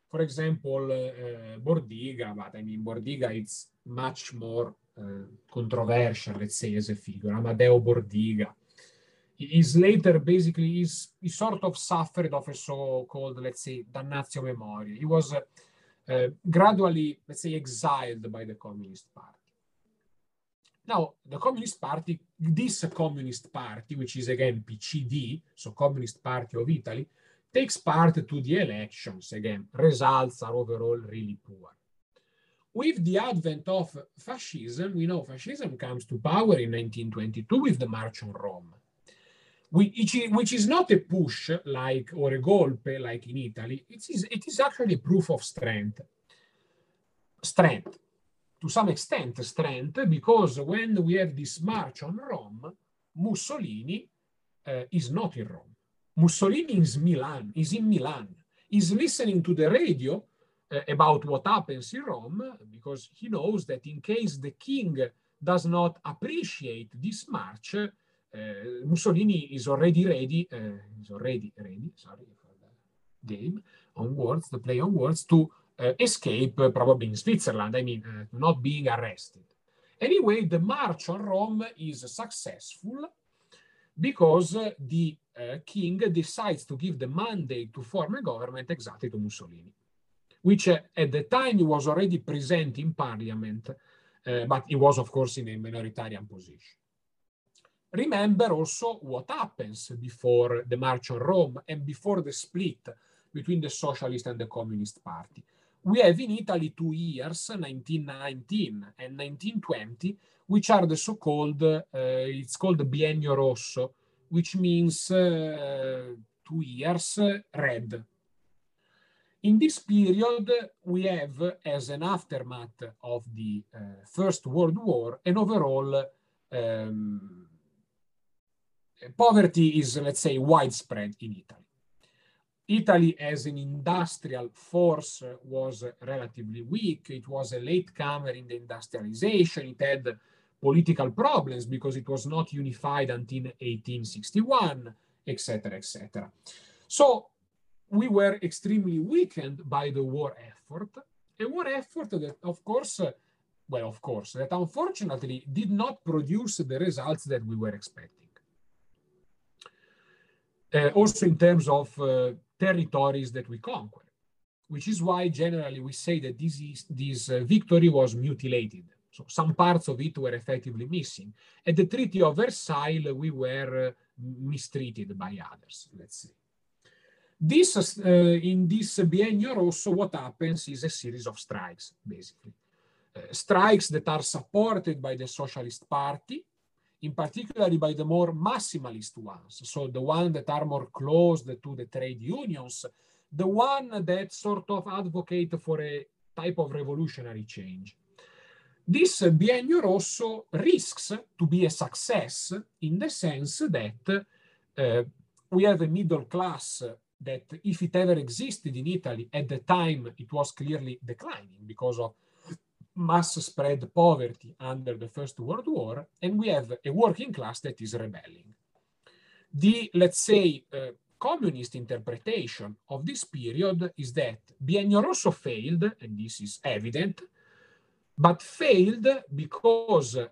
for example, uh, Bordiga, but I mean, Bordiga is much more uh, controversial, let's say, as a figure. Amadeo Bordiga. Is later basically is he sort of suffered of a so-called, let's say, damnatio memoria. He was uh, uh, gradually, let's say, exiled by the Communist Party. Now, the Communist Party, this Communist Party, which is again PCD, so Communist Party of Italy, takes part to the elections. Again, results are overall really poor. With the advent of fascism, we know fascism comes to power in 1922 with the March on Rome, which is not a push like or a golpe like in Italy. It is, it is actually proof of strength. Strength, to some extent, strength, because when we have this March on Rome, Mussolini uh, is not in Rome. Mussolini is Milan, is in Milan, is listening to the radio uh, about what happens in Rome because he knows that in case the king does not appreciate this march, uh, Mussolini is already ready, uh, is already ready, sorry for the game on words, the play on words, to escape probably in Switzerland, I mean, not being arrested. Anyway, the march on Rome is successful because the uh, king decides to give the mandate to form a government exactly to Mussolini, which uh, at the time he was already present in parliament, uh, but he was, of course, in a minoritarian position. Remember also what happens before the March on Rome and before the split between the Socialist and the Communist Party. We have in Italy two years, 1919 and 1920, which are the so-called, uh, it's called the Biennio Rosso, which means uh, two years red. In this period, we have, as an aftermath of the uh, First World War, an overall um, poverty is, let's say, widespread in Italy. Italy as an industrial force was relatively weak. It was a latecomer in the industrialization. It had political problems because it was not unified until 1861, etc., etc. So we were extremely weakened by the war effort, a war effort that, of course, well, of course, that unfortunately did not produce the results that we were expecting. Uh, also in terms of uh, territories that we conquered, which is why generally we say that this, is, this uh, victory was mutilated so some parts of it were effectively missing. At the Treaty of Versailles, we were uh, mistreated by others, let's say. This, uh, in this biennium also, what happens is a series of strikes, basically. Uh, strikes that are supported by the Socialist Party in particular by the more maximalist ones, so the ones that are more close to the trade unions, the one that sort of advocate for a type of revolutionary change. This biennio rosso risks to be a success in the sense that uh, we have a middle class that, if it ever existed in Italy at the time, it was clearly declining because of mass spread poverty under the First World War, and we have a working class that is rebelling. The, let's say, uh, communist interpretation of this period is that Biennio Rosso failed, and this is evident, but failed because uh,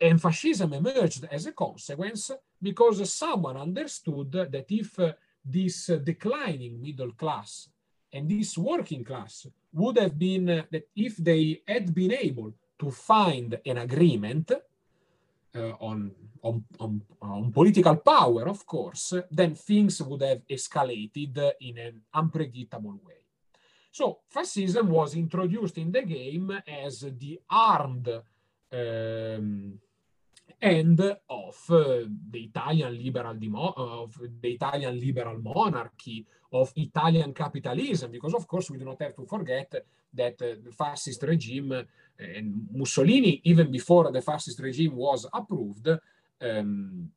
and fascism emerged as a consequence because someone understood that if uh, this declining middle class and this working class would have been that if they had been able to find an agreement uh, on, on, on, on, political power, of course, then things would have escalated in an unpredictable way. So fascism was introduced in the game as the armed um, end of uh, the Italian liberal demo- of the Italian liberal monarchy of Italian capitalism, because of course we do not have to forget that uh, the fascist regime uh, and Mussolini, even before the fascist regime was approved, um,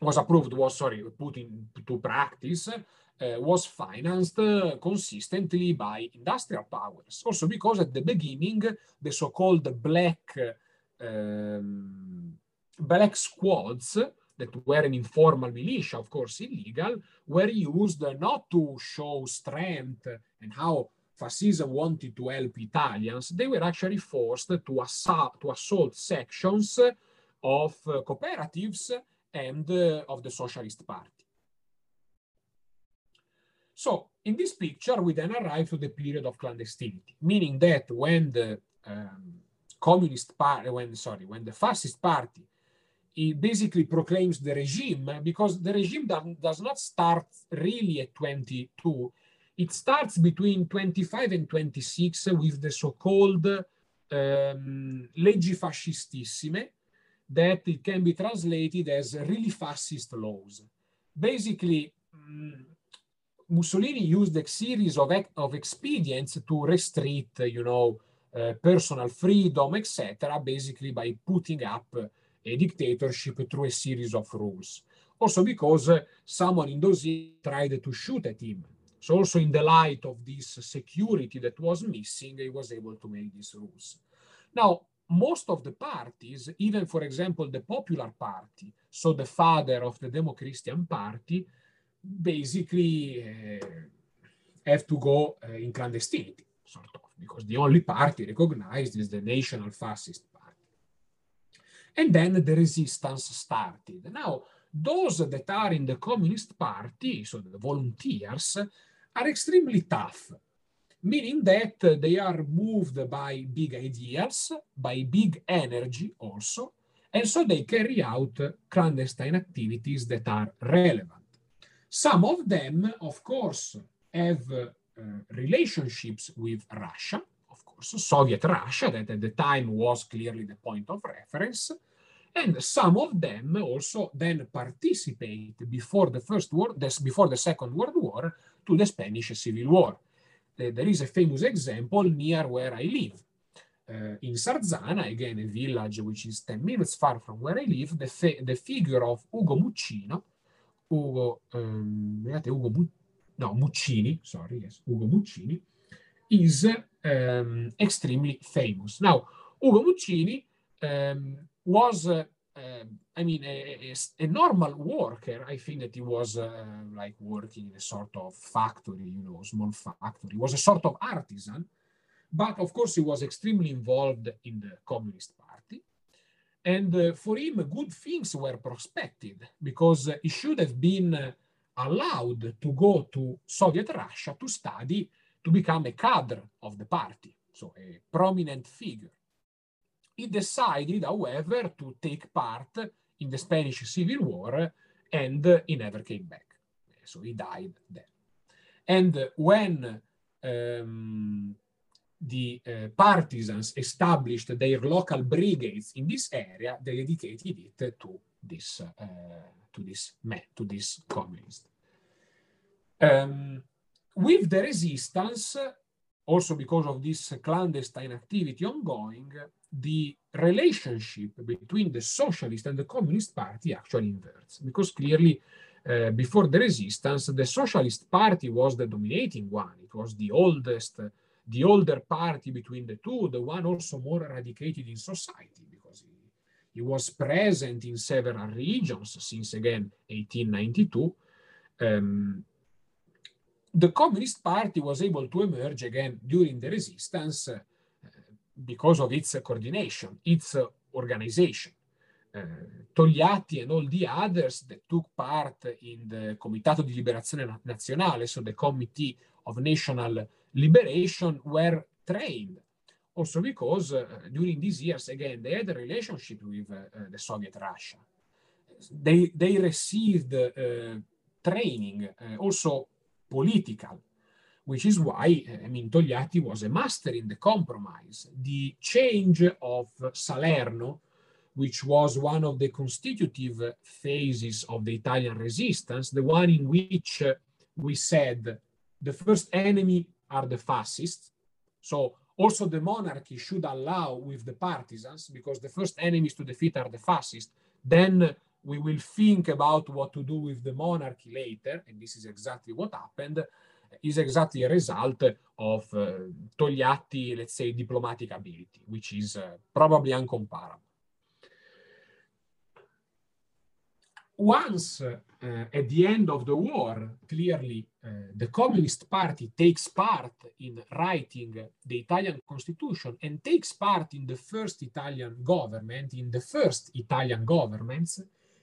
was approved, was sorry, put into practice, was financed consistently by industrial powers. Also because at the beginning, the so-called black um, black squads that were an informal militia, of course illegal, were used not to show strength and how fascism wanted to help Italians. They were actually forced to, assault, to assault sections of uh, cooperatives and uh, of the Socialist Party. So in this picture, we then arrive to the period of clandestinity, meaning that when the um, Communist Party, when sorry, when the Fascist Party he basically proclaims the regime because the regime does not start really at 22. It starts between 25 and 26 with the so-called um, leggi fascistissime that it can be translated as really fascist laws. Basically, um, Mussolini used a series of, of expedients to restrict, you know, uh, personal freedom, etc., basically by putting up a dictatorship through a series of rules. Also because someone in those tried to shoot at him. So also in the light of this security that was missing, he was able to make these rules. Now, most of the parties, even for example, the Popular Party, so the father of the Demo-Christian Party, basically uh, have to go uh, in clandestinity, sort of, because the only party recognized is the National Fascist and then the resistance started. Now, those that are in the Communist Party, so the volunteers, are extremely tough, meaning that they are moved by big ideas, by big energy also, and so they carry out clandestine activities that are relevant. Some of them, of course, have uh, relationships with Russia, Soviet Russia, that at the time was clearly the point of reference. And some of them also then participate before the first war, before the Second World War, to the Spanish Civil War. There is a famous example near where I live. Uh, in Sarzana, again a village which is 10 minutes far from where I live, the, the figure of Ugo Muccino, Ugo, um, Ugo no, Muccini, sorry, yes, Ugo Muccini, is um, extremely famous. Now, Ugo Muccini um, was, uh, uh, I mean, a, a, a, normal worker. I think that he was uh, like working in a sort of factory, you know, small factory. He was a sort of artisan, but of course he was extremely involved in the Communist Party. And uh, for him, good things were prospected because he should have been allowed to go to Soviet Russia to study to become a cadre of the party, so a prominent figure. He decided, however, to take part in the Spanish Civil War and he never came back. So he died there. And when um, the uh, partisans established their local brigades in this area, they dedicated it to this uh, to this man, to this communist. Um, with the resistance, also because of this clandestine activity ongoing, the relationship between the socialist and the communist party actually inverts. Because clearly uh, before the resistance the socialist party was the dominating one. It was the oldest the older party between the two the one also more eradicated in society because he was present in several regions since again 1892 um, the communist party was able to emerge again during the resistance uh, because of its coordination, its organization. Uh, Togliatti and all the others that took part in the Comitato di Liberazione Nazionale, so the Committee of National Liberation, were trained. Also because uh, during these years, again, they had a relationship with uh, the Soviet Russia. They, they received training, also political, which is why, eh, eh, I mean, Togliatti was a master in the compromise. The change of Salerno, which was one of the constitutive phases of the Italian resistance, the one in which we said the first enemy are the fascists. So also the monarchy should allow with the partisans, because the first enemies to defeat are the fascists. Then we will think about what to do with the monarchy later, and this is exactly what happened is exactly a result of uh, Togliatti, let's say, diplomatic ability, which is uh, probably uncomparable. Once uh, at the end of the war, clearly uh, the Communist Party takes part in writing the Italian constitution and takes part in the first Italian government, in the first Italian governments.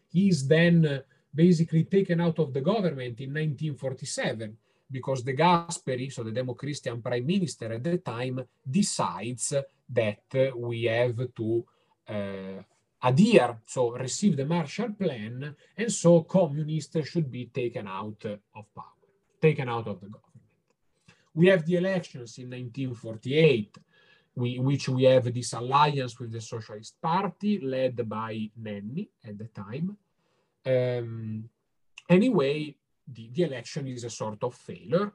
He is then uh, basically taken out of the government in 1947 because De Gasperi, so the Demo-Christian prime minister at the time, decides that we have to uh, adhere, so receive the Marshall Plan, and so communists should be taken out of power, taken out of the government. We have the elections in 1948, we, which we have this alliance with the Socialist Party led by Nenni at the time. Um, anyway, the, the election is a sort of failure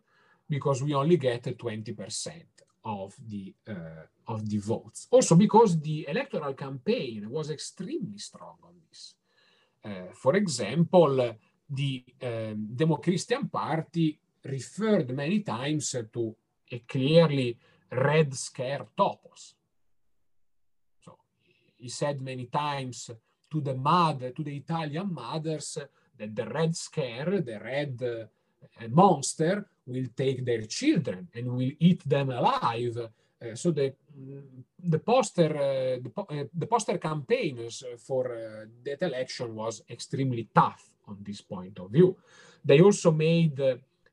because we only get 20% of the uh, of the votes. Also because the electoral campaign was extremely strong on this. Uh, for example, the um, Demo-Christian Party referred many times to a clearly red scare topos. So he said many times to the mother, to the Italian mothers, that the red scare, the red uh, monster, will take their children and will eat them alive. Uh, so the the poster uh, the, po uh, the, poster campaigns for uh, that election was extremely tough on this point of view. They also made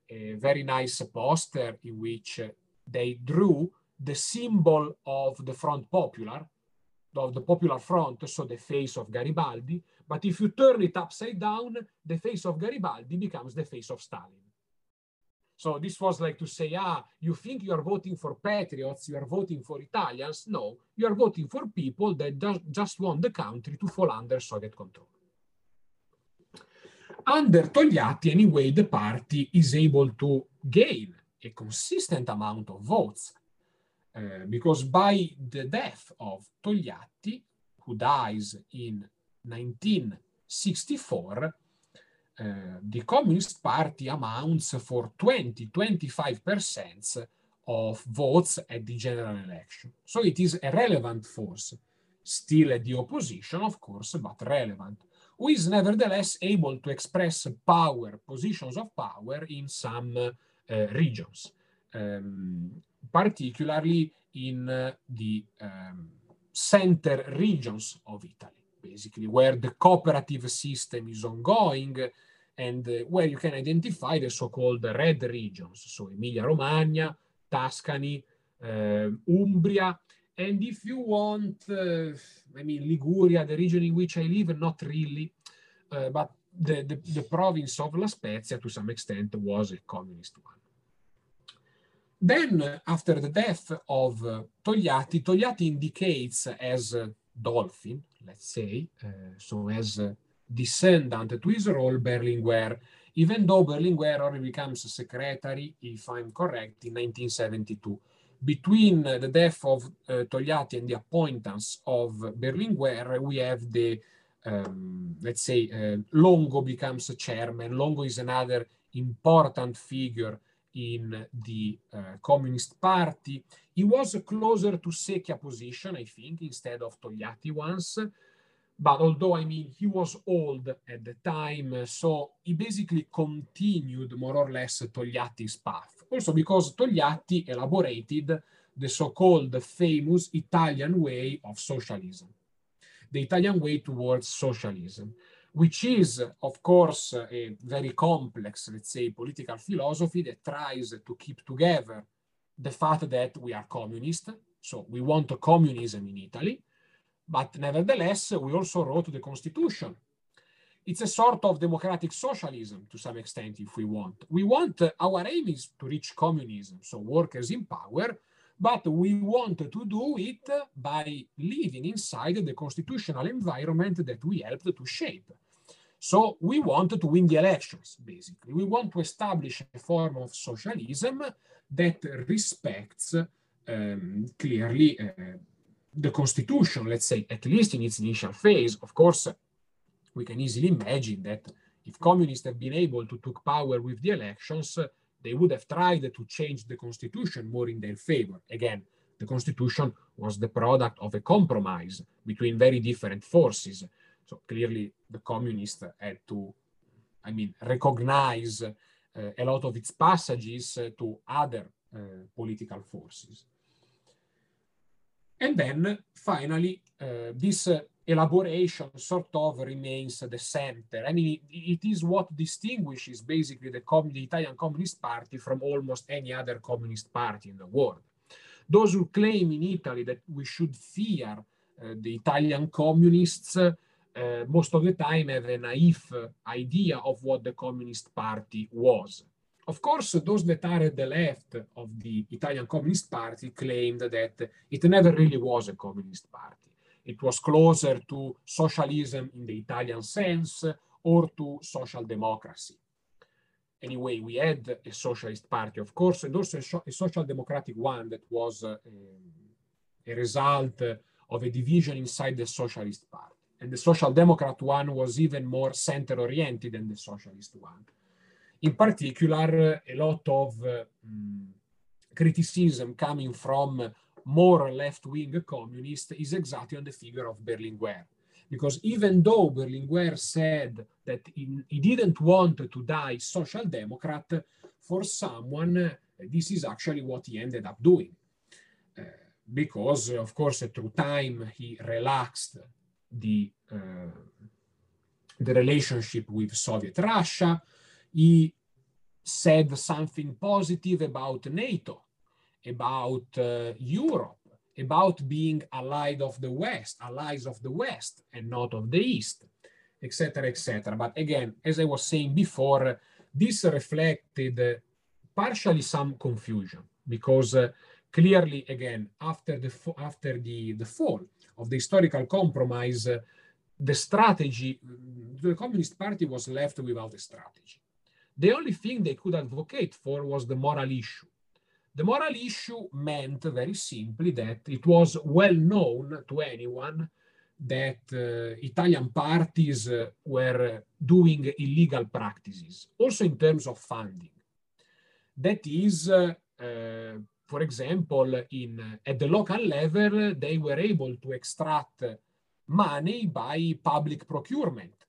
a very nice poster in which they drew the symbol of the Front Popular, of the Popular Front, so the face of Garibaldi, but if you turn it upside down, the face of Garibaldi becomes the face of Stalin. So this was like to say, ah, you think you are voting for patriots, you are voting for Italians. No, you are voting for people that just want the country to fall under Soviet control. Under Togliatti, anyway, the party is able to gain a consistent amount of votes uh, because by the death of Togliatti, who dies in 1964, uh, the Communist Party amounts for 20-25% of votes at the general election. So it is a relevant force, still at the opposition, of course, but relevant, who is nevertheless able to express power, positions of power in some uh, regions, um, particularly in uh, the um, center regions of Italy basically, where the cooperative system is ongoing and uh, where you can identify the so-called red regions, so Emilia-Romagna, Tuscany, uh, Umbria, and if you want, uh, I mean, Liguria, the region in which I live, not really, uh, but the, the, the, province of La Spezia, to some extent, was a communist one. Then, after the death of uh, Togliatti, Togliatti indicates as a dolphin, let's say, uh, so as a descendant to his role, Berlinguer, even though Berlinguer already becomes secretary, if I'm correct, in 1972. Between the death of uh, Togliatti and the appointments of Berlinguer, we have the, um, let's say, uh, Longo becomes chairman. Longo is another important figure in the uh, Communist Party. He was closer to Secchia position, I think, instead of Togliatti once. But although, I mean, he was old at the time, so he basically continued more or less Togliatti's path. Also because Togliatti elaborated the so-called famous Italian way of socialism, the Italian way towards socialism which is, of course, a very complex, let's say, political philosophy that tries to keep together the fact that we are communist. So we want a communism in Italy, but nevertheless, we also wrote the constitution. It's a sort of democratic socialism to some extent, if we want. We want, our aim is to reach communism, so workers in power, but we want to do it by living inside the constitutional environment that we helped to shape. So we want to win the elections, basically. We want to establish a form of socialism that respects um, clearly uh, the constitution, let's say, at least in its initial phase. Of course, we can easily imagine that if communists have been able to take power with the elections, they would have tried to change the constitution more in their favor. Again, the constitution was the product of a compromise between very different forces. So clearly the communists had to, I mean, recognize uh, a lot of its passages uh, to other uh, political forces. And then finally, this elaboration sort of remains the center. I mean, it, it is what distinguishes basically the, the, Italian Communist Party from almost any other communist party in the world. Those who claim in Italy that we should fear uh, the Italian communists uh, most of the time have a naive idea of what the Communist Party was. Of course, those that are at the left of the Italian Communist Party claimed that it never really was a communist party it was closer to socialism in the Italian sense or to social democracy. Anyway, we had a socialist party, of course, and also a, social democratic one that was uh, a result of a division inside the socialist party. And the social democrat one was even more center oriented than the socialist one. In particular, a lot of uh, mm, criticism coming from more left-wing communists is exactly on the figure of Berlinguer. Because even though Berlinguer said that he, he didn't want to die social democrat, for someone, uh, this is actually what he ended up doing. Uh, because, of course, through time, he relaxed the, uh, the relationship with Soviet Russia. He said something positive about NATO about uh, Europe, about being allied of the West, allies of the West and not of the East, etc., etc. But again, as I was saying before, this reflected partially some confusion because uh, clearly, again, after the after the, the fall of the historical compromise, the strategy, the Communist Party was left without a strategy. The only thing they could advocate for was the moral issue the moral issue meant very simply that it was well known to anyone that uh, Italian parties uh, were doing illegal practices, also in terms of funding. That is, uh, uh for example, in, at the local level, they were able to extract money by public procurement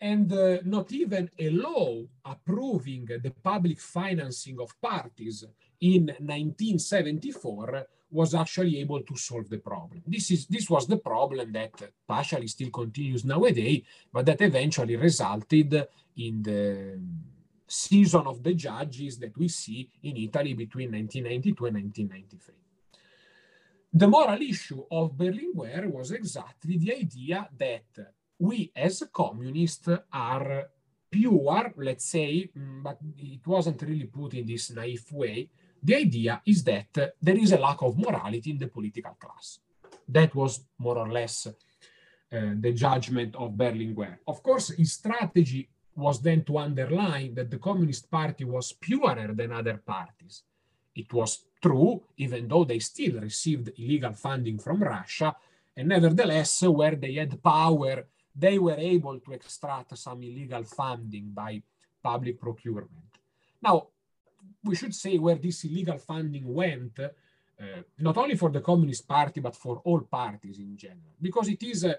and uh, not even a law approving the public financing of parties in 1974 was actually able to solve the problem. This, is, this was the problem that partially still continues nowadays, but that eventually resulted in the season of the judges that we see in Italy between 1992 and 1993. The moral issue of Berlinguer was exactly the idea that we as communists are pure, let's say, mm, but it wasn't really put in this naive way. The idea is that there is a lack of morality in the political class. That was more or less uh, the judgment of Berlinguer. Of course, his strategy was then to underline that the Communist Party was purer than other parties. It was true, even though they still received illegal funding from Russia, and nevertheless, where they had power, they were able to extract some illegal funding by public procurement. Now, we should say where this illegal funding went, uh, not only for the Communist Party, but for all parties in general, because it is a,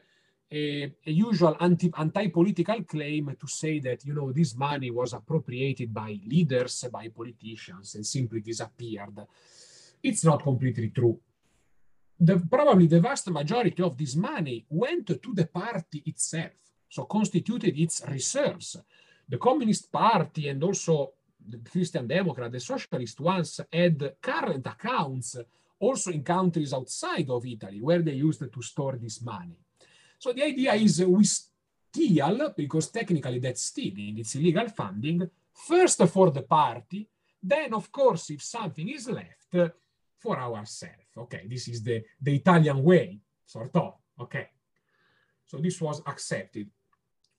a, a usual anti, anti-political claim to say that, you know, this money was appropriated by leaders, by politicians, and simply disappeared. It's not completely true. The, probably the vast majority of this money went to the party itself, so constituted its reserves. The Communist Party and also the Christian Democrat, the socialist ones had current accounts also in countries outside of Italy where they used to store this money. So the idea is we steal, because technically that's stealing, it's illegal funding, first for the party, then of course if something is left for ourselves. Okay, this is the, the Italian way, sort of. Okay, so this was accepted.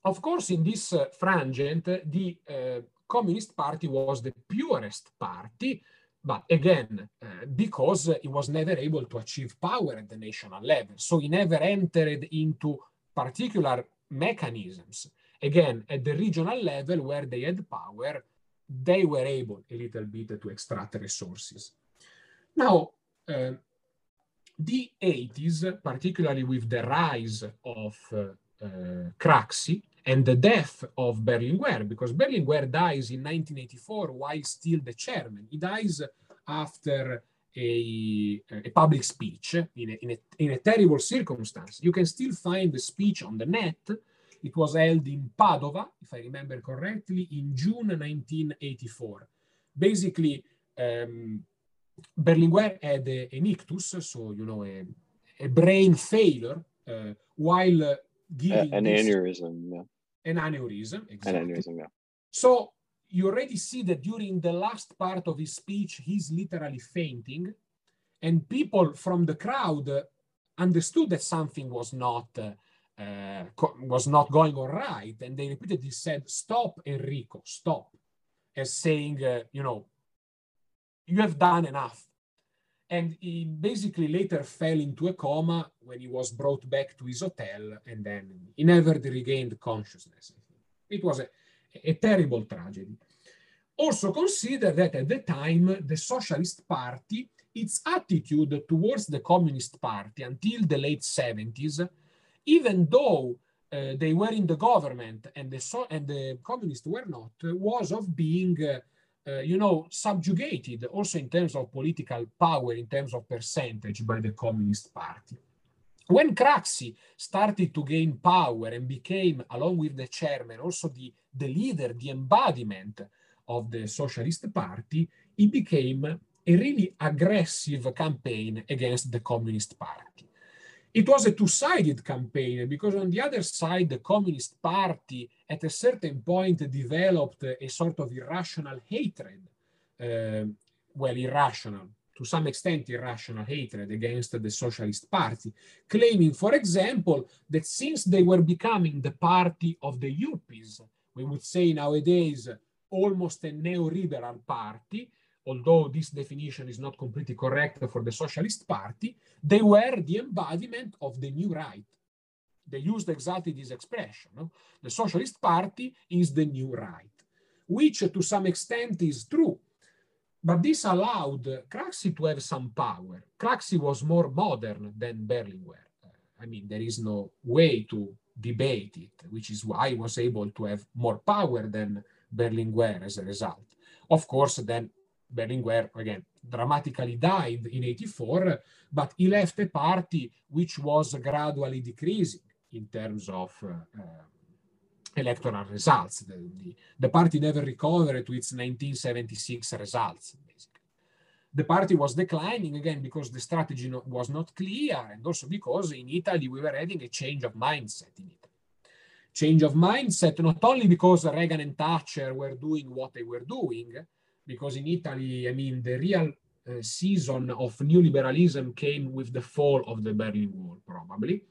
Of course, in this uh, frangent, the uh, Communist Party was the purest party, but again, uh, because it was never able to achieve power at the national level. So it never entered into particular mechanisms. Again, at the regional level where they had power, they were able a little bit to extract resources. Now, uh, the 80s, particularly with the rise of uh, uh, Craxi, and the death of Berlinguer, because Berlinguer dies in 1984 while still the chairman. He dies after a, a public speech in a, in, a, in a terrible circumstance. You can still find the speech on the net. It was held in Padova, if I remember correctly, in June 1984. Basically, um, Berlinguer had a, an ictus, so you know, a, a brain failure, uh, while giving an this, aneurysm. Yeah an aneurysm. Exactly. An aneurysm, yeah. So you already see that during the last part of his speech, he's literally fainting. And people from the crowd understood that something was not uh, was not going all right, and they repeatedly said, "Stop, Enrico, stop," as saying, uh, "You know, you have done enough." And he basically later fell into a coma when he was brought back to his hotel, and then he never regained consciousness. It was a, a terrible tragedy. Also consider that at the time, the Socialist Party, its attitude towards the Communist Party until the late 70s, even though uh, they were in the government and the, so and the communists were not, was of being, uh, Uh, you know, subjugated also in terms of political power, in terms of percentage by the Communist Party. When Craxi started to gain power and became, along with the chairman, also the, the leader, the embodiment of the Socialist Party, he became a really aggressive campaign against the Communist Party. It was a two-sided campaign because on the other side, the Communist Party at a certain point developed a sort of irrational hatred, uh, well, irrational, to some extent irrational hatred against the Socialist Party, claiming, for example, that since they were becoming the party of the yuppies, we would say nowadays almost a neoliberal party, although this definition is not completely correct for the Socialist Party, they were the embodiment of the new right. They used exactly this expression. No? The Socialist Party is the new right, which to some extent is true but this allowed Craxi to have some power. Craxi was more modern than Berlinguer. I mean, there is no way to debate it, which is why I was able to have more power than Berlinguer as a result. Of course, then Berlinguer, again, dramatically died in 84, but he left a party which was gradually decreasing in terms of uh, uh, electoral results. The, the, the, party never recovered to its 1976 results. The party was declining again because the strategy no, was not clear and also because in Italy we were having a change of mindset in Italy. change of mindset, not only because Reagan and Thatcher were doing what they were doing, because in Italy, I mean, the real uh, season of neoliberalism came with the fall of the Berlin Wall, probably,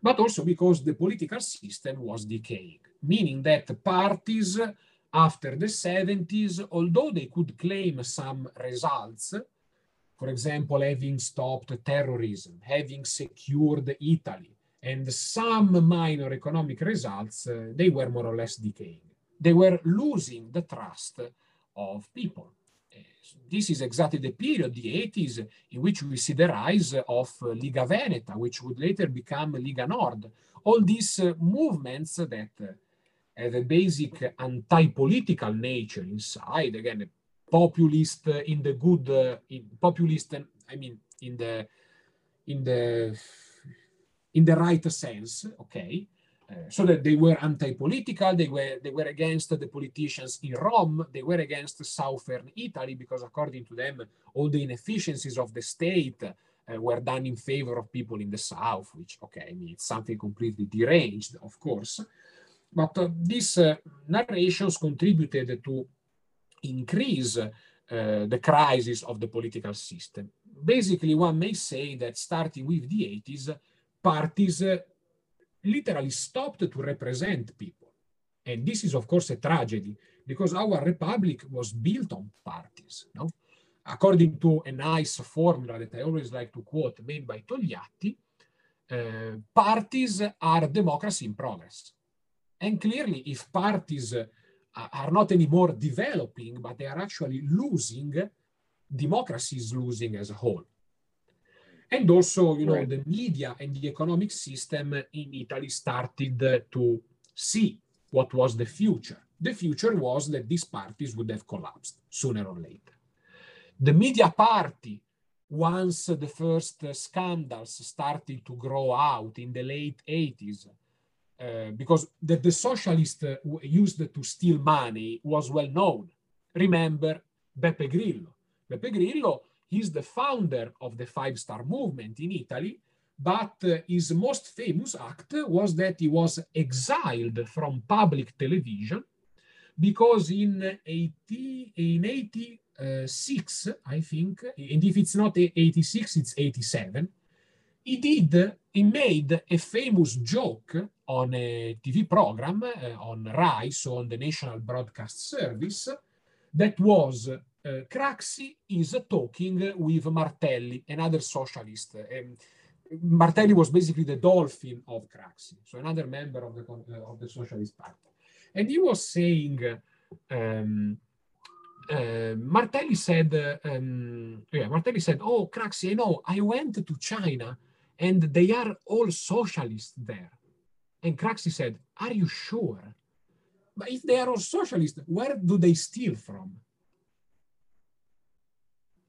but also because the political system was decaying, meaning that parties after the 70s, although they could claim some results, for example, having stopped terrorism, having secured Italy, and some minor economic results, uh, they were more or less decaying. They were losing the trust of people. Uh, this is exactly the period, the 80s, in which we see the rise of uh, Liga Veneta, which would later become Lega Nord. All these uh, movements that uh, have a basic anti-political nature inside, again, populist in the good, in populist, I mean, in the, in the, in the right sense, okay? Uh, so that they were anti-political, they were they were against the politicians in Rome, they were against southern Italy because according to them, all the inefficiencies of the state uh, were done in favor of people in the south, which okay, I mean it's something completely deranged, of course. But uh, these uh, narrations contributed to increase uh, the crisis of the political system. Basically, one may say that starting with the 80s, parties literally stopped to represent people. And this is, of course, a tragedy because our republic was built on parties. No? According to a nice formula that I always like to quote, made by Togliatti, uh, parties are democracy in progress. And clearly, if parties uh, are not anymore developing, but they are actually losing, democracy is losing as a whole. And also, you know, right. the media and the economic system in Italy started to see what was the future. The future was that these parties would have collapsed sooner or later. The media party, once the first scandals started to grow out in the late 80s, uh, because that the socialists uh, used to steal money was well known. Remember Beppe Grillo. Beppe Grillo He's the founder of the Five Star Movement in Italy, but uh, his most famous act was that he was exiled from public television because in 80, in 86, I think, and if it's not 86, it's 87, he did, he made a famous joke on a TV program uh, on RAI, so on the National Broadcast Service, that was uh, Craxi is talking with Martelli, another socialist. Um, Martelli was basically the dolphin of Craxi, so another member of the, uh, of the Socialist Party. And he was saying, um, uh, Martelli said, um, yeah, Martelli said, oh, Craxi, I know, I went to China and they are all socialists there. And Craxi said, are you sure? But if they are all socialists, where do they steal from?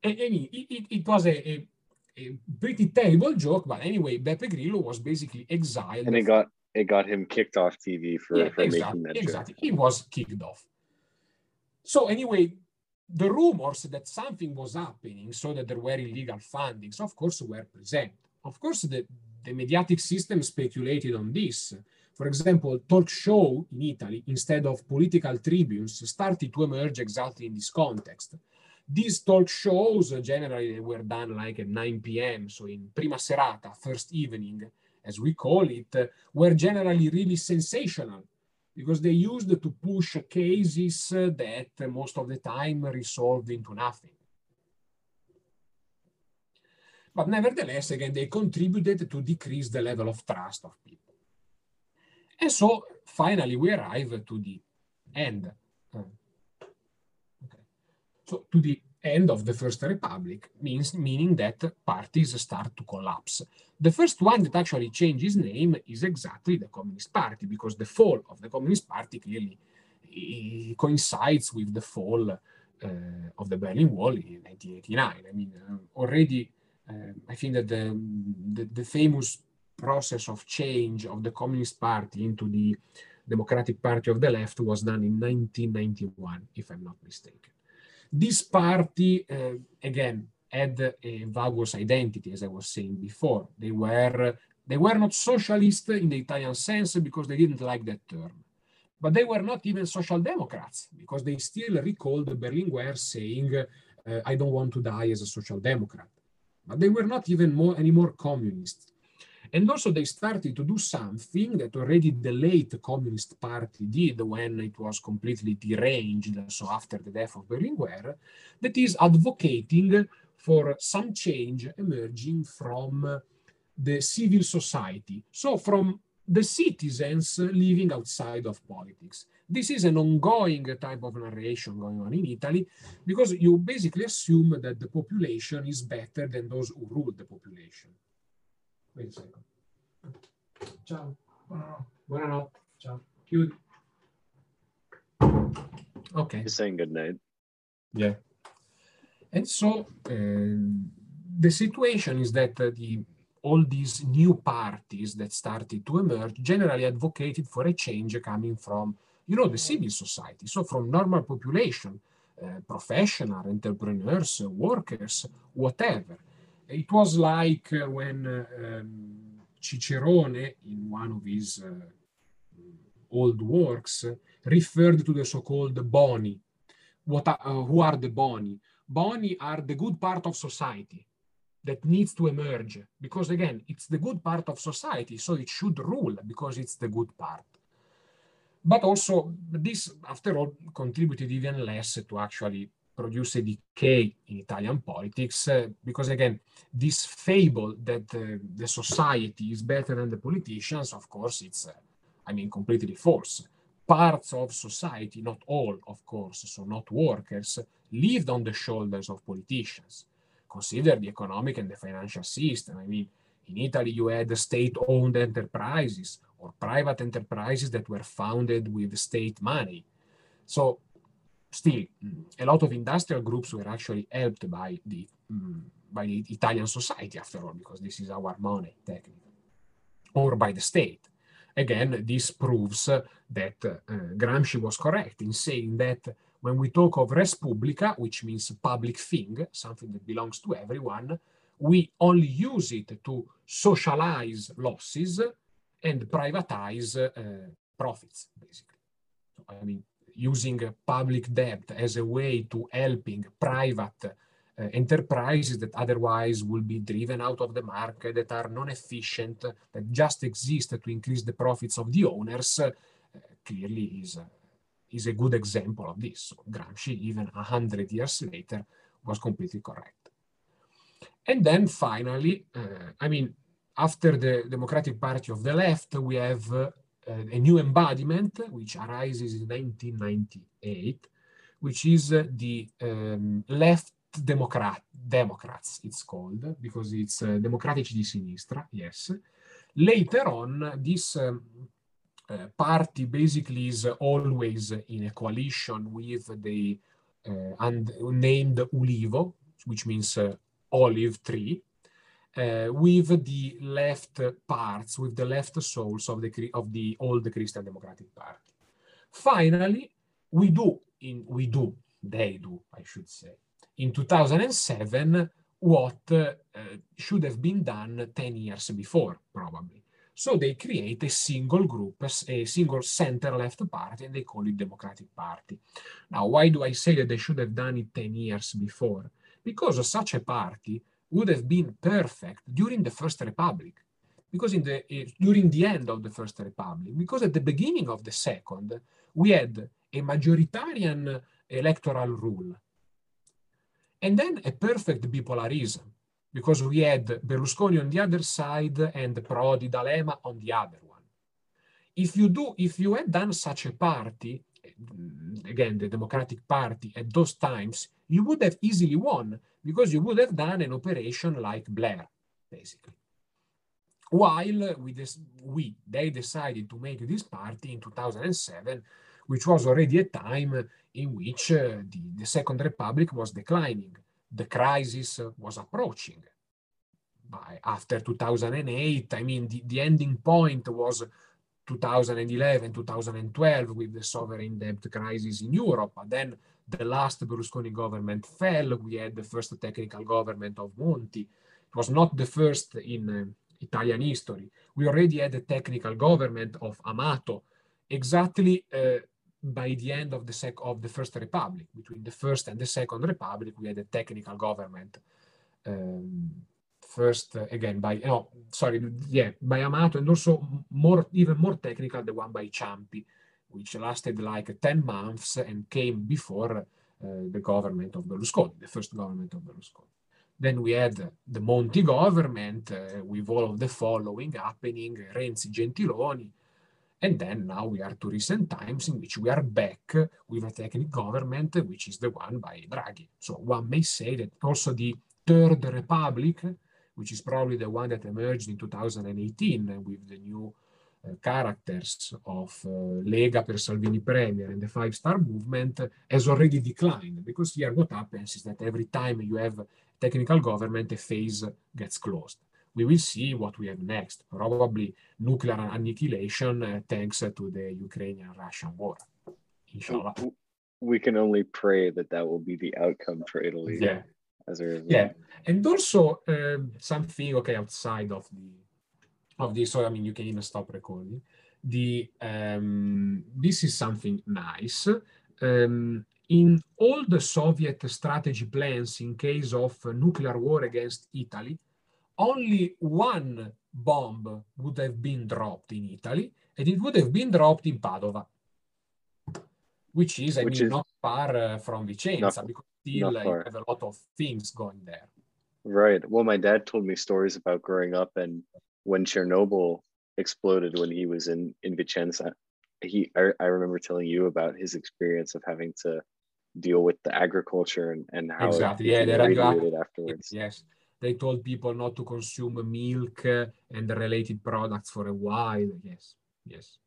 I mean, it, it, was a, a, a, pretty terrible joke, but anyway, Beppe Grillo was basically exiled. And it got it got him kicked off TV for, yeah, for exactly, making that exactly. joke. He was kicked off. So anyway, the rumors that something was happening, so that there were illegal fundings, of course, were present. Of course, the, the mediatic system speculated on this. For example, talk show in Italy, instead of political tribunes, started to emerge exactly in this context. These talk shows generally were done like at 9 p.m. So in prima serata, first evening, as we call it, were generally really sensational because they used to push cases that most of the time resolved into nothing. But nevertheless, again, they contributed to decrease the level of trust of people. And so finally we arrive to the end so to the end of the First Republic means meaning that parties start to collapse. The first one that actually changes name is exactly the Communist Party because the fall of the Communist Party clearly coincides with the fall uh, of the Berlin Wall in 1989. I mean, uh, already uh, I think that the, the, the famous process of change of the Communist Party into the Democratic Party of the Left was done in 1991, if I'm not mistaken. This party, uh, again, had a vaguous identity, as I was saying before. They were They were not socialist in the Italian sense because they didn't like that term. But they were not even social democrats because they still recalled Berlinguer saying, uh, I don't want to die as a social democrat. But they were not even more anymore communist. And also they started to do something that already the late Communist Party did when it was completely deranged, so after the death of Berlinguer, that is advocating for some change emerging from the civil society. So from the citizens living outside of politics. This is an ongoing type of narration going on in Italy because you basically assume that the population is better than those who rule the population. Wait a second. Ciao. Buonanotte. Ciao. Chiudi. Okay. He's saying good night. Yeah. And so uh, the situation is that uh, the all these new parties that started to emerge generally advocated for a change coming from, you know, the civil society. So from normal population, uh, professional, entrepreneurs, workers, whatever. It was like uh, when um, Cicerone, in one of his uh, old works, referred to the so-called boni. What are, uh, who are the boni? Boni are the good part of society that needs to emerge because again it's the good part of society so it should rule because it's the good part but also this after all contributed even less to actually produce a decay in italian politics uh, because again this fable that uh, the society is better than the politicians of course it's uh, i mean completely false parts of society not all of course so not workers lived on the shoulders of politicians consider the economic and the financial system. I mean, in Italy, you had state-owned enterprises or private enterprises that were founded with state money. So still, a lot of industrial groups were actually helped by the, um, by the Italian society, after all, because this is our money, technically, or by the state. Again, this proves that uh, Gramsci was correct in saying that when we talk of res publica, which means public thing, something that belongs to everyone, we only use it to socialize losses and privatize uh, profits, basically. So, I mean, using public debt as a way to helping private uh, enterprises that otherwise will be driven out of the market, that are non-efficient, that just exist to increase the profits of the owners, uh, clearly is is a good example of this. So Gramsci, even a hundred years later, was completely correct. And then finally, uh, I mean, after the Democratic Party of the Left, we have uh, a new embodiment which arises in 1998, which is the um, left Democrat, Democrats, it's called, because it's uh, Democratici di Sinistra, yes. Later on, this um, uh, party basically is always in a coalition with the uh, and named Ulivo, which means uh, olive tree, uh, with the left parts, with the left souls of the of the old Christian Democratic Party. Finally, we do in we do they do I should say in 2007 what uh, should have been done 10 years before probably so they create a single group, a single center-left party, and they call it Democratic Party. Now, why do I say that they should have done it 10 years before? Because such a party would have been perfect during the First Republic, because in the uh, during the end of the First Republic, because at the beginning of the Second, we had a majoritarian electoral rule, and then a perfect bipolarism because we had Berlusconi on the other side and Prodi D'Alema on the other one. If you do, if you had done such a party, again, the Democratic Party at those times, you would have easily won because you would have done an operation like Blair, basically. While we, we they decided to make this party in 2007, which was already a time in which uh, the, the Second Republic was declining the crisis was approaching. By after 2008, I mean, the, the ending point was 2011, 2012 with the sovereign debt crisis in Europe. But then the last Berlusconi government fell. We had the first technical government of Monti. It was not the first in uh, Italian history. We already had a technical government of Amato, exactly uh, by the end of the sec- of the First Republic. Between the First and the Second Republic, we had a technical government. Um, first, uh, again, by no, sorry, yeah, by Amato, and also more, even more technical, the one by Ciampi, which lasted like 10 months and came before uh, the government of Berlusconi, the first government of Berlusconi. Then we had the Monti government uh, with all of the following happening, Renzi Gentiloni, and then now we are to recent times in which we are back with a technical government, which is the one by Draghi. So one may say that also the Third Republic, which is probably the one that emerged in 2018 with the new characters of uh, Lega per Salvini Premier and the Five Star Movement, has already declined. Because here what happens is that every time you have technical government, a phase gets closed we will see what we have next. Probably nuclear annihilation uh, thanks to the Ukrainian-Russian war. Inshallah. We can only pray that that will be the outcome for Italy. Yeah. As a result. Yeah, and also um, something okay outside of the of this. So I mean, you can even stop recording. The um, this is something nice. Um, in all the Soviet strategy plans in case of nuclear war against Italy, only one bomb would have been dropped in Italy, and it would have been dropped in Padova, which is, I which mean, is not far uh, from Vicenza, not, because still uh, you have a lot of things going there. Right. Well, my dad told me stories about growing up and when Chernobyl exploded when he was in in Vicenza. He, I, I remember telling you about his experience of having to deal with the agriculture and, and how exactly. yeah, radiated afterwards. Yes they told people not to consume milk and related products for a while. Yes, yes.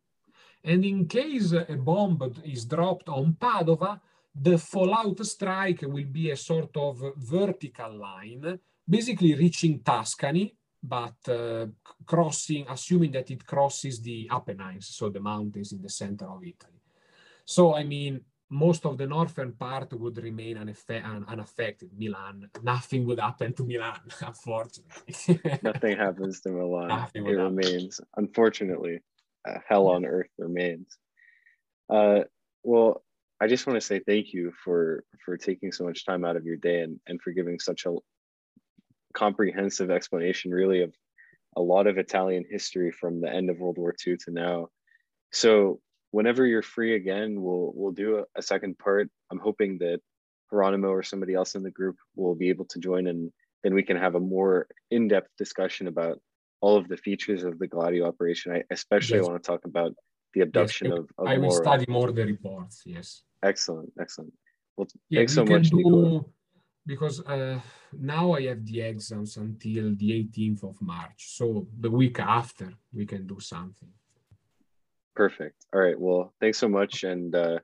And in case a bomb is dropped on Padova, the fallout strike will be a sort of vertical line, basically reaching Tuscany, but uh, crossing, assuming that it crosses the Apennines, so the mountains in the center of Italy. So, I mean, most of the northern part would remain unaffected. Milan, nothing would happen to Milan, unfortunately. nothing happens to Milan. Nothing it remains, happen. unfortunately, uh, hell on earth remains. Uh, well, I just want to say thank you for for taking so much time out of your day and, and for giving such a comprehensive explanation, really, of a lot of Italian history from the end of World War II to now. So whenever you're free again, we'll we'll do a, a, second part. I'm hoping that Geronimo or somebody else in the group will be able to join, and then we can have a more in-depth discussion about all of the features of the Gladio operation. I especially yes. want to talk about the abduction yes, of, of. I will study more the reports. Yes. Excellent, excellent. Well, yeah, thanks so much, do, Because uh, now I have the exams until the 18th of March, so the week after we can do something. Perfect. All right. Well, thanks so much and uh,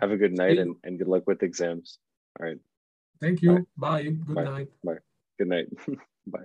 have a good night and, and good luck with exams. All right. Thank you. Bye. Bye. Good Bye. night. Bye. Good night. Bye.